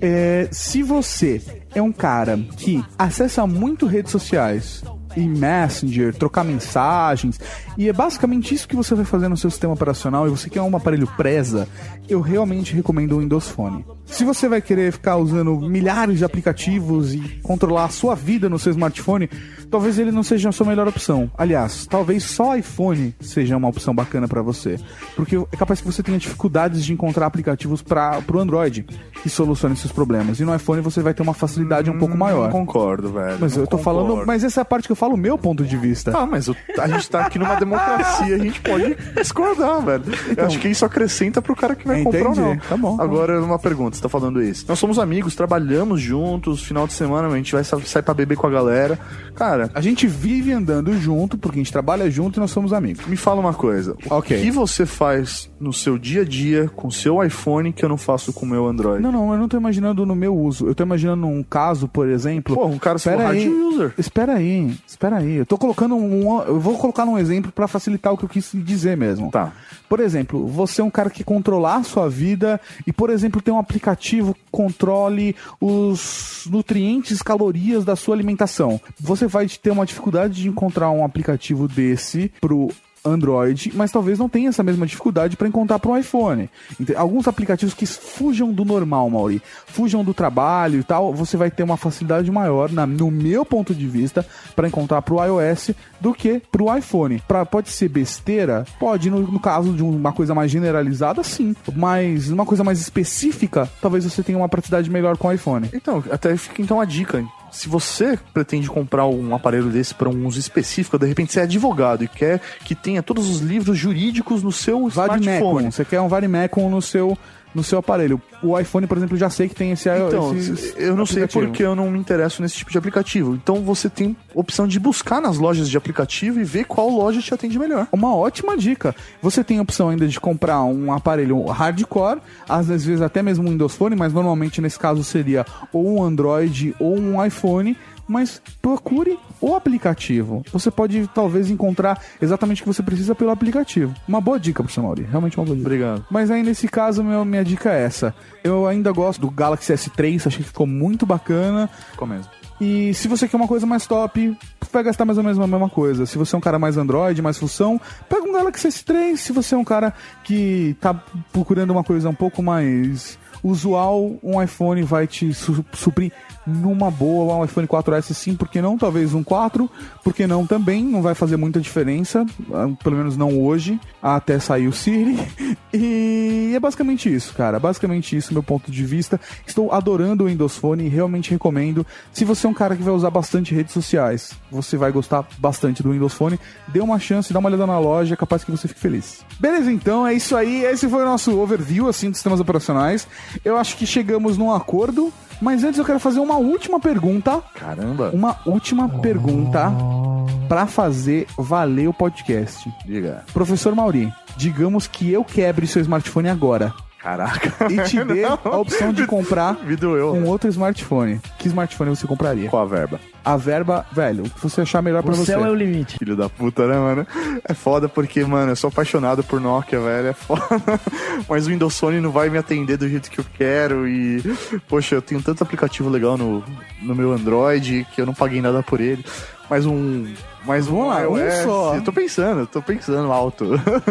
É, se você é um cara que acessa muito redes sociais e Messenger, trocar mensagens, e é basicamente isso que você vai fazer no seu sistema operacional e você quer um aparelho presa, eu realmente recomendo o Windows Phone. Se você vai querer ficar usando milhares de aplicativos e controlar a sua vida no seu smartphone, talvez ele não seja a sua melhor opção. Aliás, talvez só iPhone seja uma opção bacana para você, porque é capaz que você tenha dificuldades de encontrar aplicativos para o Android que solucionem esses problemas. E no iPhone você vai ter uma facilidade um pouco maior. Não concordo, velho. Mas eu tô concordo. falando, mas essa é a parte que eu falo o meu ponto de vista. Ah, mas o- a gente tá aqui numa democracia, a gente pode discordar, velho. Eu acho que isso acrescenta pro cara que vai comprar ou Entendi. não. Tá bom, tá Agora, uma pergunta, você tá falando isso. Nós somos amigos, trabalhamos juntos, final de semana a gente vai sa- sair pra beber com a galera. Cara, A gente vive andando junto, porque a gente trabalha junto e nós somos amigos. me fala uma coisa. O Ok. que você faz no seu dia a dia com o seu iPhone que eu não faço com o meu Android? Não, não, eu não tô imaginando no meu uso. Eu tô imaginando um caso, por exemplo. Pô, um cara se Espera hard aí. user. Espera aí, espera aí. Eu tô colocando um. Eu vou colocar um exemplo pra facilitar o que eu quis dizer mesmo. Tá. Por exemplo, você é um cara que controlar a sua vida e, por exemplo, tem um aplicativo que controle os nutrientes, calorias da sua alimentação. Você vai ter uma dificuldade de encontrar um aplicativo desse pro Android, mas talvez não tenha essa mesma dificuldade para encontrar para o iPhone. Alguns aplicativos que fujam do normal, Mauri, fujam do trabalho e tal, você vai ter uma facilidade maior, na- no meu ponto de vista, para encontrar para o iOS do que para o iPhone. Pra, pode ser besteira? Pode, no, no caso de uma coisa mais generalizada, sim. Mas numa coisa mais específica, talvez você tenha uma praticidade melhor com o iPhone. Então, até fica então a dica. Se você pretende comprar um aparelho desse para um uso específico, de repente você é advogado e quer que tenha todos os livros jurídicos no seu smartphone. Você quer um Vademecum no seu, no seu aparelho. O iPhone, por exemplo, já sei que tem esse Então, esse eu não sei aplicativo. porque eu não me interesso nesse tipo de aplicativo. Então você tem opção de buscar nas lojas de aplicativo e ver qual loja te atende melhor. Uma ótima dica. Você tem a opção ainda de comprar um aparelho hardcore, às vezes até mesmo um Windows Phone, mas normalmente nesse caso seria ou um Android ou um iPhone. Mas procure o aplicativo. Você pode talvez encontrar exatamente o que você precisa pelo aplicativo. Uma boa dica, professor Mauri. Realmente uma boa dica. Obrigado. Mas aí nesse caso, meu, minha dica é essa. Eu ainda gosto do Galaxy S3, achei que ficou muito bacana. Ficou mesmo. E se você quer uma coisa mais top, vai gastar mais ou menos a mesma coisa. Se você é um cara mais Android, mais função, pega um Galaxy S3. Se você é um cara que tá procurando uma coisa um pouco mais usual, um iPhone vai te su suprir numa boa. Um iPhone 4S sim, porque não? Talvez um 4, porque não também. Não vai fazer muita diferença, ah, pelo menos não hoje, até sair o Siri. (laughs) E é basicamente isso, cara. Basicamente isso, meu ponto de vista. Estou adorando o Windows Phone e realmente recomendo. Se você é um cara que vai usar bastante redes sociais, você vai gostar bastante do Windows Phone. Dê uma chance, dá uma olhada na loja, é capaz que você fique feliz. Beleza, então é isso aí. Esse foi o nosso overview assim dos sistemas operacionais. Eu acho que chegamos num acordo. Mas antes eu quero fazer uma última pergunta. Caramba. Uma última pergunta pra fazer valer o podcast. Diga. Professor Mauri, digamos que eu quebre seu smartphone agora. Caraca. E te dê Não. a opção de comprar (laughs) um outro smartphone. Que smartphone você compraria? Qual a verba? A verba, velho, o que você achar melhor pra O você. céu é o limite. Filho da puta, né, mano? É foda porque, mano, eu sou apaixonado por Nokia, velho. É foda. (laughs) Mas o Windows Phone não vai me atender do jeito que eu quero. E, poxa, eu tenho tanto aplicativo legal no, no meu Android que eu não paguei nada por ele. Mas um. Mais um, Vamos lá, um iOS. só. Eu tô pensando, eu tô pensando alto.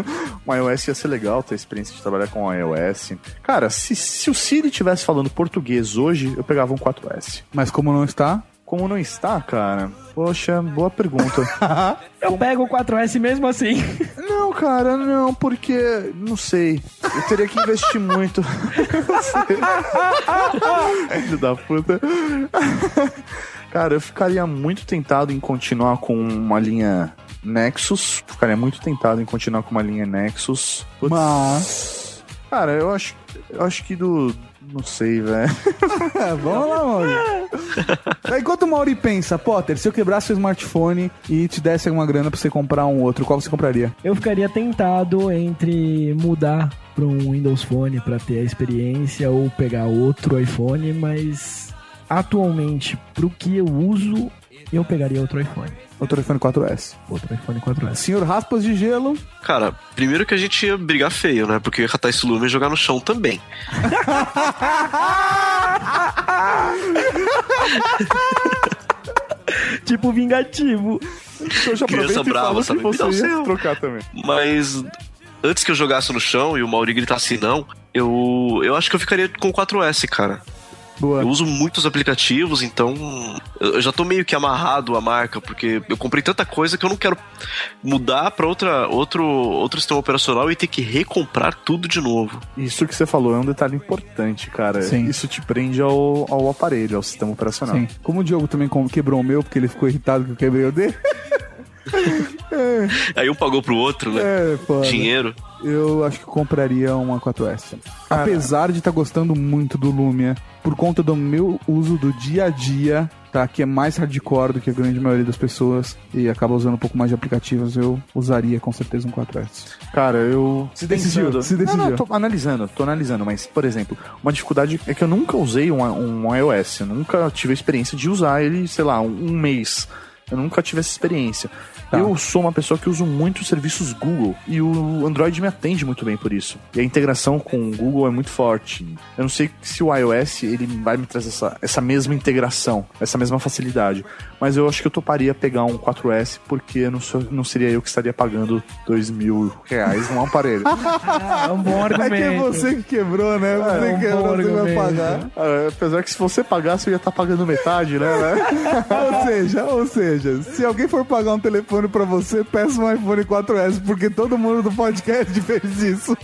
(laughs) um iOS ia ser legal ter a experiência de trabalhar com o iOS. Cara, se, se o Siri tivesse falando português hoje, eu pegava um 4S. Mas como não está? Como não está, cara? Poxa, boa pergunta. (laughs) Eu pego o 4S mesmo assim. (laughs) Não, cara, não, porque. Não sei. Eu teria que investir muito. Não sei. Filho da puta. Cara, eu ficaria muito tentado em continuar com uma linha Nexus. Ficaria muito tentado em continuar com uma linha Nexus. Putz. Mas. Cara, eu acho, eu acho que do. Não sei, velho. (laughs) Vamos lá, Mauri. (laughs) Enquanto o Mauri pensa, Potter, se eu quebrasse seu smartphone e te desse alguma grana pra você comprar um outro, qual você compraria? Eu ficaria tentado entre mudar para um Windows Phone para ter a experiência ou pegar outro iPhone, mas atualmente pro que eu uso, eu pegaria outro iPhone. Outro iPhone 4S. Outro iPhone 4S. Senhor Raspas de Gelo. Cara, primeiro que a gente ia brigar feio, né? Porque eu ia catar esse lume e jogar no chão também. (laughs) tipo vingativo. Eu já Criança brava, sabe? que você ia trocar também. Mas antes que eu jogasse no chão e o Mauri gritasse não, eu, eu acho que eu ficaria com o 4S, cara. Boa. Eu uso muitos aplicativos, então eu já tô meio que amarrado à marca, porque eu comprei tanta coisa que eu não quero mudar pra outra, outro, outro sistema operacional e ter que recomprar tudo de novo. Isso que você falou é um detalhe importante, cara. Sim. Isso te prende ao, ao aparelho, ao sistema operacional. Sim. Como o Diogo também quebrou o meu, porque ele ficou irritado que eu quebrei o dele. (laughs) Aí um pagou pro outro, né? É. Dinheiro. Eu acho que compraria uma 4S. Apesar de estar gostando muito do Lumia, por conta do meu uso do dia a dia, tá? Que é mais hardcore do que a grande maioria das pessoas e acaba usando um pouco mais de aplicativos, eu usaria com certeza um 4S. Cara, eu. Se decidiu, se decidiu. Não, não, tô analisando, tô analisando, mas, por exemplo, uma dificuldade é que eu nunca usei um, um iOS, eu nunca tive a experiência de usar ele, sei lá, um, um mês. Eu nunca tive essa experiência. Tá. Eu sou uma pessoa que uso muito os serviços Google e o Android me atende muito bem por isso. E a integração com o Google é muito forte. Eu não sei se o iOS ele vai me trazer essa, essa mesma integração, essa mesma facilidade. Mas eu acho que eu toparia pegar um 4S porque não, sou, não seria eu que estaria pagando dois mil reais num aparelho. (laughs) É um bom É que é argumento. você que quebrou, né? Você É um que quebrou, você vai argumento. pagar. Ah, apesar que se você pagasse, eu ia estar pagando metade, né? né? (laughs) ou seja, ou seja, se alguém for pagar um telefone pra você, peça um iPhone 4S, porque todo mundo do podcast (laughs) fez isso.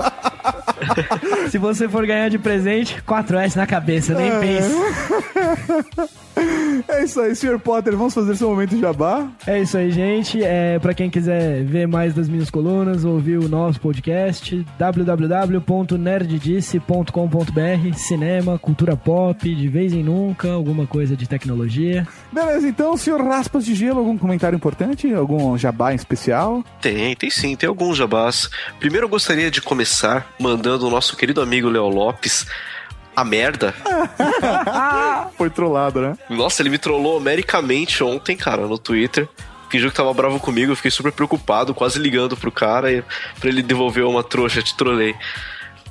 Se você for ganhar de presente, 4S na cabeça, nem É. pense. (laughs) É isso aí, Sr. Potter, vamos fazer seu momento jabá? É isso aí, gente. É, para quem quiser ver mais das minhas colunas, ouvir o nosso podcast, www.nerddice.com.br, cinema, cultura pop, de vez em nunca, alguma coisa de tecnologia. Beleza, então, Sr. Raspas de Gelo, algum comentário importante? Algum jabá em especial? Tem, tem sim, tem alguns jabás. Primeiro eu gostaria de começar mandando o nosso querido amigo Léo Lopes a merda. (laughs) Foi trollado, né? Nossa, ele me trollou americamente ontem, cara, no Twitter. Fingiu que tava bravo comigo, eu fiquei super preocupado, quase ligando pro cara e pra ele devolver uma trouxa, te trolei.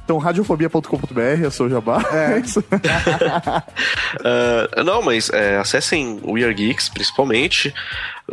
Então, radiofobia.com.br é o seu jabá. É isso. (laughs) Ah, não, mas é, acessem o We Are Geeks, principalmente,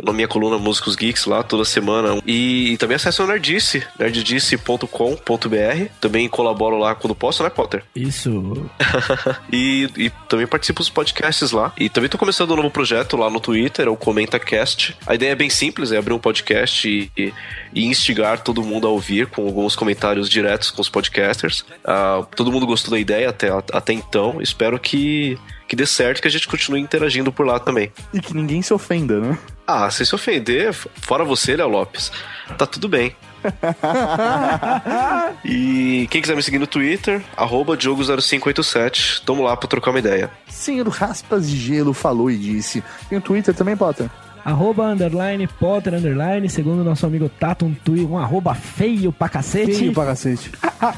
na minha coluna Músicos Geeks lá toda semana. E, também acessem o Nerdice, nerddice.com.br. Também colaboro lá quando posso, né, Potter? Isso. (laughs) e, e também participo dos podcasts lá. E também tô começando um novo projeto lá no Twitter, o ComentaCast. A ideia é bem simples, é abrir um podcast e, e- e instigar todo mundo a ouvir com alguns comentários diretos com os podcasters. Ah, todo mundo gostou da ideia até, até então. Espero que, que dê certo e que a gente continue interagindo por lá também. E que ninguém se ofenda, né? Ah, se se ofender, fora você, Léo Lopes, tá tudo bem. (laughs) E quem quiser me seguir no Twitter, arroba Diogo0587, tamo lá pra trocar uma ideia. Senhor Raspas de Gelo falou e disse. Tem o Twitter também, Potter? Arroba underline, Potter underline, segundo nosso amigo Tato, um, um arroba feio pra cacete. Feio pra cacete.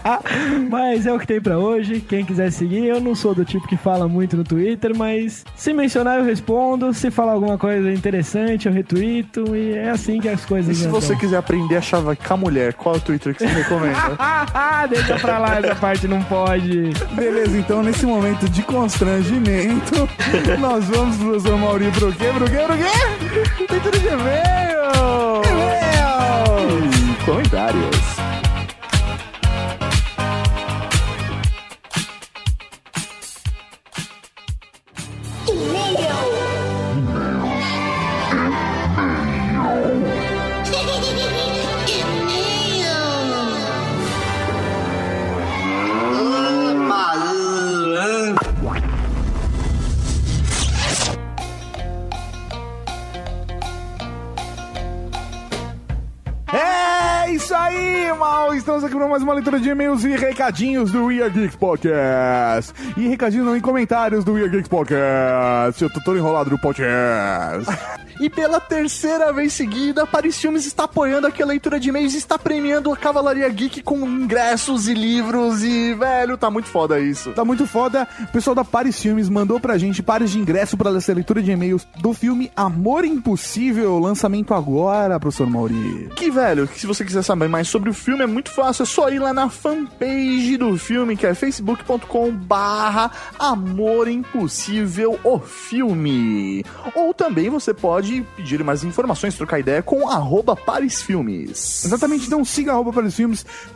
(laughs) mas é o que tem pra hoje. Quem quiser seguir, eu não sou do tipo que fala muito no Twitter, mas se mencionar eu respondo. Se falar alguma coisa interessante, eu retuito. E é assim que as coisas E se você quiser aprender a chavacar mulher, qual é o Twitter que você recomenda? (laughs) Deixa pra lá, essa parte não pode. Beleza, então nesse momento de constrangimento, (laughs) nós vamos pro professor Mauri pro quê? Pro quê? Pro quê? Leitura de e-mail! E-mail! Comentários. Mal! Estamos aqui para mais uma leitura de e-mails e recadinhos do We Are Geeks Podcast. E recadinhos em comentários do We Are Geeks Podcast. Eu tô todo enrolado no podcast. (laughs) E pela terceira vez seguida, Paris Filmes está apoiando aqui a leitura de e-mails e está premiando a Cavalaria Geek com ingressos e livros e, velho, tá muito foda isso. Tá muito foda. O pessoal da Paris Filmes mandou pra gente pares de ingresso pra essa leitura de e-mails do filme Amor Impossível, lançamento agora, professor Mauri. Que, velho, que se você quiser saber mais sobre o filme, é muito fácil, é só ir lá na fanpage do filme, que é facebook.com barra Amor Impossível, o filme. Ou também você pode pedir mais informações, trocar ideia com arroba. Exatamente, então siga arroba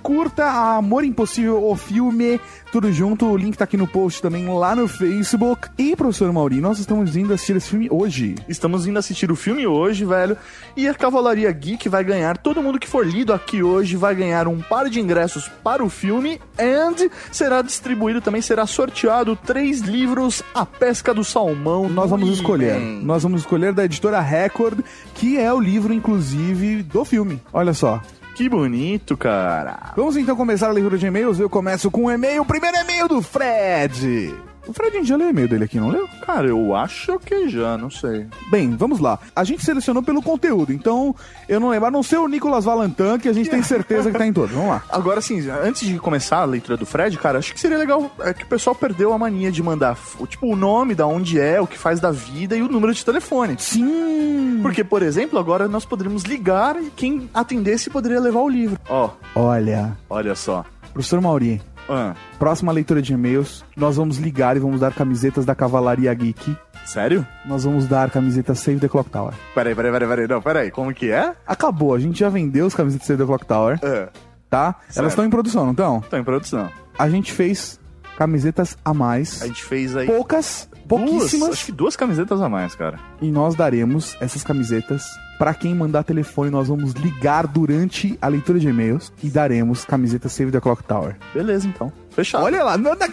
curta Amor Impossível, o filme, tudo junto, o link tá aqui no post também lá no Facebook. E, professor Mauri, nós estamos indo assistir esse filme hoje. Estamos indo assistir o filme hoje, velho, e a Cavalaria Geek vai ganhar, todo mundo que for lido aqui hoje vai ganhar um par de ingressos para o filme and será distribuído também, será sorteado três livros A Pesca do Salmão. Nós vamos escolher. Nós vamos escolher da editora Record, que é o livro, inclusive, do filme. Olha só. Que bonito, cara. Vamos então começar a leitura de e-mails. Eu começo com o e-mail, o primeiro e-mail do Fred. O Fred já leu o e-mail dele aqui, não leu? Cara, eu acho que já, não sei. Bem, vamos lá. A gente selecionou pelo conteúdo, então eu não lembro, a não ser o Nicolas Valentin, que a gente tem certeza que tá em todos. Vamos lá. (laughs) Agora sim, antes de começar a leitura do Fred, cara, acho que seria legal é que o pessoal perdeu a mania de mandar o tipo o nome, da onde é, o que faz da vida e o número de telefone. Sim. Porque, por exemplo, agora nós poderíamos ligar e quem atendesse poderia levar o livro. Ó, Olha, olha só. professor Mauri, Ah, próxima leitura de e-mails, nós vamos ligar e vamos dar camisetas da Cavalaria Geek. sério? Nós vamos dar camisetas Save the Clock Tower. Peraí, peraí, peraí, peraí. Não, peraí. Como que é? Acabou, a gente já vendeu as camisetas Save the Clock Tower, É. tá? Certo. Elas estão em produção, não estão? Tô em produção. A gente fez camisetas a mais, A gente fez aí. poucas, duas, pouquíssimas, acho que duas camisetas a mais, cara. e nós daremos essas camisetas pra quem mandar telefone. Nós vamos ligar durante a leitura de e-mails e daremos camisetas Save the Clock Tower. Beleza, então. Fechado. Olha lá, na, na-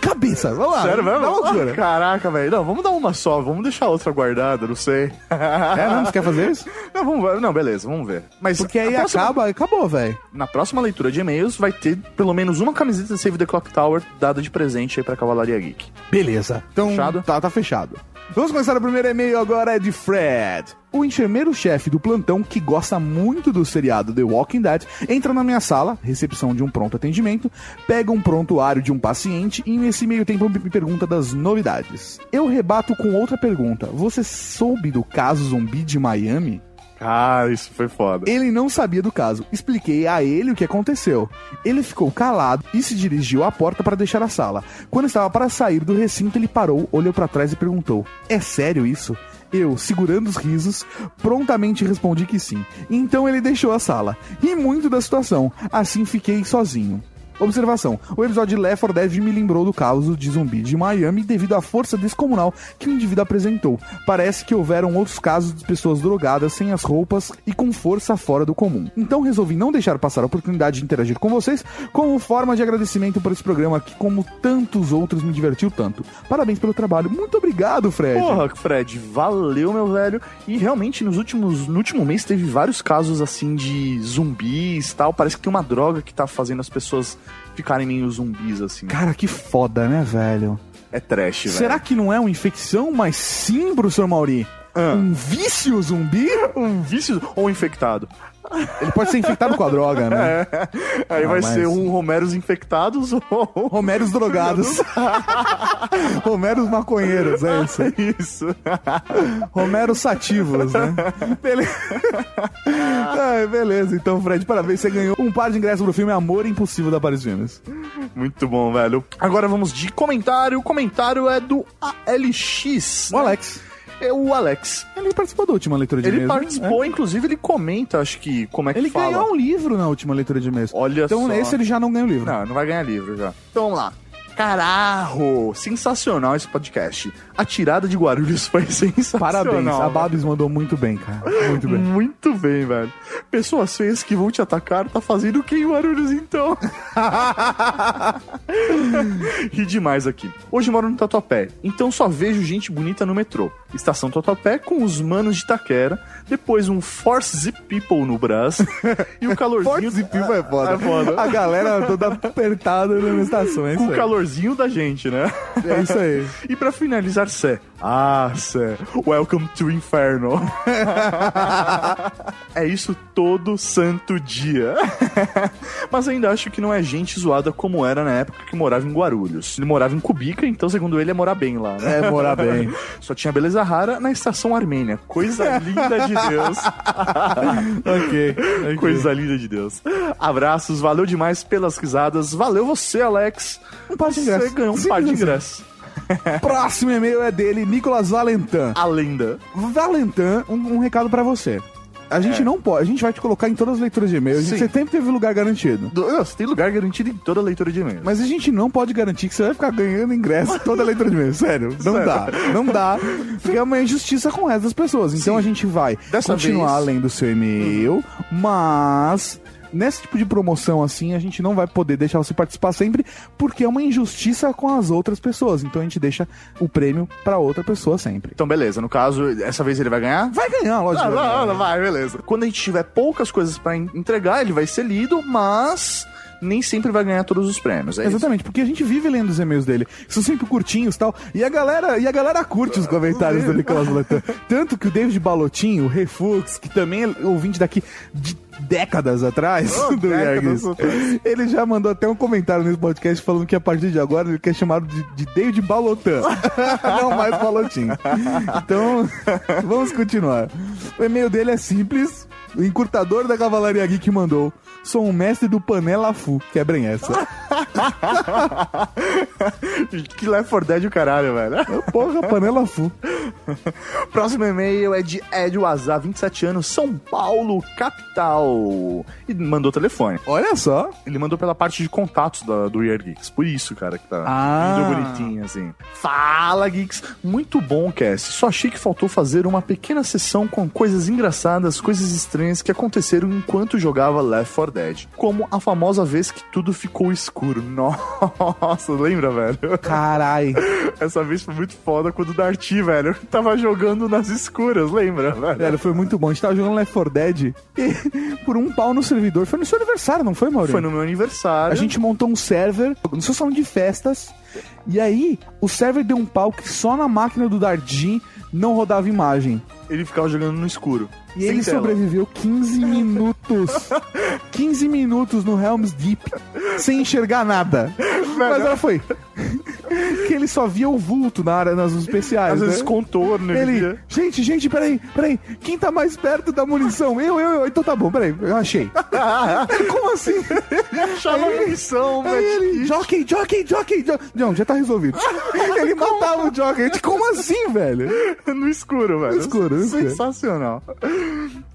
cabeça, vamos lá. Sério mesmo? Dá uma loucura. Ah, Caraca, velho. Não, vamos dar uma só. Vamos deixar a outra guardada, não sei. (laughs) É, não? Você quer fazer isso? Não, vamos ver. Não, beleza, vamos ver. Mas Porque aí próxima- acaba, acabou, velho. Na próxima leitura de e-mails vai ter pelo menos uma camiseta Save the Clock Tower dada de presente aí pra Cavalaria Geek. Beleza. Então, Fechado? Tá, tá fechado. Vamos começar o primeiro e-mail agora é de Fred. O enfermeiro-chefe do plantão, que gosta muito do seriado The Walking Dead, entra na minha sala, recepção de um pronto atendimento, pega um prontuário de um paciente e nesse meio tempo me pergunta das novidades. Eu rebato com outra pergunta. Você soube do caso zumbi de Miami? Cara, isso foi foda. Ele não sabia do caso. Expliquei a ele o que aconteceu. Ele ficou calado e se dirigiu à porta para deixar a sala. Quando estava para sair do recinto, ele parou, olhou para trás e perguntou: É sério isso? Eu, segurando os risos, prontamente respondi que sim. Então ele deixou a sala. Ri muito da situação. Assim fiquei sozinho. Observação: o episódio de Left 4 Dead me lembrou do caso de zumbi de Miami devido à força descomunal que o indivíduo apresentou. Parece que houveram outros casos de pessoas drogadas sem as roupas e com força fora do comum. Então resolvi não deixar passar a oportunidade de interagir com vocês como forma de agradecimento por esse programa que, como tantos outros, me divertiu tanto. Parabéns pelo trabalho. Muito obrigado, Fred. Porra, Fred, valeu, meu velho. E realmente, nos últimos, no último mês teve vários casos assim de zumbis tal. Parece que tem uma droga que tá fazendo as pessoas ficarem meio zumbis, assim. Cara, que foda, né, velho? É trash, velho. Será que não é uma infecção, mas sim, professor Mauri? Um vício zumbi? (laughs) Um vício ou infectado? Ele pode ser infectado com a droga, né? (laughs) É. Aí Ah, vai mas- ser um Romeros infectados (laughs) ou. Romeros drogados. Romeros (laughs) maconheiros, é isso. Isso. Romeros sativos, né? Beleza. Ai, beleza, então, Fred, parabéns. Você ganhou um par de ingressos pro filme Amor Impossível da Paris Filmes. Muito bom, velho. Agora vamos de comentário. O comentário é do ALX. O Alex. É o Alex. Ele participou da última leitura de Ele né? participou, inclusive ele comenta, acho que, como é que Ele fala. ganhou um livro na última leitura de e-mails. Olha então, só. esse ele já não ganha o livro. Não, não vai ganhar livro já. Então vamos lá. Caralho! Sensacional esse podcast. A tirada de Guarulhos foi sensacional. Parabéns, a. Babs mandou muito bem, cara. Muito bem. Muito bem, velho. Pessoas feias que vão te atacar, tá fazendo o que em Guarulhos então? Ri (laughs) demais aqui. Hoje moro no Tatuapé, então só vejo gente bonita no metrô. Estação Tatuapé com os manos de Itaquera, depois um Force Zip People no braço e o (laughs) calorzinho... Forte e pipa é foda. É foda. A galera toda apertada na estação, é isso o aí. Melhorzinho da gente, né? É isso aí. (laughs) e pra finalizar, Sé. Ah, Sé. Welcome to Inferno. (laughs) é isso todo santo dia. (laughs) Mas ainda acho que não é gente zoada como era na época que morava em Guarulhos. Ele morava em Cubica, então, segundo ele, é morar bem lá. Né? É, morar bem. Só tinha beleza rara na estação armênia. Coisa linda de Deus. ok. ok. Coisa linda de Deus. Abraços, valeu demais pelas risadas. Valeu você, Alex. Um par de ingressos. Você ganhou um par de ingressos. (laughs) Próximo e-mail é dele, Nicolas Valentin. A lenda. Valentin, um, um recado pra você. A gente É. não pode, a gente vai te colocar em todas as leituras de e-mail. A gente- Sim. Você sempre teve lugar garantido. Do- Você tem lugar garantido em toda leitura de e-mail. Mas a gente não pode garantir que você vai ficar ganhando ingresso em toda a leitura de e-mail. Sério, não Sério. dá. Não dá. Porque é uma injustiça com o resto das pessoas. Então Sim. a gente vai Dessa continuar vez- lendo o seu e-mail, mas. Nesse tipo de promoção assim, a gente não vai poder deixar você participar sempre, porque é uma injustiça com as outras pessoas. Então a gente deixa o prêmio pra outra pessoa sempre. Então, beleza. No caso, essa vez ele vai ganhar? Vai ganhar, lógico. Ah, vai vai, beleza. Quando a gente tiver poucas coisas pra en- entregar, ele vai ser lido, mas nem sempre vai ganhar todos os prêmios. É isso. Exatamente, porque a gente vive lendo os e-mails dele. São sempre curtinhos e tal. E a galera, e a galera curte os comentários do Nicolas Letan. Tanto que o David Balotinho, o Refux, que também é ouvinte daqui de décadas atrás Oh, do décadas ele já mandou até um comentário nesse podcast falando que a partir de agora ele quer chamar de, de David Balotan. (laughs) Não mais Balotinho. Então, vamos continuar. O e-mail dele é simples. O encurtador da Cavalaria Geek mandou. Sou um mestre do Panela Fu. Quebrem essa. (laughs) que Left 4 Dead o caralho, velho. Porra, Panela Fu. (laughs) Próximo e-mail é de Ed Wazar, 27 anos, São Paulo, capital. E mandou telefone. Olha só. Ele mandou pela parte de contatos da- do Year Geeks. Por isso, cara, que tá Ah. bonitinho, assim. Fala, Geeks. Muito bom, Cass. Só achei que faltou fazer uma pequena sessão com coisas engraçadas, coisas estranhas que aconteceram enquanto jogava Left 4 Dead. Como a famosa vez que tudo ficou escuro. (laughs) Nossa, lembra, velho? Carai. Essa vez foi muito foda quando o Darty, velho, (laughs) tava jogando nas escuras, lembra, velho? Velho, foi muito bom. A gente tava jogando Left 4 Dead e (laughs) por um pau no servidor. Foi no seu aniversário, não foi, Maurício? Foi no meu aniversário. A gente montou um server no seu salão de festas. E aí, o server deu um pau que só na máquina do Dardi não rodava imagem. Ele ficava jogando no escuro. E sem ele tela. sobreviveu 15 (laughs) minutos. 15 minutos no Helm's Deep sem enxergar nada. Mas ela foi. que ele só via o vulto na área, nas especiais. Às vezes né? contorno, ele Ele, gente, gente, peraí, peraí. Quem tá mais perto da munição? Eu, eu, eu. Então tá bom, peraí, eu achei. (laughs) Como assim? Achava a munição, ele, jockey, jockey, jockey, jockey. Não, já tá resolvido. (laughs) Ele matava o jockey. Como assim, velho? no escuro, velho. No escuro, no escuro. Sensacional.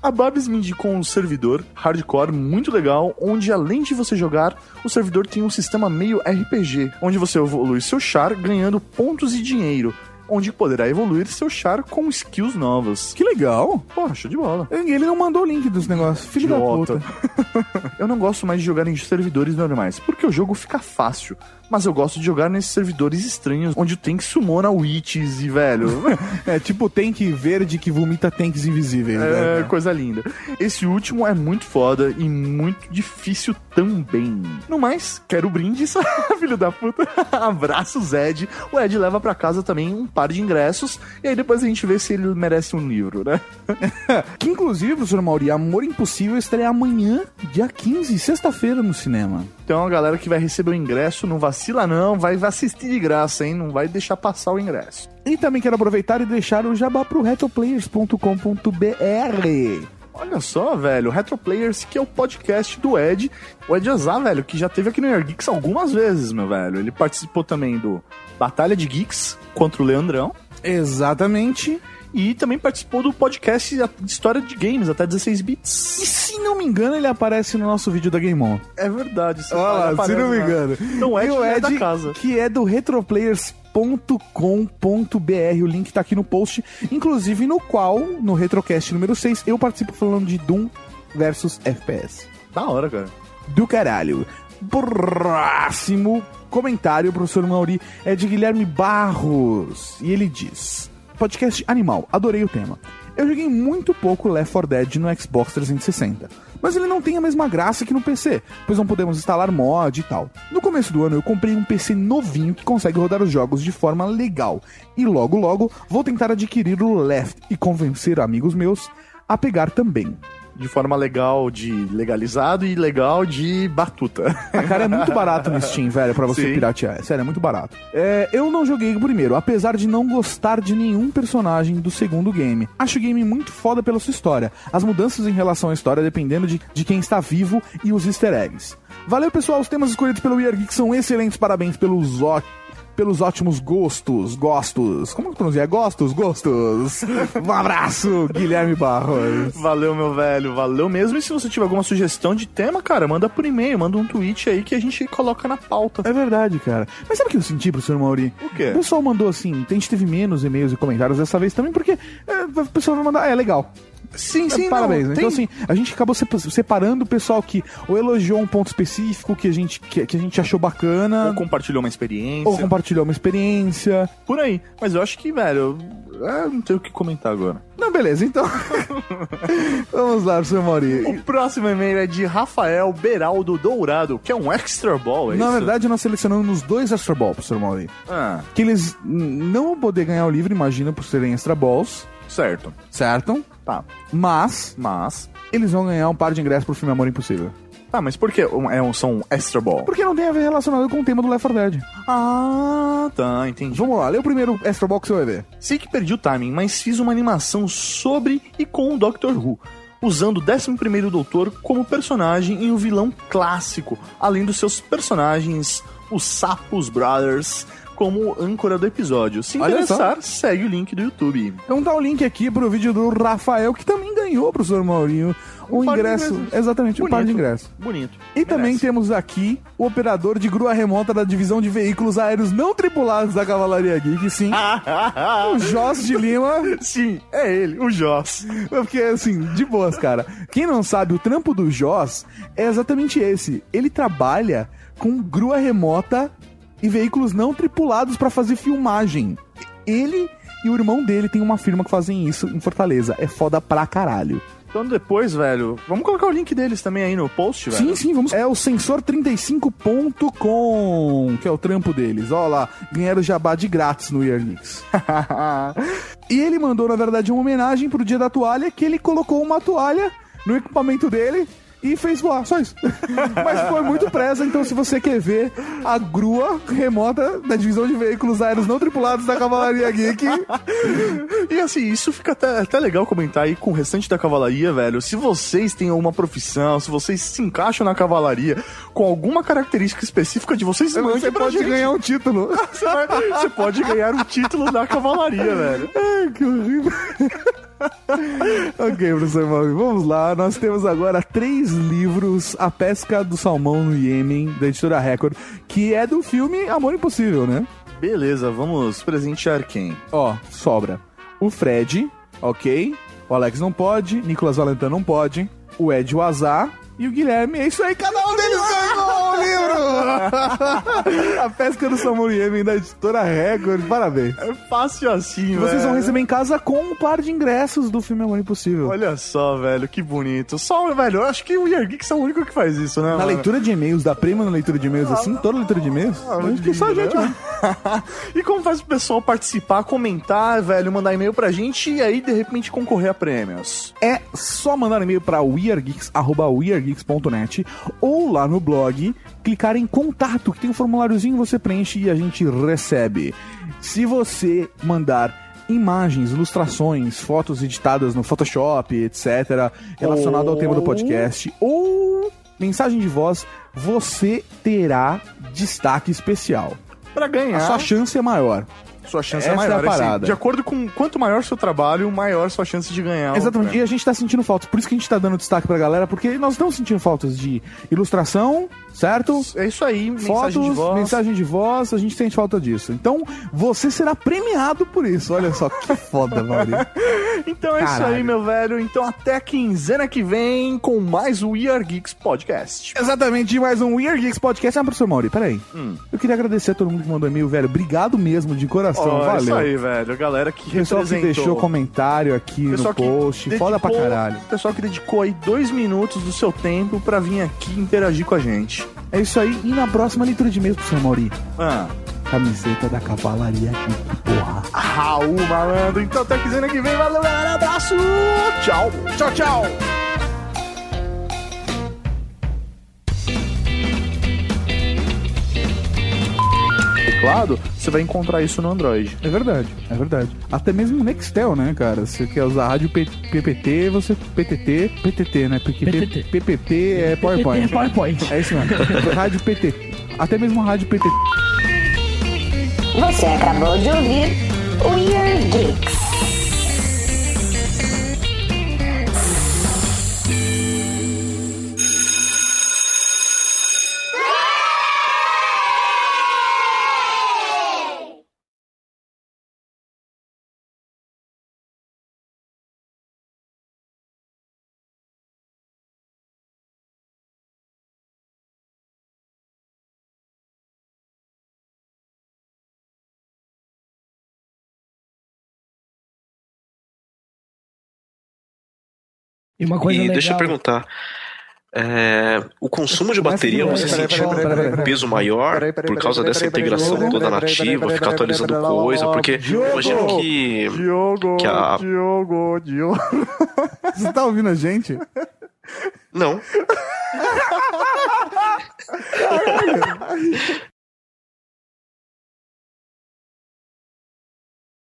A Babs me indicou um servidor hardcore muito legal, onde além de você jogar, o servidor tem um sistema meio RPG, onde você evolui seu char ganhando pontos e dinheiro. Onde poderá evoluir seu char com skills novas. Que legal. Show de bola. Ele não mandou o link dos negócios. Filho da puta. (laughs) (laughs) Eu não gosto mais de jogar em servidores normais, porque o jogo fica fácil. Mas eu gosto de jogar nesses servidores estranhos, onde o tank sumona witches e, velho. (laughs) É tipo tank verde que vomita tanques invisíveis. É, né? coisa linda. Esse último é muito foda e muito difícil também. No mais, quero brindes, (laughs) filho da puta. (laughs) Abraço, Zed. O Ed leva pra casa também um par de ingressos e aí depois a gente vê se ele merece um livro, né? Que inclusive, professor Mauri, Amor Impossível estreia amanhã, dia 15, sexta-feira, no cinema. Então a galera que vai receber o ingresso, não vacila não, vai assistir de graça, hein? Não vai deixar passar o ingresso. E também quero aproveitar e deixar o jabá pro retroplayers.com.br. Olha só, velho, Retro Players, que é o podcast do Ed. O Ed Azar, velho, que já teve aqui no Air Geeks algumas vezes, meu velho. Ele participou também do Batalha de Geeks contra o Leandrão. Exatamente. E também participou do podcast de História de Games, até 16 bits. E se não me engano, ele aparece no nosso vídeo da Game On. É verdade. Olha lá, se aparece não me lá. engano. Então Ed, E o é da Ed, casa. que é do retroplayers.com.br. O link tá aqui no post. Inclusive, no qual, no Retrocast número 6, eu participo falando de Doom versus FPS. Da hora, cara. Do caralho. Próximo comentário, professor Mauri, é de Guilherme Barros. E ele diz: Podcast animal, adorei o tema. Eu joguei muito pouco Left 4 Dead no Xbox 360, mas ele não tem a mesma graça que no PC, pois não podemos instalar mod e tal. No começo do ano eu comprei um PC novinho que consegue rodar os jogos de forma legal, e logo logo vou tentar adquirir o Left e convencer amigos meus a pegar também. De forma legal de legalizado e legal de batuta. Ah, cara, é muito barato no Steam, velho, pra você Sim. piratear. Sério, é muito barato. É, eu não joguei o primeiro, apesar de não gostar de nenhum personagem do segundo game. Acho o game muito foda pela sua história. As mudanças em relação à história dependendo de, de quem está vivo e os easter eggs. Valeu, pessoal. Os temas escolhidos pelo We Are Geek são excelentes. Parabéns pelos ó- pelos ótimos gostos, gostos. Como que pronuncia? Gostos, gostos. (laughs) Um abraço, Guilherme Barros. Valeu, meu velho, valeu mesmo. E se você tiver alguma sugestão de tema, cara, manda por e-mail, manda um tweet aí que a gente coloca na pauta. É verdade, cara. Mas sabe o que eu senti, professor Mauri? O quê? O pessoal mandou assim, a gente teve menos e-mails e comentários dessa vez também, porque é, o pessoal vai mandar, é legal. Sim, sim, Parabéns. não, Então, tem- assim, a gente acabou sepa- separando o pessoal que ou elogiou um ponto específico que a gente, que, que a gente achou bacana, Ou compartilhou uma experiência. ou compartilhou uma experiência. Por aí. Mas eu acho que, velho, é, não tenho o que comentar agora. Não, beleza, então. (laughs) Vamos lá, professor Mauri. O próximo e-mail é de Rafael Beraldo Dourado, que é um extra ball, é Na isso? verdade, nós selecionamos os dois Extra Ball, professor Mauri. Ah, Que eles não vão poder ganhar o livro, imagina, por serem Extra Balls, certo. certo? Tá. Mas Mas. eles vão ganhar um par de ingressos pro filme Amor Impossível. Tá, mas por que um- é um, são extra ball? Porque não tem a ver relacionado com o tema do Left 4 Dead. Ah, tá, entendi. Vamos lá, lê o primeiro Extra Ball que você vai ver. Sei que perdi o timing, mas fiz uma animação sobre e com o Doctor Who, usando o 11º Doutor como personagem e um vilão clássico, além dos seus personagens, os Sapos Brothers, como âncora do episódio. Se Olha interessar, segue o link do YouTube. Então tá o link aqui pro vídeo do Rafael, que também ganhou, professor Maurinho, o Um ingresso. Exatamente, um par de Bonito. ingressos. Bonito. E também Merece. temos aqui o operador de grua remota da divisão de veículos aéreos não tripulados da Cavalaria Geek, sim. (laughs) o Joss de Lima. Sim, é ele, o Joss. Porque, assim, de boas, cara. Quem não sabe, o trampo do Joss é exatamente esse. Ele trabalha com grua remota e veículos não tripulados pra fazer filmagem. Ele e o irmão dele tem uma firma que fazem isso em Fortaleza. É foda pra caralho. Então depois, velho, vamos colocar o link deles também aí no post, velho. Sim, sim, vamos. É o sensor35.com, que é o trampo deles. Ó lá, ganharam jabá de grátis no Year Geeks. (laughs) e ele mandou, na verdade, uma homenagem pro dia da toalha, que ele colocou uma toalha no equipamento dele e fez voar, só isso. (laughs) Mas foi muito presa, então se você quer ver a grua remota da divisão de veículos aéreos não tripulados da Cavalaria Geek, E assim, isso fica até, até legal comentar aí com o restante da cavalaria, velho. Se vocês têm alguma profissão, se vocês se encaixam na cavalaria com alguma característica específica de vocês, mandem você pra pode gente. ganhar um título. (laughs) Você, vai- você pode ganhar um título da cavalaria, velho. Ai, que horrível. (laughs) ok, professor Mauri, vamos lá. Nós temos agora três livros: A Pesca do Salmão no Iêmen, da editora Record, que é do filme Amor Impossível, né? Beleza, vamos presentear quem? Ó, sobra o Fred, ok? O Alex não pode, Nicolas Valentin não pode, o Ed Wazar e o Guilherme. É isso aí, cada um deles ganhou o! (laughs) A Pesca do no Iêmen, da editora Record. Parabéns. É fácil assim, velho. Vocês vão receber em casa com um par de ingressos do filme Amor Impossível. Olha só, velho, que bonito. Só, velho, eu acho que o Year Geeks é o único que faz isso, né? Na mano? leitura de e-mails, dá prêmio na leitura de e-mails assim? Toda leitura de e-mails? Ah, Acho que só a gente, né? né? (laughs) e como faz o pessoal participar, comentar, velho, mandar e-mail pra gente e aí, de repente, concorrer a prêmios? É só mandar e-mail para weargeeks.net ou lá no blog, clicar em contato, que tem um formuláriozinho, você preenche e a gente recebe. Se você mandar imagens, ilustrações, fotos editadas no Photoshop, etc., relacionado ao tema do podcast, ou mensagem de voz, você terá destaque especial. Pra ganhar. A sua chance é maior. Sua chance Essa é maior. é a assim, parada. de acordo com quanto maior seu trabalho, maior sua chance de ganhar. Exatamente, e a gente tá sentindo faltas. Por isso que a gente tá dando destaque pra galera, porque nós estamos sentindo faltas de ilustração, certo? É isso aí, Fotos, mensagem de voz. mensagem de voz, a gente sente falta disso. Então, você será premiado por isso. Olha só, que foda, Maurício. (laughs) Então é isso Caralho. aí, meu velho. Então até a quinzena que vem com mais o We Are Geeks Podcast. Exatamente, mais um Weird Geeks Podcast. Ah, professor Mauri, peraí. Hum. Eu queria agradecer a todo mundo que mandou e-mail, velho. Obrigado mesmo, de coração. Ó, é valeu. Isso aí, velho. A galera que O pessoal que representou. deixou comentário aqui no Pessoal que post, foda pra dedicou- caralho. O pessoal que dedicou aí dois minutos do seu tempo pra vir aqui interagir com a gente. É isso aí. E na próxima leitura de e-mails pro seu Mauri. Ah. Camiseta da Cavalaria Geek, porra. Raul, malandro. Então até quinzena que vem. Valeu, galera. Abraço. Tchau. Tchau, tchau. Teclado, você vai encontrar isso no Android. É verdade, é verdade. Até mesmo o Nextel, né, cara? Se você quer usar rádio P- PPT, você. PTT, PTT, né? Porque PTT. PPT é PowerPoint. PTT é PowerPoint. É isso mesmo. (laughs) rádio PTT. Até mesmo rádio PTT. Você acabou de ouvir Weird Geeks. E uma coisa e legal. deixa eu perguntar. é, o consumo de bateria você Peraí, peraí, sentiu um peso maior por causa dessa integração toda nativa, ficar atualizando coisa? Porque imagino que. Diogo, que a- Diogo, Diogo. (laughs) Você tá ouvindo a gente? Não. (laughs)